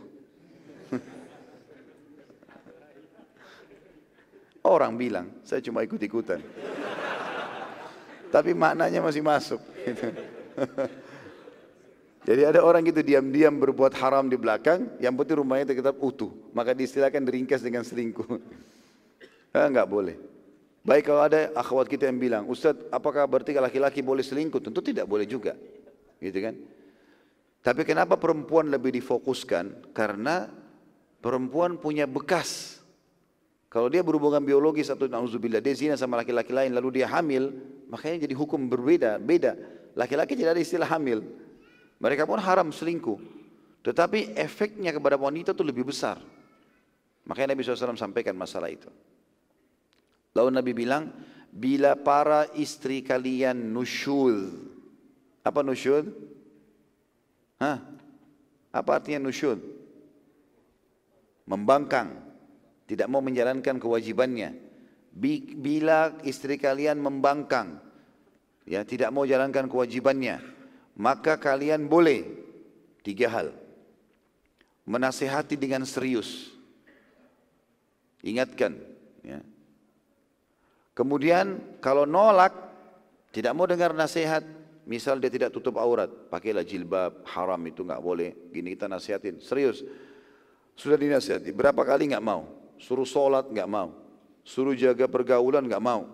Orang bilang, saya cuma ikut-ikutan. Tapi maknanya masih masuk. Jadi ada orang gitu diam-diam berbuat haram di belakang, yang penting rumahnya tetap utuh. Maka diistilahkan diringkas dengan selingkuh. Eh, enggak boleh. Baik kalau ada akhwat kita yang bilang, Ustaz apakah berarti laki-laki boleh selingkuh? Tentu tidak boleh juga. Gitu kan? Tapi kenapa perempuan lebih difokuskan? Karena perempuan punya bekas kalau dia berhubungan biologis atau nauzubillah dia zina sama laki-laki lain lalu dia hamil, makanya jadi hukum berbeda, beda. Laki-laki tidak ada istilah hamil. Mereka pun haram selingkuh. Tetapi efeknya kepada wanita itu lebih besar. Makanya Nabi SAW sampaikan masalah itu. Lalu Nabi bilang, bila para istri kalian nusyud. Apa nusyud? Hah? Apa artinya nusyud? Membangkang tidak mau menjalankan kewajibannya. Bila istri kalian membangkang, ya tidak mau jalankan kewajibannya, maka kalian boleh tiga hal. Menasehati dengan serius. Ingatkan, ya. Kemudian kalau nolak, tidak mau dengar nasihat, misal dia tidak tutup aurat, pakailah jilbab, haram itu nggak boleh. Gini kita nasihatin, serius. Sudah dinasihati, berapa kali nggak mau? Suruh sholat nggak mau. Suruh jaga pergaulan nggak mau.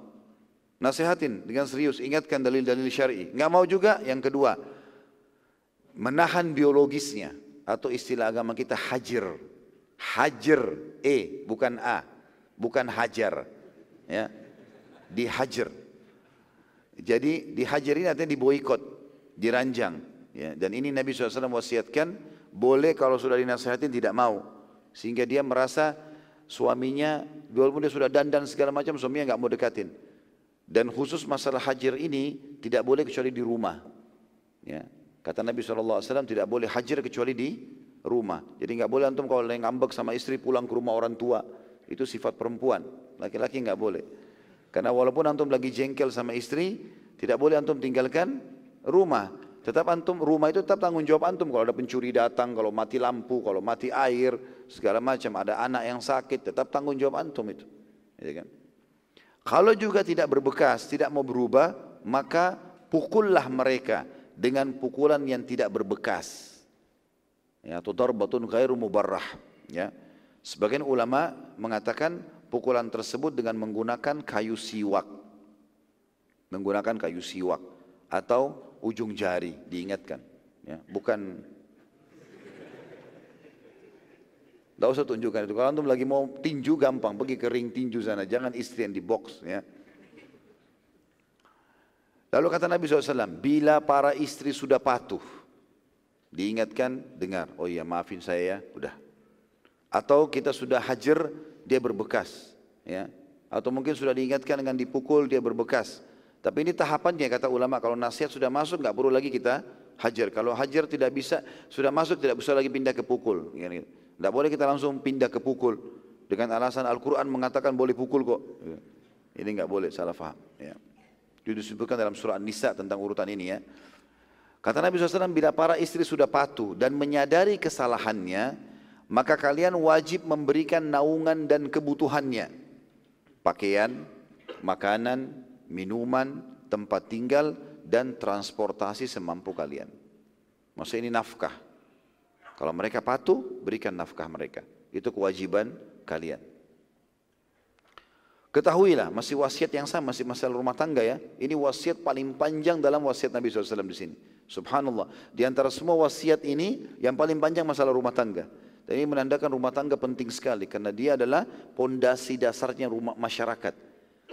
Nasihatin dengan serius, ingatkan dalil-dalil syar'i. Nggak mau juga. Yang kedua, menahan biologisnya atau istilah agama kita hajir. Hajir, e bukan a, bukan hajar. Ya, dihajar. Jadi dihajar ini artinya diboikot, diranjang. Ya, dan ini Nabi SAW wasiatkan, boleh kalau sudah dinasihatin tidak mau. Sehingga dia merasa suaminya walaupun dia sudah dandan segala macam suaminya nggak mau dekatin. Dan khusus masalah hajir ini tidak boleh kecuali di rumah. Ya. Kata Nabi saw tidak boleh hajir kecuali di rumah. Jadi nggak boleh antum kalau ngambek sama istri pulang ke rumah orang tua. Itu sifat perempuan. Laki-laki nggak boleh. Karena walaupun antum lagi jengkel sama istri tidak boleh antum tinggalkan rumah Tetap antum rumah itu tetap tanggung jawab antum kalau ada pencuri datang, kalau mati lampu, kalau mati air, segala macam. Ada anak yang sakit, tetap tanggung jawab antum itu. Ya kan? Kalau juga tidak berbekas, tidak mau berubah, maka pukullah mereka dengan pukulan yang tidak berbekas. Ya, atau darbatun ghairu mubarrah. Ya. Sebagian ulama mengatakan pukulan tersebut dengan menggunakan kayu siwak. Menggunakan kayu siwak atau ujung jari diingatkan ya bukan Tidak usah tunjukkan itu. Kalau antum lagi mau tinju gampang, pergi ke ring tinju sana. Jangan istri yang di box. Ya. Lalu kata Nabi SAW, bila para istri sudah patuh, diingatkan, dengar. Oh iya maafin saya ya, udah. Atau kita sudah hajar, dia berbekas. Ya. Atau mungkin sudah diingatkan dengan dipukul, dia berbekas. Tapi ini tahapannya kata ulama kalau nasihat sudah masuk nggak perlu lagi kita hajar. Kalau hajar tidak bisa sudah masuk tidak bisa lagi pindah ke pukul. Tidak boleh kita langsung pindah ke pukul dengan alasan Al-Quran mengatakan boleh pukul kok. Ini nggak boleh salah faham. Ya. Itu disebutkan dalam surah An-Nisa tentang urutan ini ya. Kata Nabi SAW, bila para istri sudah patuh dan menyadari kesalahannya, maka kalian wajib memberikan naungan dan kebutuhannya. Pakaian, makanan, minuman, tempat tinggal, dan transportasi semampu kalian. Maksudnya ini nafkah. Kalau mereka patuh, berikan nafkah mereka. Itu kewajiban kalian. Ketahuilah, masih wasiat yang sama, masih masalah rumah tangga ya. Ini wasiat paling panjang dalam wasiat Nabi SAW di sini. Subhanallah. Di antara semua wasiat ini, yang paling panjang masalah rumah tangga. Dan ini menandakan rumah tangga penting sekali. Karena dia adalah pondasi dasarnya rumah masyarakat.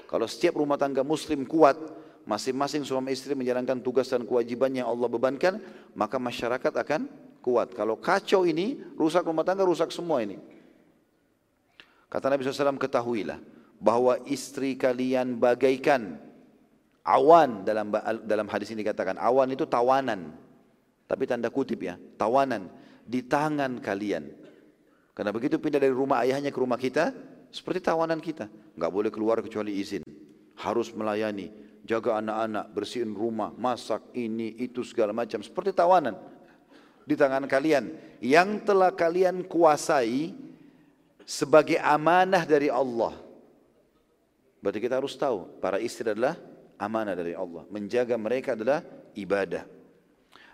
Kalau setiap rumah tangga muslim kuat, masing-masing suami istri menjalankan tugas dan kewajiban yang Allah bebankan, maka masyarakat akan kuat. Kalau kacau ini, rusak rumah tangga, rusak semua ini. Kata Nabi SAW, ketahuilah bahwa istri kalian bagaikan awan dalam dalam hadis ini dikatakan awan itu tawanan tapi tanda kutip ya tawanan di tangan kalian Karena begitu pindah dari rumah ayahnya ke rumah kita, seperti tawanan kita. Nggak boleh keluar kecuali izin. Harus melayani, jaga anak-anak, bersihin rumah, masak ini, itu segala macam. Seperti tawanan di tangan kalian. Yang telah kalian kuasai sebagai amanah dari Allah. Berarti kita harus tahu, para istri adalah amanah dari Allah. Menjaga mereka adalah ibadah.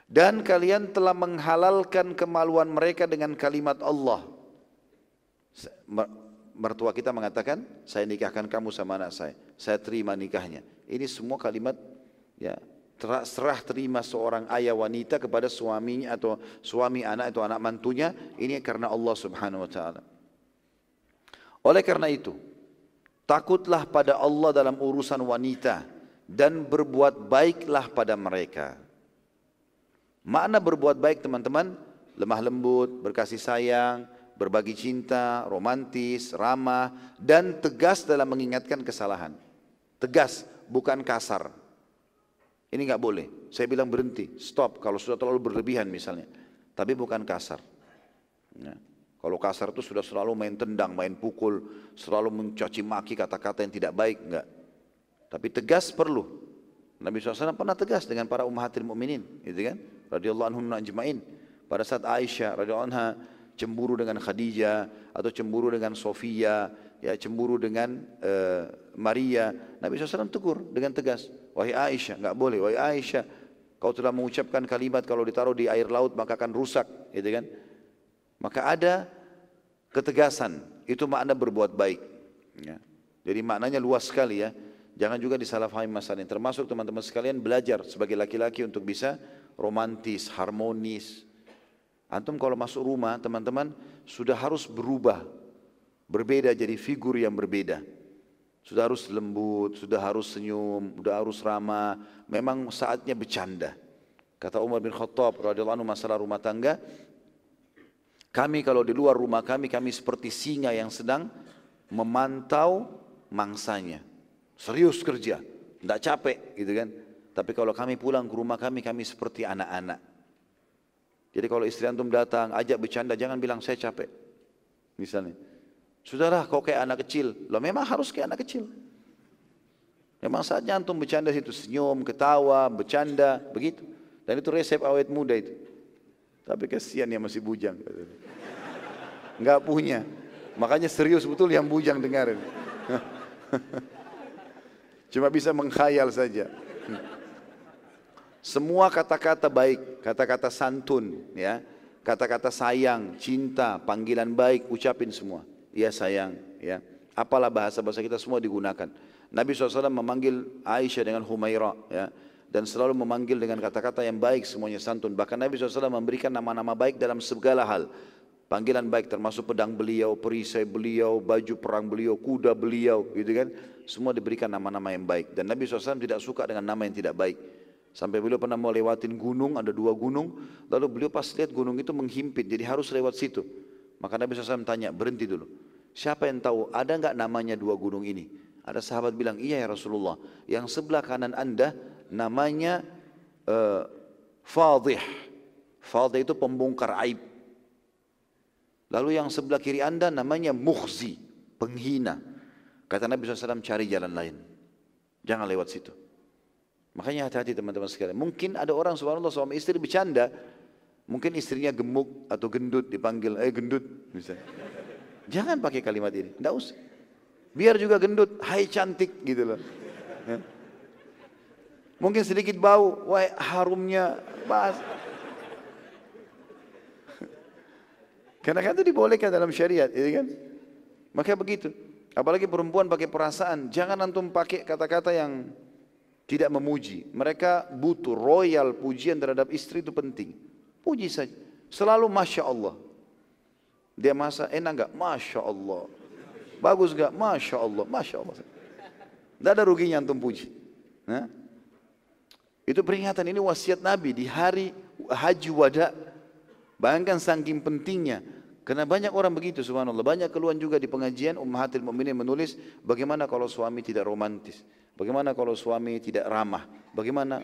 Dan kalian telah menghalalkan kemaluan mereka dengan kalimat Allah mertua kita mengatakan, saya nikahkan kamu sama anak saya, saya terima nikahnya. Ini semua kalimat ya serah terima seorang ayah wanita kepada suaminya atau suami anak atau anak mantunya ini karena Allah Subhanahu wa taala. Oleh karena itu, takutlah pada Allah dalam urusan wanita dan berbuat baiklah pada mereka. Makna berbuat baik teman-teman, lemah lembut, berkasih sayang, berbagi cinta, romantis, ramah, dan tegas dalam mengingatkan kesalahan. Tegas, bukan kasar. Ini nggak boleh. Saya bilang berhenti, stop kalau sudah terlalu berlebihan misalnya. Tapi bukan kasar. Ya. Kalau kasar itu sudah selalu main tendang, main pukul, selalu mencaci maki kata-kata yang tidak baik, enggak. Tapi tegas perlu. Nabi SAW pernah tegas dengan para ummahatil mu'minin, gitu kan? Radiyallahu anhum ajma'in. Pada saat Aisyah radhiyallahu anha cemburu dengan Khadijah atau cemburu dengan Sofia, ya cemburu dengan uh, Maria. Nabi SAW tegur dengan tegas, wahai Aisyah, nggak boleh, wahai Aisyah, kau telah mengucapkan kalimat kalau ditaruh di air laut maka akan rusak, gitu kan? Maka ada ketegasan, itu makna berbuat baik. Ya. Jadi maknanya luas sekali ya. Jangan juga disalahfahami masalah ini. Termasuk teman-teman sekalian belajar sebagai laki-laki untuk bisa romantis, harmonis, Antum kalau masuk rumah teman-teman sudah harus berubah. Berbeda jadi figur yang berbeda. Sudah harus lembut, sudah harus senyum, sudah harus ramah. Memang saatnya bercanda. Kata Umar bin Khattab radhiyallahu anhu masalah rumah tangga, kami kalau di luar rumah kami kami seperti singa yang sedang memantau mangsanya. Serius kerja, tidak capek gitu kan. Tapi kalau kami pulang ke rumah kami kami seperti anak-anak. Jadi kalau istri antum datang, ajak bercanda, jangan bilang saya capek. Misalnya. Sudahlah kau kayak anak kecil. Loh memang harus kayak anak kecil. Memang saatnya antum bercanda situ, senyum, ketawa, bercanda, begitu. Dan itu resep awet muda itu. Tapi kasihan yang masih bujang. Enggak punya. Makanya serius betul yang bujang dengarin. Cuma bisa mengkhayal saja. Semua kata-kata baik, kata-kata santun, ya, kata-kata sayang, cinta, panggilan baik, ucapin semua. Ya sayang, ya. Apalah bahasa-bahasa kita semua digunakan. Nabi SAW memanggil Aisyah dengan Humaira, ya, dan selalu memanggil dengan kata-kata yang baik semuanya santun. Bahkan Nabi SAW memberikan nama-nama baik dalam segala hal. Panggilan baik termasuk pedang beliau, perisai beliau, baju perang beliau, kuda beliau, gitu kan. Semua diberikan nama-nama yang baik. Dan Nabi SAW tidak suka dengan nama yang tidak baik. Sampai beliau pernah mau lewatin gunung, ada dua gunung. Lalu beliau pas lihat gunung itu menghimpit, jadi harus lewat situ. Maka Nabi SAW tanya, berhenti dulu. Siapa yang tahu, ada nggak namanya dua gunung ini? Ada sahabat bilang, iya ya Rasulullah. Yang sebelah kanan anda namanya uh, Fadih. Fadih itu pembongkar aib. Lalu yang sebelah kiri anda namanya Mukhzi, penghina. Kata Nabi SAW cari jalan lain. Jangan lewat situ. Makanya hati-hati teman-teman sekalian. Mungkin ada orang subhanallah suami istri bercanda. Mungkin istrinya gemuk atau gendut dipanggil, eh gendut misalnya. Jangan pakai kalimat ini, tidak usah. Biar juga gendut, hai cantik gitu loh. Ya. Mungkin sedikit bau, wah harumnya pas. Karena kan itu dibolehkan dalam syariat, itu kan? Maka begitu. Apalagi perempuan pakai perasaan, jangan antum pakai kata-kata yang tidak memuji. Mereka butuh royal pujian terhadap istri itu penting. Puji saja. Selalu Masya Allah. Dia masa enak enggak? Masya Allah. Bagus enggak? Masya Allah. Masya Allah. Tidak ada ruginya antum puji. Nah, itu peringatan ini wasiat Nabi di hari haji wada. Bayangkan saking pentingnya. Karena banyak orang begitu subhanallah. Banyak keluhan juga di pengajian Ummahatil Mu'minin menulis bagaimana kalau suami tidak romantis. Bagaimana kalau suami tidak ramah? Bagaimana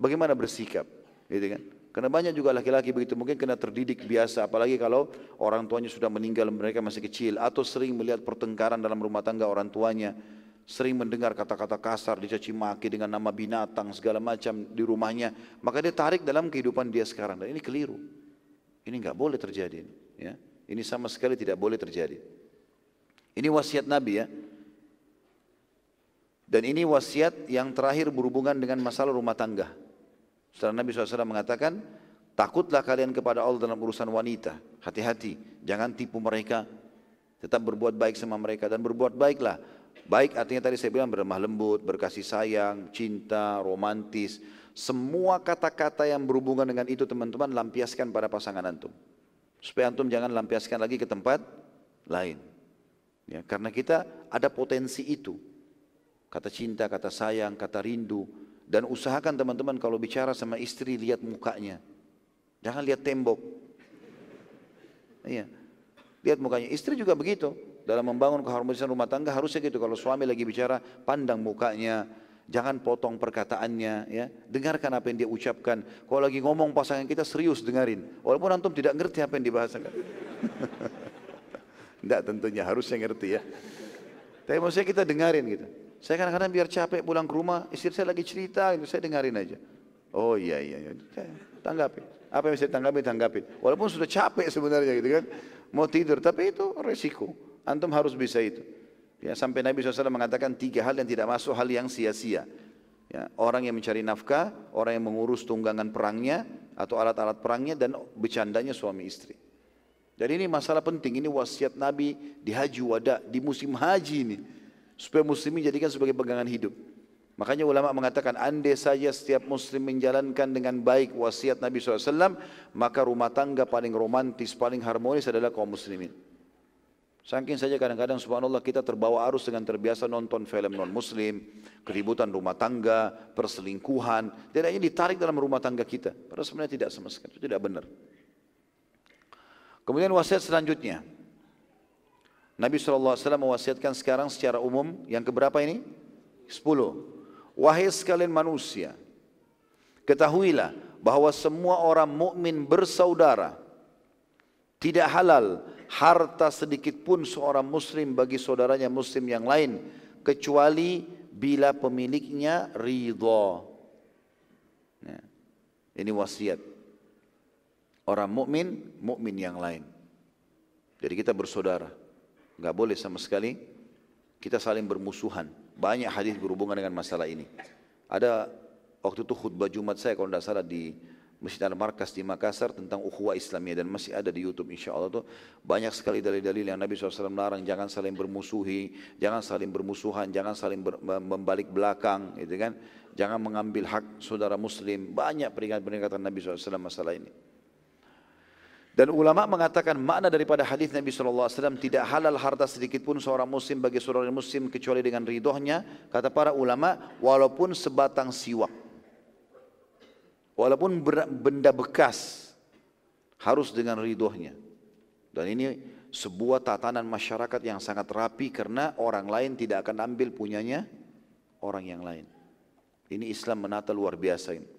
bagaimana bersikap? Gitu kan? Karena banyak juga laki-laki begitu mungkin kena terdidik biasa apalagi kalau orang tuanya sudah meninggal mereka masih kecil atau sering melihat pertengkaran dalam rumah tangga orang tuanya sering mendengar kata-kata kasar dicaci maki dengan nama binatang segala macam di rumahnya maka dia tarik dalam kehidupan dia sekarang dan ini keliru ini nggak boleh terjadi ya ini sama sekali tidak boleh terjadi ini wasiat Nabi ya dan ini wasiat yang terakhir berhubungan dengan masalah rumah tangga setelah Nabi SAW mengatakan, takutlah kalian kepada Allah dalam urusan wanita. Hati-hati, jangan tipu mereka. Tetap berbuat baik sama mereka dan berbuat baiklah. Baik artinya tadi saya bilang berlemah lembut, berkasih sayang, cinta, romantis. Semua kata-kata yang berhubungan dengan itu teman-teman lampiaskan pada pasangan antum. Supaya antum jangan lampiaskan lagi ke tempat lain. Ya, karena kita ada potensi itu. Kata cinta, kata sayang, kata rindu, dan usahakan teman-teman kalau bicara sama istri lihat mukanya. Jangan lihat tembok. Iya. Lihat mukanya. Istri juga begitu. Dalam membangun keharmonisan rumah tangga harusnya gitu. Kalau suami lagi bicara, pandang mukanya. Jangan potong perkataannya. ya Dengarkan apa yang dia ucapkan. Kalau lagi ngomong pasangan kita serius dengarin. Walaupun antum tidak ngerti apa yang dibahasakan. Tidak tentunya harusnya ngerti ya. Tapi maksudnya kita dengarin gitu. Saya kadang-kadang biar capek pulang ke rumah, istri saya lagi cerita, itu saya dengarin aja. Oh iya iya, iya. tanggapi. Apa yang saya tanggapi, tanggapi. Walaupun sudah capek sebenarnya gitu kan, mau tidur, tapi itu resiko. Antum harus bisa itu. Ya, sampai Nabi SAW mengatakan tiga hal yang tidak masuk hal yang sia-sia. Ya, orang yang mencari nafkah, orang yang mengurus tunggangan perangnya atau alat-alat perangnya dan bercandanya suami istri. Dan ini masalah penting, ini wasiat Nabi di haji wada, di musim haji ini supaya muslimin jadikan sebagai pegangan hidup. Makanya ulama mengatakan andai saja setiap muslim menjalankan dengan baik wasiat Nabi SAW, maka rumah tangga paling romantis, paling harmonis adalah kaum muslimin. Saking saja kadang-kadang subhanallah kita terbawa arus dengan terbiasa nonton film non muslim, keributan rumah tangga, perselingkuhan, dan ini ditarik dalam rumah tangga kita. Padahal sebenarnya tidak sama sekali, itu tidak benar. Kemudian wasiat selanjutnya, Nabi SAW mewasiatkan sekarang secara umum yang keberapa ini? Sepuluh. Wahai sekalian manusia, ketahuilah bahwa semua orang mukmin bersaudara. Tidak halal harta sedikit pun seorang muslim bagi saudaranya muslim yang lain kecuali bila pemiliknya ridho. Ya. Ini wasiat. Orang mukmin, mukmin yang lain. Jadi kita bersaudara nggak boleh sama sekali kita saling bermusuhan. Banyak hadis berhubungan dengan masalah ini. Ada waktu itu khutbah Jumat saya kalau tidak salah di Masjid Al-Markas di Makassar tentang ukhuwah Islamiyah dan masih ada di YouTube insya Allah itu banyak sekali dalil-dalil yang Nabi SAW melarang jangan saling bermusuhi, jangan saling bermusuhan, jangan saling ber, membalik belakang, gitu kan? Jangan mengambil hak saudara Muslim. Banyak peringatan-peringatan Nabi SAW masalah ini. Dan ulama mengatakan makna daripada hadis Nabi SAW tidak halal harta sedikit pun seorang muslim bagi saudara muslim kecuali dengan ridhonya. Kata para ulama walaupun sebatang siwak. Walaupun benda bekas harus dengan ridhonya. Dan ini sebuah tatanan masyarakat yang sangat rapi karena orang lain tidak akan ambil punyanya orang yang lain. Ini Islam menata luar biasa ini.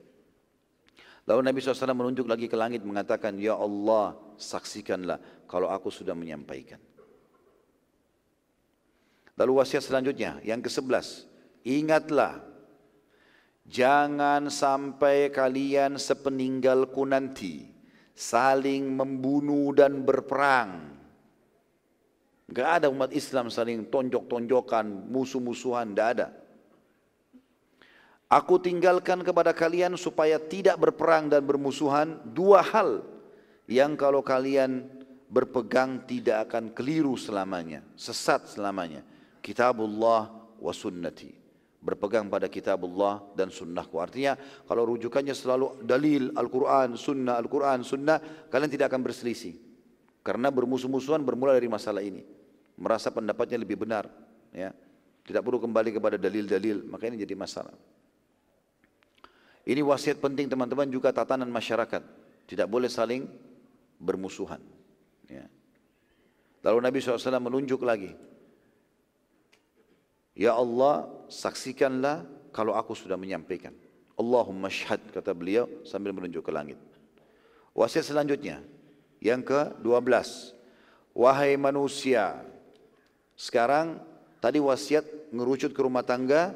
Lalu Nabi SAW menunjuk lagi ke langit mengatakan, Ya Allah, saksikanlah kalau aku sudah menyampaikan. Lalu wasiat selanjutnya, yang ke-11. Ingatlah, jangan sampai kalian sepeninggalku nanti saling membunuh dan berperang. Gak ada umat Islam saling tonjok-tonjokan, musuh-musuhan, tidak ada. Aku tinggalkan kepada kalian supaya tidak berperang dan bermusuhan dua hal yang kalau kalian berpegang tidak akan keliru selamanya, sesat selamanya. Kitabullah wa sunnati. Berpegang pada kitabullah dan sunnahku. Artinya kalau rujukannya selalu dalil Al-Quran, sunnah, Al-Quran, sunnah, kalian tidak akan berselisih. Karena bermusuh-musuhan bermula dari masalah ini. Merasa pendapatnya lebih benar. Ya. Tidak perlu kembali kepada dalil-dalil, maka ini jadi masalah. Ini wasiat penting teman-teman juga tatanan masyarakat. Tidak boleh saling bermusuhan. Ya. Lalu Nabi SAW menunjuk lagi. Ya Allah saksikanlah kalau aku sudah menyampaikan. Allahumma syhad kata beliau sambil menunjuk ke langit. Wasiat selanjutnya, yang ke-12. Wahai manusia, sekarang tadi wasiat ngerucut ke rumah tangga,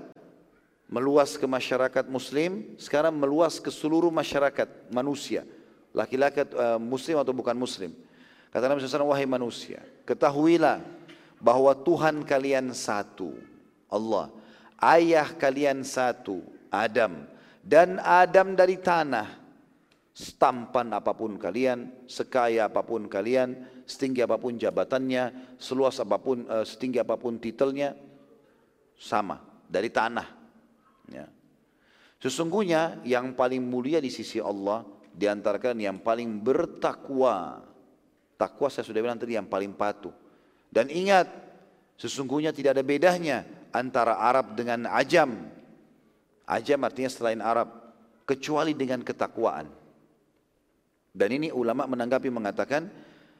meluas ke masyarakat muslim, sekarang meluas ke seluruh masyarakat manusia. Laki-laki uh, muslim atau bukan muslim. Kata Nabi SAW, wahai manusia, ketahuilah bahwa Tuhan kalian satu, Allah. Ayah kalian satu, Adam. Dan Adam dari tanah Setampan apa pun kalian, sekaya apa pun kalian, setinggi apa pun jabatannya, seluas apa pun, uh, setinggi apa pun titelnya, sama dari tanah. Ya. Sesungguhnya yang paling mulia di sisi Allah di antara kalian yang paling bertakwa. Takwa saya sudah bilang tadi yang paling patuh. Dan ingat, sesungguhnya tidak ada bedanya antara Arab dengan Ajam. Ajam artinya selain Arab, kecuali dengan ketakwaan. Dan ini ulama menanggapi mengatakan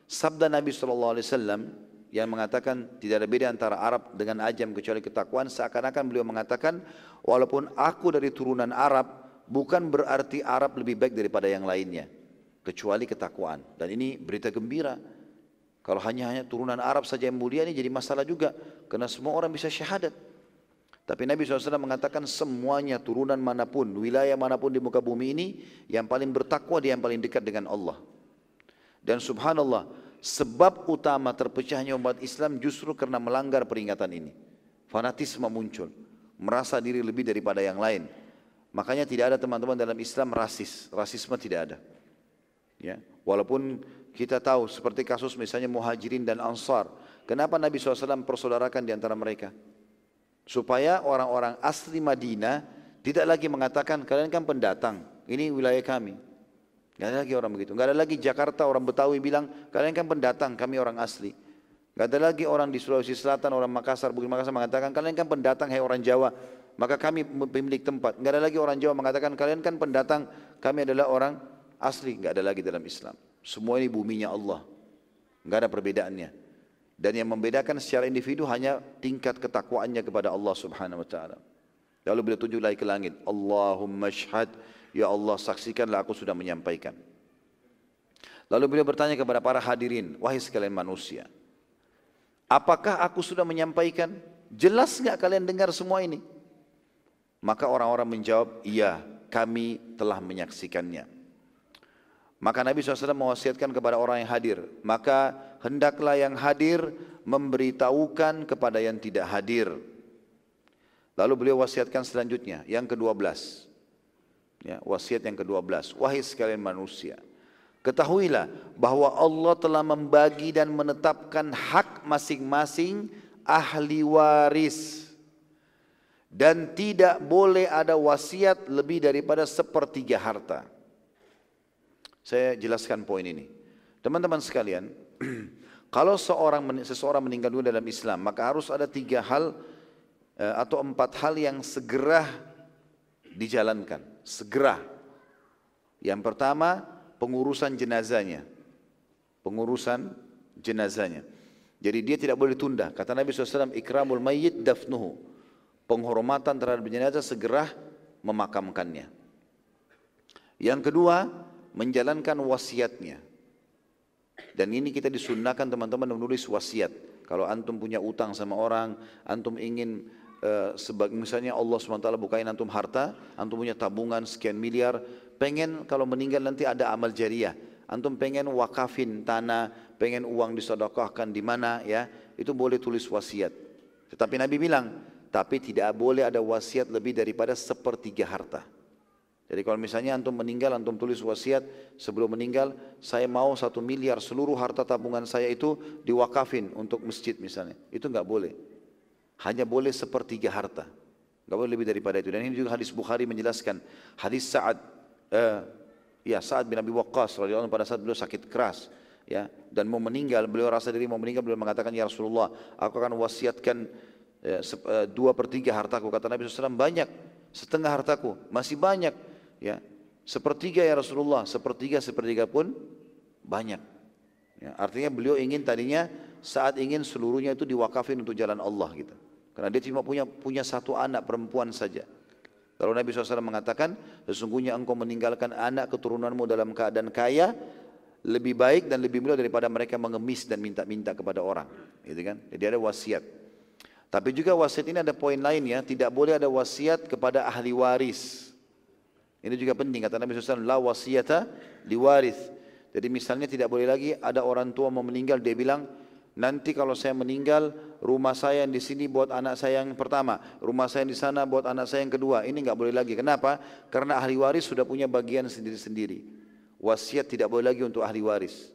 sabda Nabi SAW yang mengatakan tidak ada beda antara Arab dengan Ajam kecuali ketakwaan seakan-akan beliau mengatakan walaupun aku dari turunan Arab bukan berarti Arab lebih baik daripada yang lainnya kecuali ketakwaan. Dan ini berita gembira. Kalau hanya hanya turunan Arab saja yang mulia ini jadi masalah juga karena semua orang bisa syahadat. Tapi Nabi SAW mengatakan semuanya turunan mana pun, wilayah mana pun di muka bumi ini, yang paling bertakwa dia yang paling dekat dengan Allah. Dan subhanallah, sebab utama terpecahnya umat Islam justru karena melanggar peringatan ini. Fanatisme muncul, merasa diri lebih daripada yang lain. Makanya tidak ada teman-teman dalam Islam rasis, rasisme tidak ada. Ya, walaupun kita tahu seperti kasus misalnya muhajirin dan ansar, kenapa Nabi SAW persaudarakan di antara mereka? Supaya orang-orang asli Madinah tidak lagi mengatakan kalian kan pendatang, ini wilayah kami. Gak ada lagi orang begitu. Gak ada lagi Jakarta orang Betawi bilang kalian kan pendatang, kami orang asli. Gak ada lagi orang di Sulawesi Selatan, orang Makassar, Bukit Makassar mengatakan kalian kan pendatang, hai orang Jawa. Maka kami pemilik tempat. Gak ada lagi orang Jawa mengatakan kalian kan pendatang, kami adalah orang asli. Gak ada lagi dalam Islam. Semua ini buminya Allah. Gak ada perbedaannya. Dan yang membedakan secara individu hanya tingkat ketakwaannya kepada Allah Subhanahu wa taala. Lalu beliau tunjuk lagi ke langit, Allahumma syhad, ya Allah saksikanlah aku sudah menyampaikan. Lalu beliau bertanya kepada para hadirin, wahai sekalian manusia, apakah aku sudah menyampaikan? Jelas nggak kalian dengar semua ini? Maka orang-orang menjawab, iya kami telah menyaksikannya. Maka Nabi SAW mewasiatkan kepada orang yang hadir. Maka hendaklah yang hadir memberitahukan kepada yang tidak hadir. Lalu beliau wasiatkan selanjutnya, yang ke-12. Ya, wasiat yang ke-12. Wahai sekalian manusia, ketahuilah bahwa Allah telah membagi dan menetapkan hak masing-masing ahli waris. Dan tidak boleh ada wasiat lebih daripada sepertiga harta. Saya jelaskan poin ini. Teman-teman sekalian, kalau seorang seseorang meninggal dunia dalam Islam, maka harus ada tiga hal eh, atau empat hal yang segera dijalankan, segera. Yang pertama, pengurusan jenazahnya. Pengurusan jenazahnya. Jadi dia tidak boleh tunda. Kata Nabi SAW, ikramul mayyit dafnuhu. Penghormatan terhadap jenazah segera memakamkannya. Yang kedua, menjalankan wasiatnya. Dan ini kita disunnahkan teman-teman menulis wasiat. Kalau antum punya utang sama orang, antum ingin uh, sebagai misalnya Allah SWT bukain antum harta, antum punya tabungan sekian miliar, pengen kalau meninggal nanti ada amal jariah. Antum pengen wakafin tanah, pengen uang disedekahkan di mana ya, itu boleh tulis wasiat. Tetapi Nabi bilang, tapi tidak boleh ada wasiat lebih daripada sepertiga harta. Jadi kalau misalnya antum meninggal, antum tulis wasiat sebelum meninggal, saya mau satu miliar seluruh harta tabungan saya itu diwakafin untuk masjid misalnya. Itu nggak boleh. Hanya boleh sepertiga harta. Nggak boleh lebih daripada itu. Dan ini juga hadis Bukhari menjelaskan. Hadis Sa'ad, eh, ya Sa'ad bin Abi Waqqas radhiyallahu pada saat beliau sakit keras. Ya, dan mau meninggal, beliau rasa diri mau meninggal, beliau mengatakan, Ya Rasulullah, aku akan wasiatkan ya, dua per tiga hartaku. Kata Nabi SAW, banyak, setengah hartaku, masih banyak ya sepertiga ya Rasulullah sepertiga sepertiga pun banyak ya, artinya beliau ingin tadinya saat ingin seluruhnya itu diwakafin untuk jalan Allah gitu karena dia cuma punya punya satu anak perempuan saja Kalau Nabi SAW mengatakan, sesungguhnya engkau meninggalkan anak keturunanmu dalam keadaan kaya, lebih baik dan lebih mulia daripada mereka mengemis dan minta-minta kepada orang. Gitu kan? Jadi ada wasiat. Tapi juga wasiat ini ada poin lain ya, tidak boleh ada wasiat kepada ahli waris. Ini juga penting kata Nabi SAW, la wasiyata liwaris. Jadi misalnya tidak boleh lagi ada orang tua mau meninggal, dia bilang, Nanti kalau saya meninggal, rumah saya yang di sini buat anak saya yang pertama, rumah saya yang di sana buat anak saya yang kedua. Ini nggak boleh lagi. Kenapa? Karena ahli waris sudah punya bagian sendiri-sendiri. Wasiat tidak boleh lagi untuk ahli waris.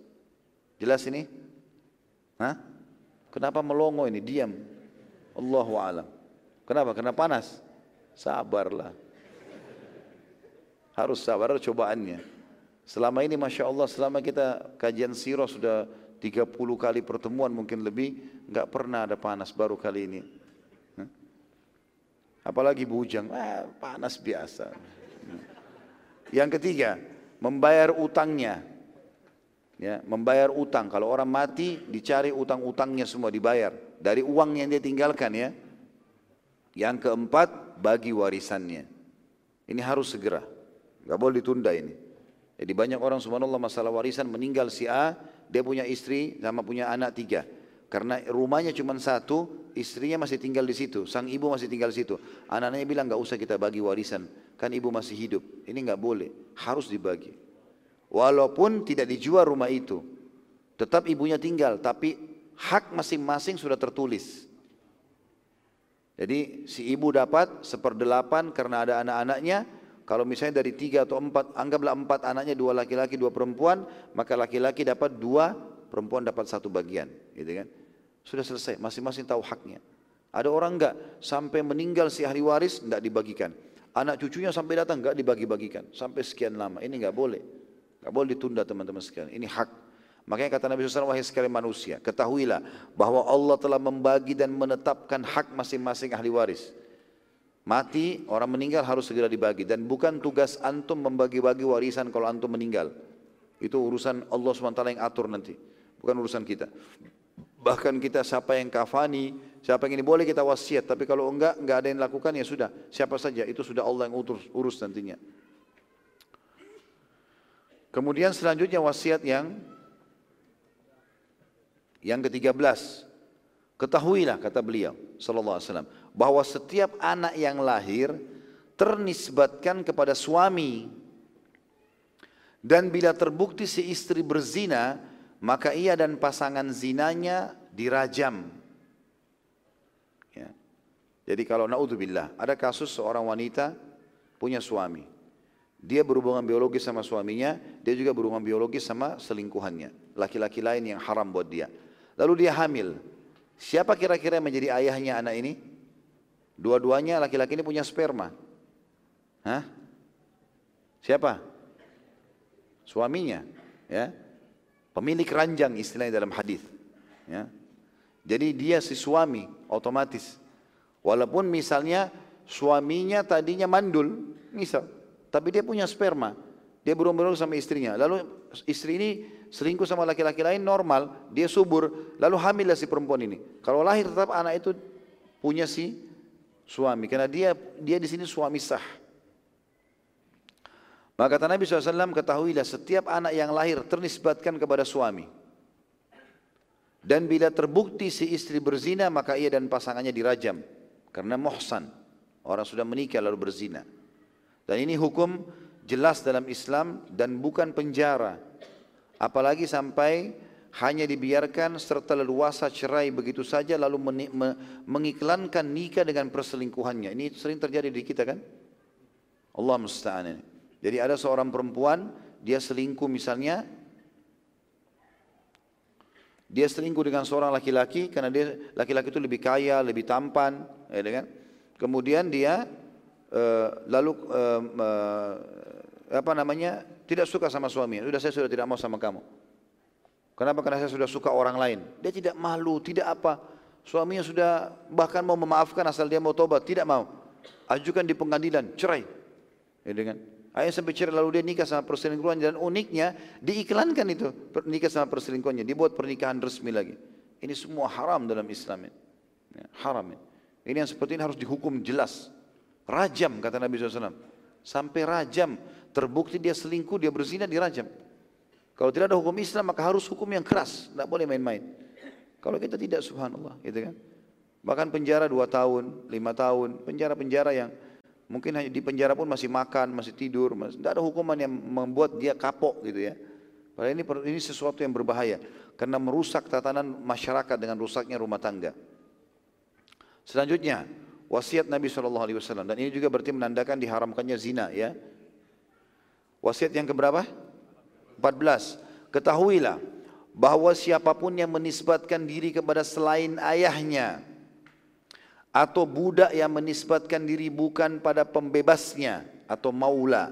Jelas ini? Hah? Kenapa melongo ini? Diam. Allahu a'lam. Kenapa? Karena panas. Sabarlah. Harus sabar cobaannya. Selama ini Masya Allah, selama kita kajian sirah sudah 30 kali pertemuan mungkin lebih, nggak pernah ada panas baru kali ini. Apalagi bujang, ah, panas biasa. Yang ketiga, membayar utangnya. Ya, membayar utang. Kalau orang mati, dicari utang-utangnya semua dibayar dari uang yang dia tinggalkan ya. Yang keempat, bagi warisannya. Ini harus segera, nggak boleh ditunda ini. Jadi banyak orang subhanallah masalah warisan meninggal si A, dia punya istri sama punya anak tiga. Karena rumahnya cuma satu, istrinya masih tinggal di situ, sang ibu masih tinggal di situ. Anak-anaknya bilang nggak usah kita bagi warisan, kan ibu masih hidup. Ini nggak boleh, harus dibagi. Walaupun tidak dijual rumah itu, tetap ibunya tinggal, tapi hak masing-masing sudah tertulis. Jadi si ibu dapat seperdelapan karena ada anak-anaknya, kalau misalnya dari tiga atau empat, anggaplah empat anaknya, dua laki-laki, dua perempuan, maka laki-laki dapat dua, perempuan dapat satu bagian. Gitu kan? Sudah selesai, masing-masing tahu haknya. Ada orang enggak, sampai meninggal si ahli waris, enggak dibagikan. Anak cucunya sampai datang, enggak dibagi-bagikan. Sampai sekian lama, ini enggak boleh. Enggak boleh ditunda teman-teman sekalian. Ini hak. Makanya kata Nabi SAW, wahai sekalian manusia, ketahuilah bahwa Allah telah membagi dan menetapkan hak masing-masing ahli waris. Mati, orang meninggal harus segera dibagi. Dan bukan tugas antum membagi-bagi warisan kalau antum meninggal. Itu urusan Allah SWT yang atur nanti. Bukan urusan kita. Bahkan kita siapa yang kafani, siapa yang ini boleh kita wasiat. Tapi kalau enggak, enggak ada yang lakukan ya sudah. Siapa saja, itu sudah Allah yang urus, urus nantinya. Kemudian selanjutnya wasiat yang yang ke-13. Ketahuilah kata beliau sallallahu alaihi wasallam bahwa setiap anak yang lahir ternisbatkan kepada suami. Dan bila terbukti si istri berzina maka ia dan pasangan zinanya dirajam. Ya. jadi kalau naudzubillah ada kasus seorang wanita punya suami. Dia berhubungan biologis sama suaminya dia juga berhubungan biologis sama selingkuhannya. Laki-laki lain yang haram buat dia. Lalu dia hamil. Siapa kira-kira yang menjadi ayahnya anak ini Dua-duanya laki-laki ini punya sperma. Hah? Siapa? Suaminya, ya. Pemilik ranjang istilahnya dalam hadis. Ya. Jadi dia si suami otomatis. Walaupun misalnya suaminya tadinya mandul, misal, tapi dia punya sperma. Dia berumur sama istrinya. Lalu istri ini selingkuh sama laki-laki lain normal, dia subur, lalu hamillah si perempuan ini. Kalau lahir tetap anak itu punya si suami karena dia dia di sini suami sah. Maka kata Nabi SAW, ketahuilah setiap anak yang lahir ternisbatkan kepada suami. Dan bila terbukti si istri berzina, maka ia dan pasangannya dirajam. Karena muhsan, orang sudah menikah lalu berzina. Dan ini hukum jelas dalam Islam dan bukan penjara. Apalagi sampai hanya dibiarkan serta leluasa cerai begitu saja lalu mengiklankan nikah dengan perselingkuhannya. Ini sering terjadi di kita kan? Allah musta'an. Jadi ada seorang perempuan, dia selingkuh misalnya, dia selingkuh dengan seorang laki-laki karena dia laki-laki itu lebih kaya, lebih tampan, ya kan? Kemudian dia uh, lalu uh, uh, apa namanya tidak suka sama suaminya. Sudah saya sudah tidak mau sama kamu. Kenapa? Karena saya sudah suka orang lain. Dia tidak malu, tidak apa. Suaminya sudah bahkan mau memaafkan asal dia mau tobat, tidak mau. Ajukan di pengadilan, cerai. Ya dengan Ayah sampai cerai lalu dia nikah sama perselingkuhan dan uniknya diiklankan itu nikah sama perselingkuhannya, dibuat pernikahan resmi lagi. Ini semua haram dalam Islam. Ya, haram. Ini yang seperti ini harus dihukum jelas. Rajam kata Nabi SAW. Sampai rajam. Terbukti dia selingkuh, dia berzina, dirajam. Kalau tidak ada hukum Islam maka harus hukum yang keras. Tidak boleh main-main. Kalau kita tidak subhanallah. Gitu kan? Bahkan penjara dua tahun, lima tahun. Penjara-penjara yang mungkin di penjara pun masih makan, masih tidur. Tidak ada hukuman yang membuat dia kapok gitu ya. Padahal ini, ini sesuatu yang berbahaya. Karena merusak tatanan masyarakat dengan rusaknya rumah tangga. Selanjutnya, wasiat Nabi SAW. Dan ini juga berarti menandakan diharamkannya zina ya. Wasiat yang keberapa? 14. Ketahuilah bahwa siapa pun yang menisbatkan diri kepada selain ayahnya atau budak yang menisbatkan diri bukan pada pembebasnya atau maula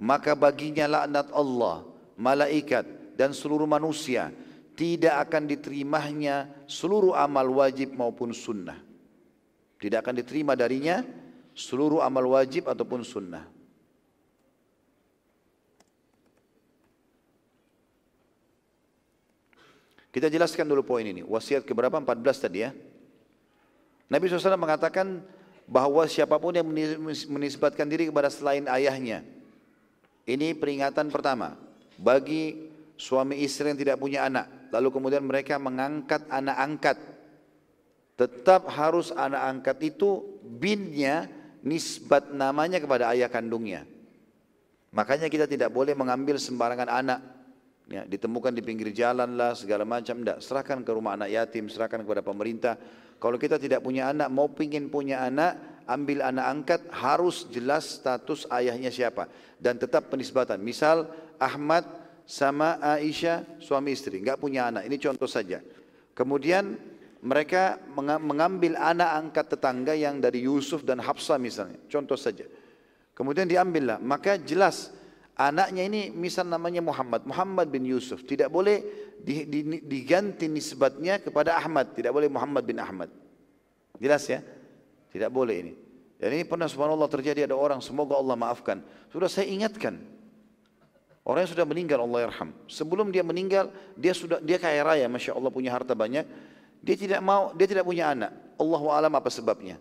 maka baginya laknat Allah malaikat dan seluruh manusia tidak akan diterimanya seluruh amal wajib maupun sunnah. Tidak akan diterima darinya seluruh amal wajib ataupun sunnah. Kita jelaskan dulu poin ini. Wasiat keberapa? 14 tadi ya. Nabi SAW mengatakan bahwa siapa pun yang menisbatkan diri kepada selain ayahnya. Ini peringatan pertama bagi suami istri yang tidak punya anak, lalu kemudian mereka mengangkat anak angkat, tetap harus anak angkat itu binnya nisbat namanya kepada ayah kandungnya. Makanya kita tidak boleh mengambil sembarangan anak. Ya, ditemukan di pinggir jalan lah segala macam. Tidak serahkan ke rumah anak yatim serahkan kepada pemerintah. Kalau kita tidak punya anak mau pingin punya anak ambil anak angkat harus jelas status ayahnya siapa. Dan tetap penisbatan. Misal Ahmad sama Aisyah suami istri, nggak punya anak. Ini contoh saja. Kemudian mereka mengambil anak angkat tetangga yang dari Yusuf dan Hafsah misalnya, contoh saja. Kemudian diambillah, maka jelas anaknya ini misal namanya Muhammad, Muhammad bin Yusuf. Tidak boleh diganti nisbatnya kepada Ahmad, tidak boleh Muhammad bin Ahmad. Jelas ya? Tidak boleh ini. Dan ini pernah subhanallah terjadi ada orang, semoga Allah maafkan. Sudah saya ingatkan, Orang yang sudah meninggal Allah yarham. Sebelum dia meninggal, dia sudah dia kaya raya, masya Allah punya harta banyak. Dia tidak mau, dia tidak punya anak. Allah alam apa sebabnya?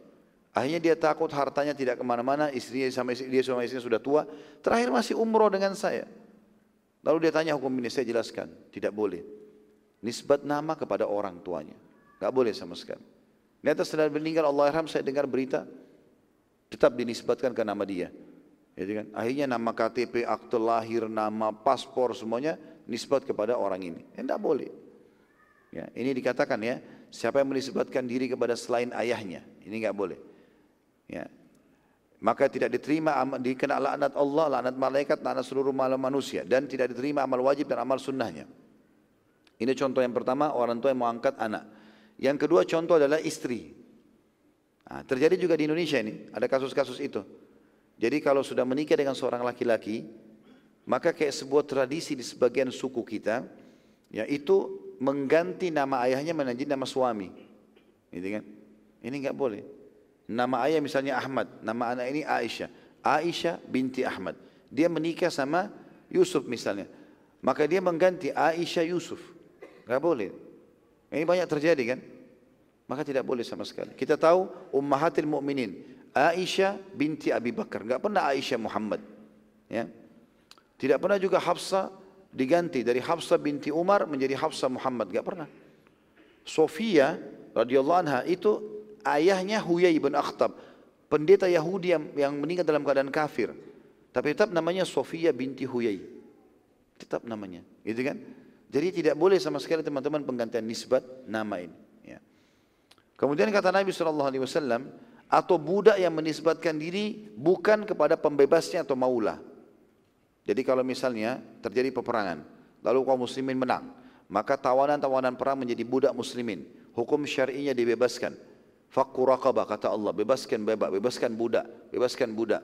Akhirnya dia takut hartanya tidak ke mana-mana, istrinya sama istri, dia sama istrinya sudah tua. Terakhir masih umroh dengan saya. Lalu dia tanya hukum ini, saya jelaskan, tidak boleh. Nisbat nama kepada orang tuanya, nggak boleh sama sekali. Ternyata setelah meninggal Allah yarham, saya dengar berita, tetap dinisbatkan ke nama dia. Gitu kan? Akhirnya nama KTP, akte lahir, nama paspor semuanya nisbat kepada orang ini. Ya, tidak boleh. Ya, ini dikatakan ya, siapa yang menisbatkan diri kepada selain ayahnya, ini nggak boleh. Ya. Maka tidak diterima dikena laknat Allah, laknat malaikat, laknat seluruh malam manusia dan tidak diterima amal wajib dan amal sunnahnya. Ini contoh yang pertama orang tua yang mau angkat anak. Yang kedua contoh adalah istri. Nah, terjadi juga di Indonesia ini, ada kasus-kasus itu. Jadi kalau sudah menikah dengan seorang laki-laki, maka kayak sebuah tradisi di sebagian suku kita, yaitu mengganti nama ayahnya menjadi nama suami. Gitu kan? Ini enggak boleh. Nama ayah misalnya Ahmad, nama anak ini Aisyah. Aisyah binti Ahmad. Dia menikah sama Yusuf misalnya. Maka dia mengganti Aisyah Yusuf. Enggak boleh. Ini banyak terjadi kan? Maka tidak boleh sama sekali. Kita tahu ummahatil mu'minin. Aisyah binti Abi Bakar, enggak pernah Aisyah Muhammad. Ya. Tidak pernah juga Hafsah diganti dari Hafsah binti Umar menjadi Hafsah Muhammad, enggak pernah. Sofia radhiyallahu anha itu ayahnya Huyai bin Akhtab, pendeta Yahudi yang, yang meninggal dalam keadaan kafir. Tapi tetap namanya Sofia binti Huyai. Tetap namanya, gitu kan? Jadi tidak boleh sama sekali teman-teman penggantian nisbat nama ini. Ya. Kemudian kata Nabi Wasallam, atau budak yang menisbatkan diri bukan kepada pembebasnya atau maulah. Jadi kalau misalnya terjadi peperangan, lalu kaum muslimin menang, maka tawanan-tawanan perang menjadi budak muslimin. Hukum syar'inya dibebaskan. Fakku kata Allah, bebaskan bebas, bebaskan budak, bebaskan budak.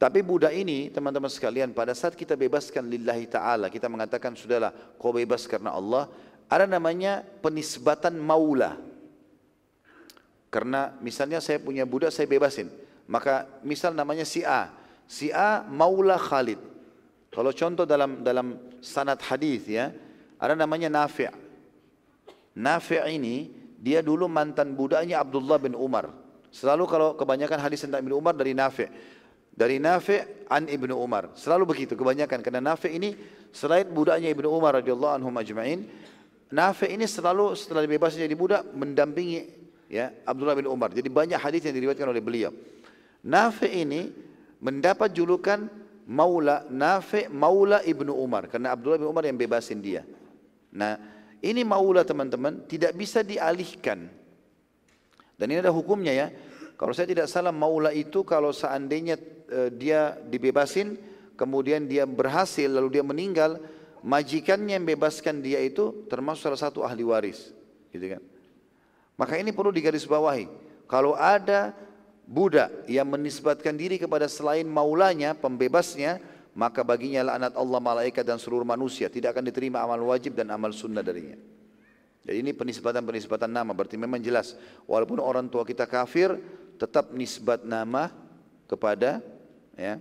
Tapi budak ini teman-teman sekalian pada saat kita bebaskan lillahi ta'ala, kita mengatakan sudahlah kau bebas karena Allah, ada namanya penisbatan maulah. Karena misalnya saya punya budak saya bebasin. Maka misal namanya si A. Si A Maula Khalid. Kalau contoh dalam dalam sanad hadis ya, ada namanya Nafi'. Nafi' ini dia dulu mantan budaknya Abdullah bin Umar. Selalu kalau kebanyakan hadis tentang Ibnu Umar dari Nafi. Dari Nafi an Ibnu Umar. Selalu begitu kebanyakan karena Nafi ini selain budaknya Ibnu Umar radhiyallahu anhu majma'in, Nafi ini selalu setelah dibebaskan jadi budak mendampingi ya Abdullah bin Umar. Jadi banyak hadis yang diriwayatkan oleh beliau. Nafi ini mendapat julukan Maula Nafi Maula Ibnu Umar karena Abdullah bin Umar yang bebasin dia. Nah, ini Maula teman-teman tidak bisa dialihkan dan ini ada hukumnya ya. Kalau saya tidak salah maula itu kalau seandainya uh, dia dibebasin, kemudian dia berhasil lalu dia meninggal, majikannya yang bebaskan dia itu termasuk salah satu ahli waris, gitu kan. Maka ini perlu digarisbawahi. Kalau ada budak yang menisbatkan diri kepada selain maulanya, pembebasnya, maka baginya laknat Allah, malaikat dan seluruh manusia. Tidak akan diterima amal wajib dan amal sunnah darinya. Jadi ini penisbatan-penisbatan nama berarti memang jelas walaupun orang tua kita kafir tetap nisbat nama kepada ya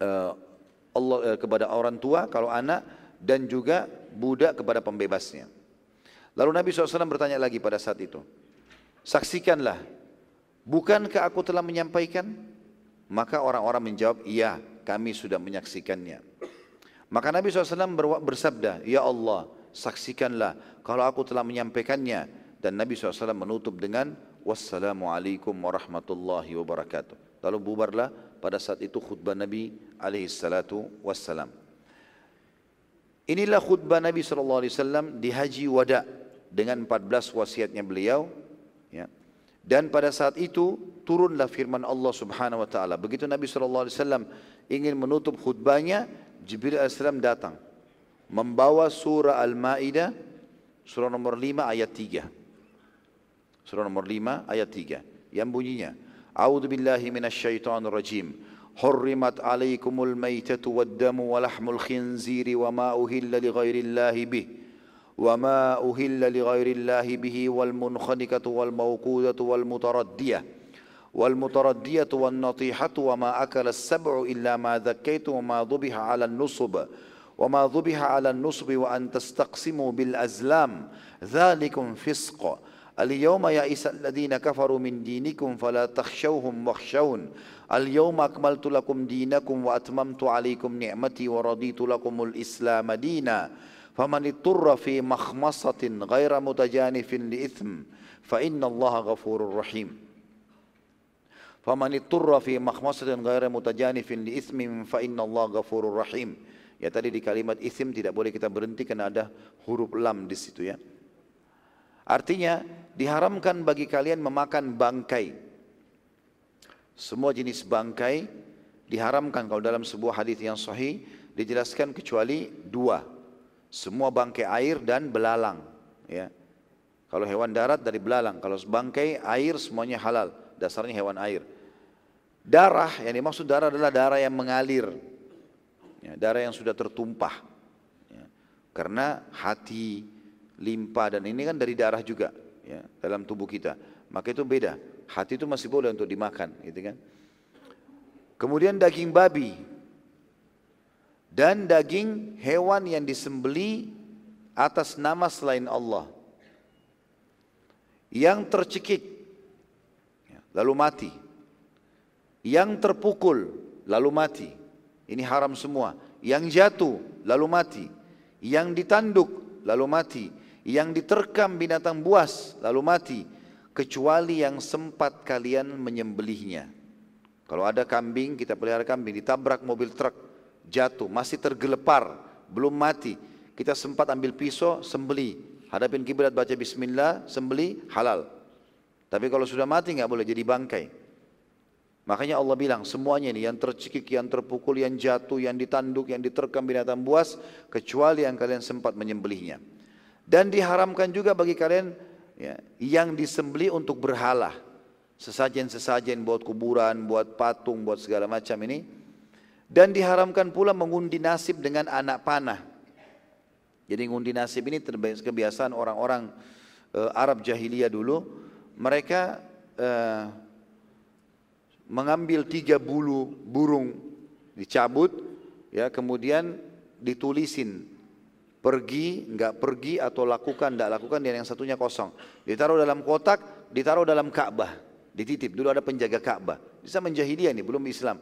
uh, Allah uh, kepada orang tua kalau anak dan juga budak kepada pembebasnya. Lalu Nabi SAW bertanya lagi pada saat itu, saksikanlah, bukankah aku telah menyampaikan? Maka orang-orang menjawab, iya kami sudah menyaksikannya. Maka Nabi SAW bersabda, Ya Allah, saksikanlah kalau aku telah menyampaikannya dan Nabi SAW menutup dengan wassalamualaikum warahmatullahi wabarakatuh lalu bubarlah pada saat itu khutbah Nabi alaihi salatu wassalam inilah khutbah Nabi SAW di haji wada dengan 14 wasiatnya beliau. Dan pada saat itu turunlah firman Allah Subhanahu wa taala begitu Nabi SAW ingin menutup khutbahnya Jibril AS datang membawa surah Al-Maidah surah nomor 5 ayat 3. Surah nomor 5 ayat 3 yang bunyinya A'udzu billahi minasyaitonir rajim. Maitatu wad-damu wa lahmul khinziri wa ma uhilla li ghairillahi bih. وما أهل لغير الله به والمنخنقة والموقوذة والمتردية والمتردية والنطيحة وما أكل السبع إلا ما ذكيت وما ذبح على النصب وما ذبح على النصب وأن تستقسموا بالأزلام ذلكم فسق اليوم يئس الذين كفروا من دينكم فلا تخشوهم واخشون اليوم أكملت لكم دينكم وأتممت عليكم نعمتي ورضيت لكم الإسلام دينا faman iturra مَخْمَصَةٍ غَيْرَ مُتَجَانِفٍ لِإِثْمٍ فَإِنَّ اللَّهَ غَفُورٌ رَحِيمٌ Allah ghafurur مَخْمَصَةٍ غَيْرَ مُتَجَانِفٍ لِإِثْمٍ makhmasatin ghaira mutajanifin li ithmin ya tadi di kalimat isim tidak boleh kita berhenti karena ada huruf lam di situ ya. Artinya diharamkan bagi kalian memakan bangkai. Semua jenis bangkai diharamkan kalau dalam sebuah hadis yang sahih dijelaskan kecuali dua. Semua bangkai air dan belalang ya. Kalau hewan darat dari belalang, kalau bangkai air semuanya halal, dasarnya hewan air. Darah, yang dimaksud darah adalah darah yang mengalir, ya, darah yang sudah tertumpah ya, karena hati limpa dan ini kan dari darah juga ya, dalam tubuh kita maka itu beda hati itu masih boleh untuk dimakan gitu kan kemudian daging babi dan daging hewan yang disembeli atas nama selain Allah yang tercekik ya, lalu mati yang terpukul lalu mati ini haram semua. Yang jatuh lalu mati. Yang ditanduk lalu mati. Yang diterkam binatang buas lalu mati. Kecuali yang sempat kalian menyembelihnya. Kalau ada kambing, kita pelihara kambing, ditabrak mobil truk, jatuh, masih tergelepar, belum mati. Kita sempat ambil pisau, sembeli. Hadapin kiblat, baca bismillah, sembeli, halal. Tapi kalau sudah mati nggak boleh jadi bangkai. Makanya Allah bilang semuanya ini yang tercekik, yang terpukul, yang jatuh, yang ditanduk, yang diterkam binatang buas kecuali yang kalian sempat menyembelihnya. Dan diharamkan juga bagi kalian ya, yang disembeli untuk berhala. Sesajen-sesajen buat kuburan, buat patung, buat segala macam ini. Dan diharamkan pula mengundi nasib dengan anak panah. Jadi mengundi nasib ini kebiasaan orang-orang uh, Arab jahiliyah dulu. Mereka uh, mengambil tiga bulu burung dicabut ya kemudian ditulisin pergi enggak pergi atau lakukan enggak lakukan dan yang satunya kosong ditaruh dalam kotak ditaruh dalam Ka'bah dititip. Dulu ada penjaga Ka'bah. Di zaman jahiliyah ini, belum Islam.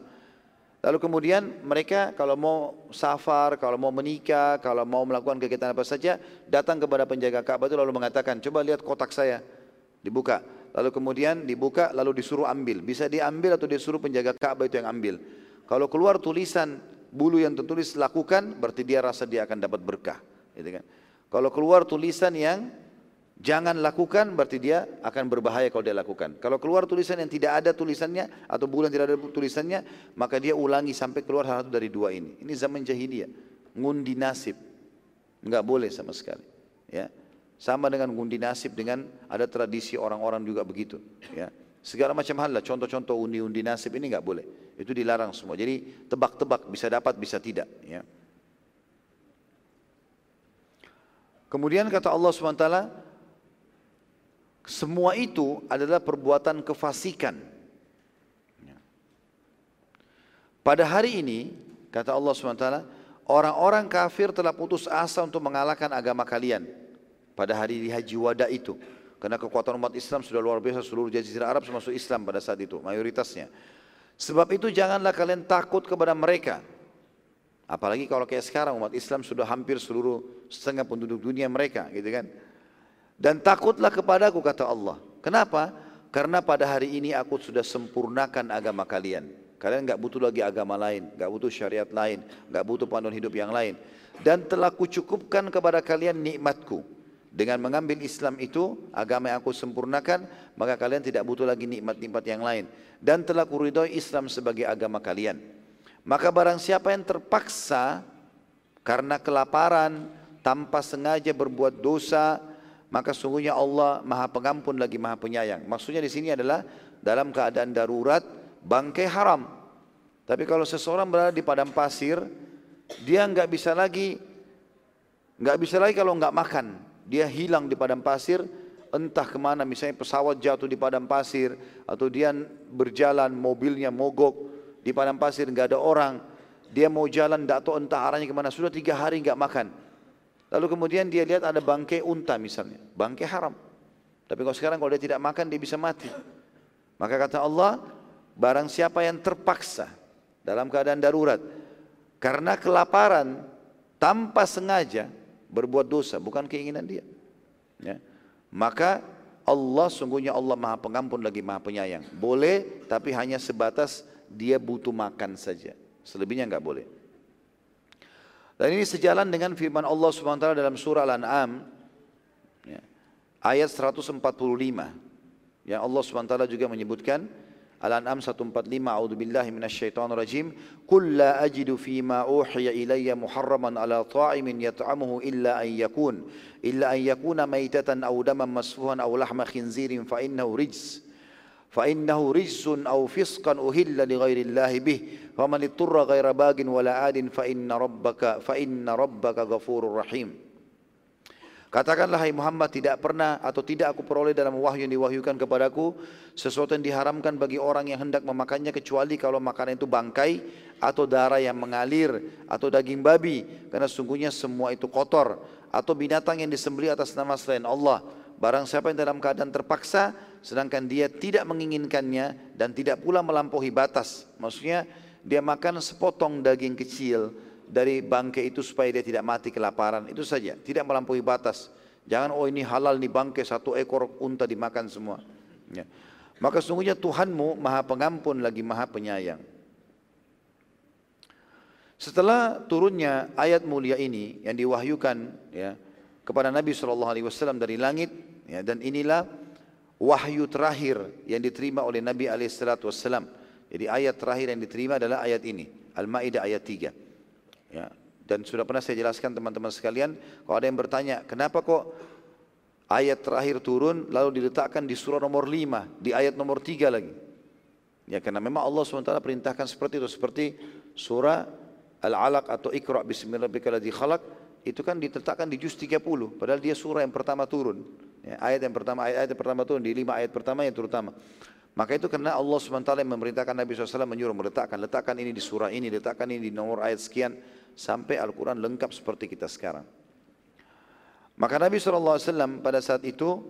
Lalu kemudian mereka kalau mau safar, kalau mau menikah, kalau mau melakukan kegiatan apa saja, datang kepada penjaga Ka'bah itu lalu mengatakan, coba lihat kotak saya, dibuka. Lalu kemudian dibuka, lalu disuruh ambil. Bisa diambil atau disuruh penjaga Ka'bah itu yang ambil. Kalau keluar tulisan bulu yang tertulis lakukan, berarti dia rasa dia akan dapat berkah. Gitu kan? Kalau keluar tulisan yang Jangan lakukan berarti dia akan berbahaya kalau dia lakukan. Kalau keluar tulisan yang tidak ada tulisannya atau bulan tidak ada tulisannya, maka dia ulangi sampai keluar satu dari dua ini. Ini zaman jahiliyah. Ngundi nasib. Enggak boleh sama sekali. Ya. Sama dengan ngundi nasib dengan ada tradisi orang-orang juga begitu. Ya. Segala macam hal lah, contoh-contoh undi-undi nasib ini enggak boleh. Itu dilarang semua. Jadi tebak-tebak bisa dapat bisa tidak. Ya. Kemudian kata Allah SWT, semua itu adalah perbuatan kefasikan. Pada hari ini, kata Allah SWT, orang-orang kafir telah putus asa untuk mengalahkan agama kalian. Pada hari di haji wada itu. Karena kekuatan umat Islam sudah luar biasa seluruh jazirah Arab termasuk Islam pada saat itu, mayoritasnya. Sebab itu janganlah kalian takut kepada mereka. Apalagi kalau kayak sekarang umat Islam sudah hampir seluruh setengah penduduk dunia mereka gitu kan. Dan takutlah kepadaku kata Allah. Kenapa? Karena pada hari ini aku sudah sempurnakan agama kalian. Kalian nggak butuh lagi agama lain, nggak butuh syariat lain, nggak butuh panduan hidup yang lain. Dan telah kucukupkan kepada kalian nikmatku. Dengan mengambil Islam itu, agama yang aku sempurnakan, maka kalian tidak butuh lagi nikmat-nikmat yang lain. Dan telah kuridhoi Islam sebagai agama kalian. Maka barang siapa yang terpaksa karena kelaparan, tanpa sengaja berbuat dosa, maka sungguhnya Allah Maha Pengampun lagi Maha Penyayang. Maksudnya di sini adalah dalam keadaan darurat bangkai haram. Tapi kalau seseorang berada di padang pasir, dia nggak bisa lagi nggak bisa lagi kalau nggak makan. Dia hilang di padang pasir, entah ke mana misalnya pesawat jatuh di padang pasir atau dia berjalan mobilnya mogok di padang pasir nggak ada orang dia mau jalan tidak tahu entah arahnya ke mana sudah tiga hari nggak makan Lalu kemudian dia lihat ada bangkai unta misalnya, bangkai haram. Tapi kalau sekarang kalau dia tidak makan dia bisa mati. Maka kata Allah, barang siapa yang terpaksa dalam keadaan darurat karena kelaparan tanpa sengaja berbuat dosa, bukan keinginan dia. Ya. Maka Allah sungguhnya Allah maha pengampun lagi maha penyayang. Boleh tapi hanya sebatas dia butuh makan saja. Selebihnya enggak boleh. Dan ini sejalan dengan firman Allah SWT dalam surah Al-An'am ya, ayat 145. Yang Allah SWT juga menyebutkan Al-An'am 145 A'udzu billahi minasyaitonir rajim Qul la ajidu fima uhiya ilayya muharraman ala ta'imin yat'amuhu illa an yakun illa an yakuna maytatan aw daman masfuhan aw lahma khinzirin fa innahu rijs fa innahu rizun aw fisqan uhilla li ghairillahi bih faman iturra ghaira bagin wala adin fa inna rabbaka fa inna Katakanlah hai Muhammad tidak pernah atau tidak aku peroleh dalam wahyu yang diwahyukan kepadaku sesuatu yang diharamkan bagi orang yang hendak memakannya kecuali kalau makanan itu bangkai atau darah yang mengalir atau daging babi. Karena sungguhnya semua itu kotor atau binatang yang disembelih atas nama selain Allah barang siapa yang dalam keadaan terpaksa sedangkan dia tidak menginginkannya dan tidak pula melampaui batas. Maksudnya dia makan sepotong daging kecil dari bangkai itu supaya dia tidak mati kelaparan. Itu saja, tidak melampaui batas. Jangan oh ini halal nih bangkai satu ekor unta dimakan semua. Ya. Maka sungguhnya Tuhanmu maha pengampun lagi maha penyayang. Setelah turunnya ayat mulia ini yang diwahyukan ya, kepada Nabi SAW dari langit ya, dan inilah wahyu terakhir yang diterima oleh Nabi wassalam. Jadi ayat terakhir yang diterima adalah ayat ini, Al-Maidah ayat 3. Ya. Dan sudah pernah saya jelaskan teman-teman sekalian, kalau ada yang bertanya, kenapa kok ayat terakhir turun lalu diletakkan di surah nomor 5, di ayat nomor 3 lagi? Ya karena memang Allah SWT perintahkan seperti itu, seperti surah Al-Alaq atau Iqra bismillahirrahmanirrahim khalaq itu kan diletakkan di juz 30, padahal dia surah yang pertama turun. Ya, ayat yang pertama, ayat, ayat yang pertama turun di lima ayat pertama yang terutama. Maka itu karena Allah SWT yang memerintahkan Nabi SAW menyuruh meletakkan, letakkan ini di surah ini, letakkan ini di nomor ayat sekian, sampai Al-Quran lengkap seperti kita sekarang. Maka Nabi SAW pada saat itu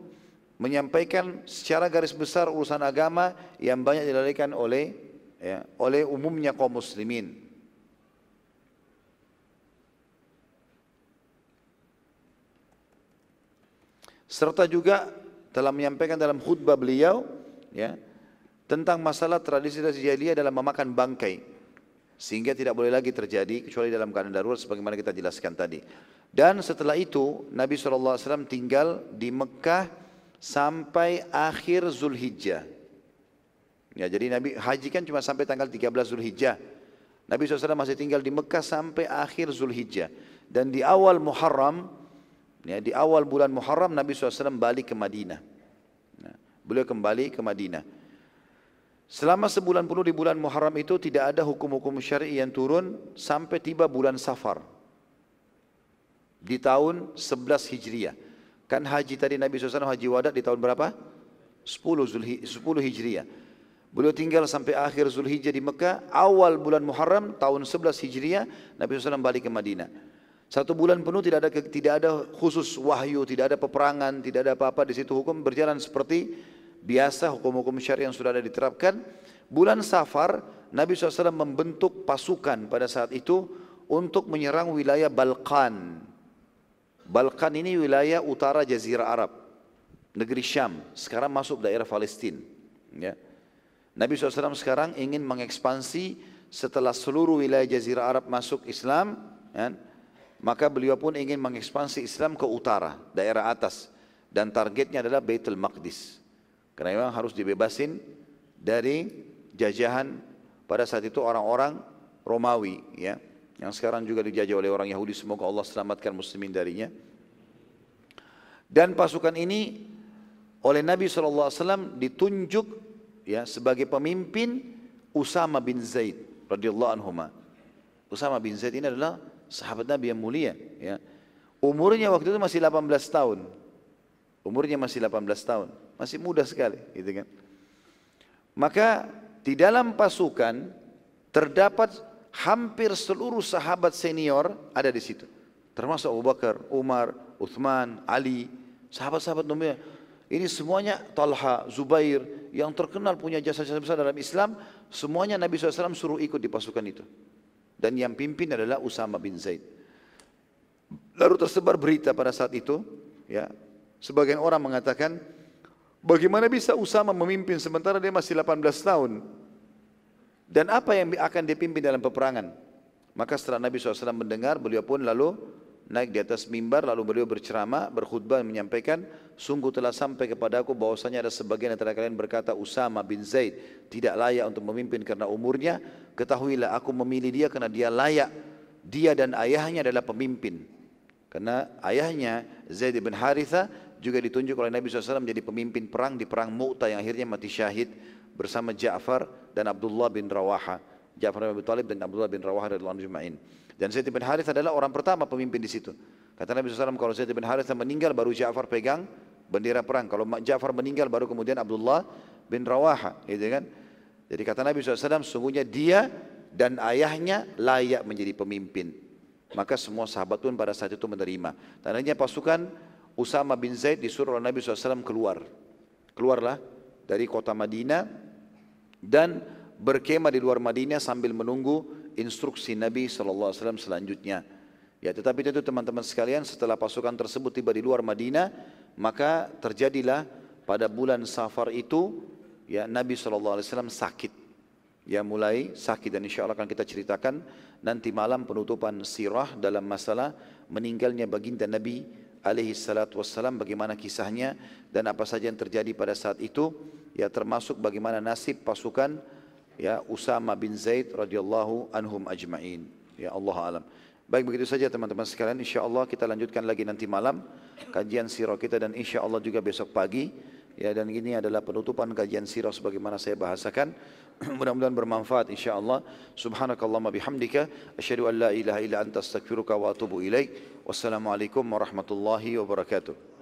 menyampaikan secara garis besar urusan agama yang banyak dilalaikan oleh ya, oleh umumnya kaum muslimin. Serta juga telah menyampaikan dalam khutbah beliau ya tentang masalah tradisi jahiliyah dalam memakan bangkai sehingga tidak boleh lagi terjadi kecuali dalam keadaan darurat sebagaimana kita jelaskan tadi. Dan setelah itu Nabi SAW tinggal di Mekah sampai akhir Zulhijjah. Ya, jadi Nabi haji kan cuma sampai tanggal 13 Zulhijjah. Nabi SAW masih tinggal di Mekah sampai akhir Zulhijjah. Dan di awal Muharram, ya, di awal bulan Muharram Nabi SAW balik ke Madinah. Nah, beliau kembali ke Madinah. Selama sebulan penuh di bulan Muharram itu tidak ada hukum-hukum syar'i yang turun sampai tiba bulan Safar di tahun 11 Hijriah. Kan haji tadi Nabi SAW haji wada di tahun berapa? 10, Zulhi, 10 Hijriah. Beliau tinggal sampai akhir Zulhijjah di Mekah. Awal bulan Muharram tahun 11 Hijriah Nabi SAW balik ke Madinah. Satu bulan penuh tidak ada tidak ada khusus wahyu, tidak ada peperangan, tidak ada apa-apa di situ hukum berjalan seperti biasa hukum-hukum syariah yang sudah ada diterapkan. Bulan Safar Nabi SAW membentuk pasukan pada saat itu untuk menyerang wilayah Balkan Balkan ini wilayah utara Jazirah Arab, negeri Syam. Sekarang masuk daerah Palestina. Ya. Nabi SAW sekarang ingin mengekspansi setelah seluruh wilayah Jazirah Arab masuk Islam, ya, maka beliau pun ingin mengekspansi Islam ke utara, daerah atas. Dan targetnya adalah Baitul Maqdis. Karena memang harus dibebasin dari jajahan pada saat itu orang-orang Romawi. Ya yang sekarang juga dijajah oleh orang Yahudi semoga Allah selamatkan muslimin darinya dan pasukan ini oleh Nabi SAW ditunjuk ya sebagai pemimpin Usama bin Zaid radhiyallahu anhu Usama bin Zaid ini adalah sahabat Nabi yang mulia ya. Umurnya waktu itu masih 18 tahun. Umurnya masih 18 tahun. Masih muda sekali gitu kan. Maka di dalam pasukan terdapat hampir seluruh sahabat senior ada di situ. Termasuk Abu Bakar, Umar, Uthman, Ali, sahabat-sahabat nomor ini semuanya Talha, Zubair yang terkenal punya jasa-jasa besar dalam Islam, semuanya Nabi SAW suruh ikut di pasukan itu. Dan yang pimpin adalah Usama bin Zaid. Lalu tersebar berita pada saat itu, ya, sebagian orang mengatakan, bagaimana bisa Usama memimpin sementara dia masih 18 tahun? Dan apa yang akan dipimpin dalam peperangan? Maka setelah Nabi SAW mendengar, beliau pun lalu naik di atas mimbar, lalu beliau berceramah, berkhutbah, menyampaikan, sungguh telah sampai kepada aku bahwasanya ada sebagian antara kalian berkata, Usama bin Zaid tidak layak untuk memimpin karena umurnya, ketahuilah aku memilih dia karena dia layak. Dia dan ayahnya adalah pemimpin. Karena ayahnya Zaid bin Haritha juga ditunjuk oleh Nabi SAW menjadi pemimpin perang di perang Mu'tah yang akhirnya mati syahid bersama Ja'far dan Abdullah bin Rawaha. Ja'far bin Abi Talib dan Abdullah bin Rawaha radhiyallahu anhu Dan Zaid bin Harith adalah orang pertama pemimpin di situ. Kata Nabi SAW kalau Zaid bin Harith meninggal baru Ja'far pegang bendera perang. Kalau Ja'far meninggal baru kemudian Abdullah bin Rawaha, gitu kan? Jadi kata Nabi SAW sungguhnya dia dan ayahnya layak menjadi pemimpin. Maka semua sahabat pun pada saat itu menerima. Tandanya pasukan Usama bin Zaid disuruh oleh Nabi SAW keluar. Keluarlah dari kota Madinah dan berkemah di luar Madinah sambil menunggu instruksi Nabi SAW selanjutnya. Ya, tetapi itu teman-teman sekalian setelah pasukan tersebut tiba di luar Madinah, maka terjadilah pada bulan Safar itu ya Nabi SAW sakit. Ya mulai sakit dan insya Allah akan kita ceritakan nanti malam penutupan sirah dalam masalah meninggalnya baginda Nabi alaihi salatu wassalam bagaimana kisahnya dan apa saja yang terjadi pada saat itu ya termasuk bagaimana nasib pasukan ya Usama bin Zaid radhiyallahu anhum ajma'in. Ya Allah alam. Baik begitu saja teman-teman sekalian. Insya Allah kita lanjutkan lagi nanti malam kajian sirah kita dan insya Allah juga besok pagi. Ya dan ini adalah penutupan kajian sirah sebagaimana saya bahasakan. Mudah-mudahan bermanfaat insya Allah. Subhanakallahumma bihamdika. Asyhadu an la ilaha illa anta astaghfiruka wa atubu ilaik. Wassalamualaikum warahmatullahi wabarakatuh.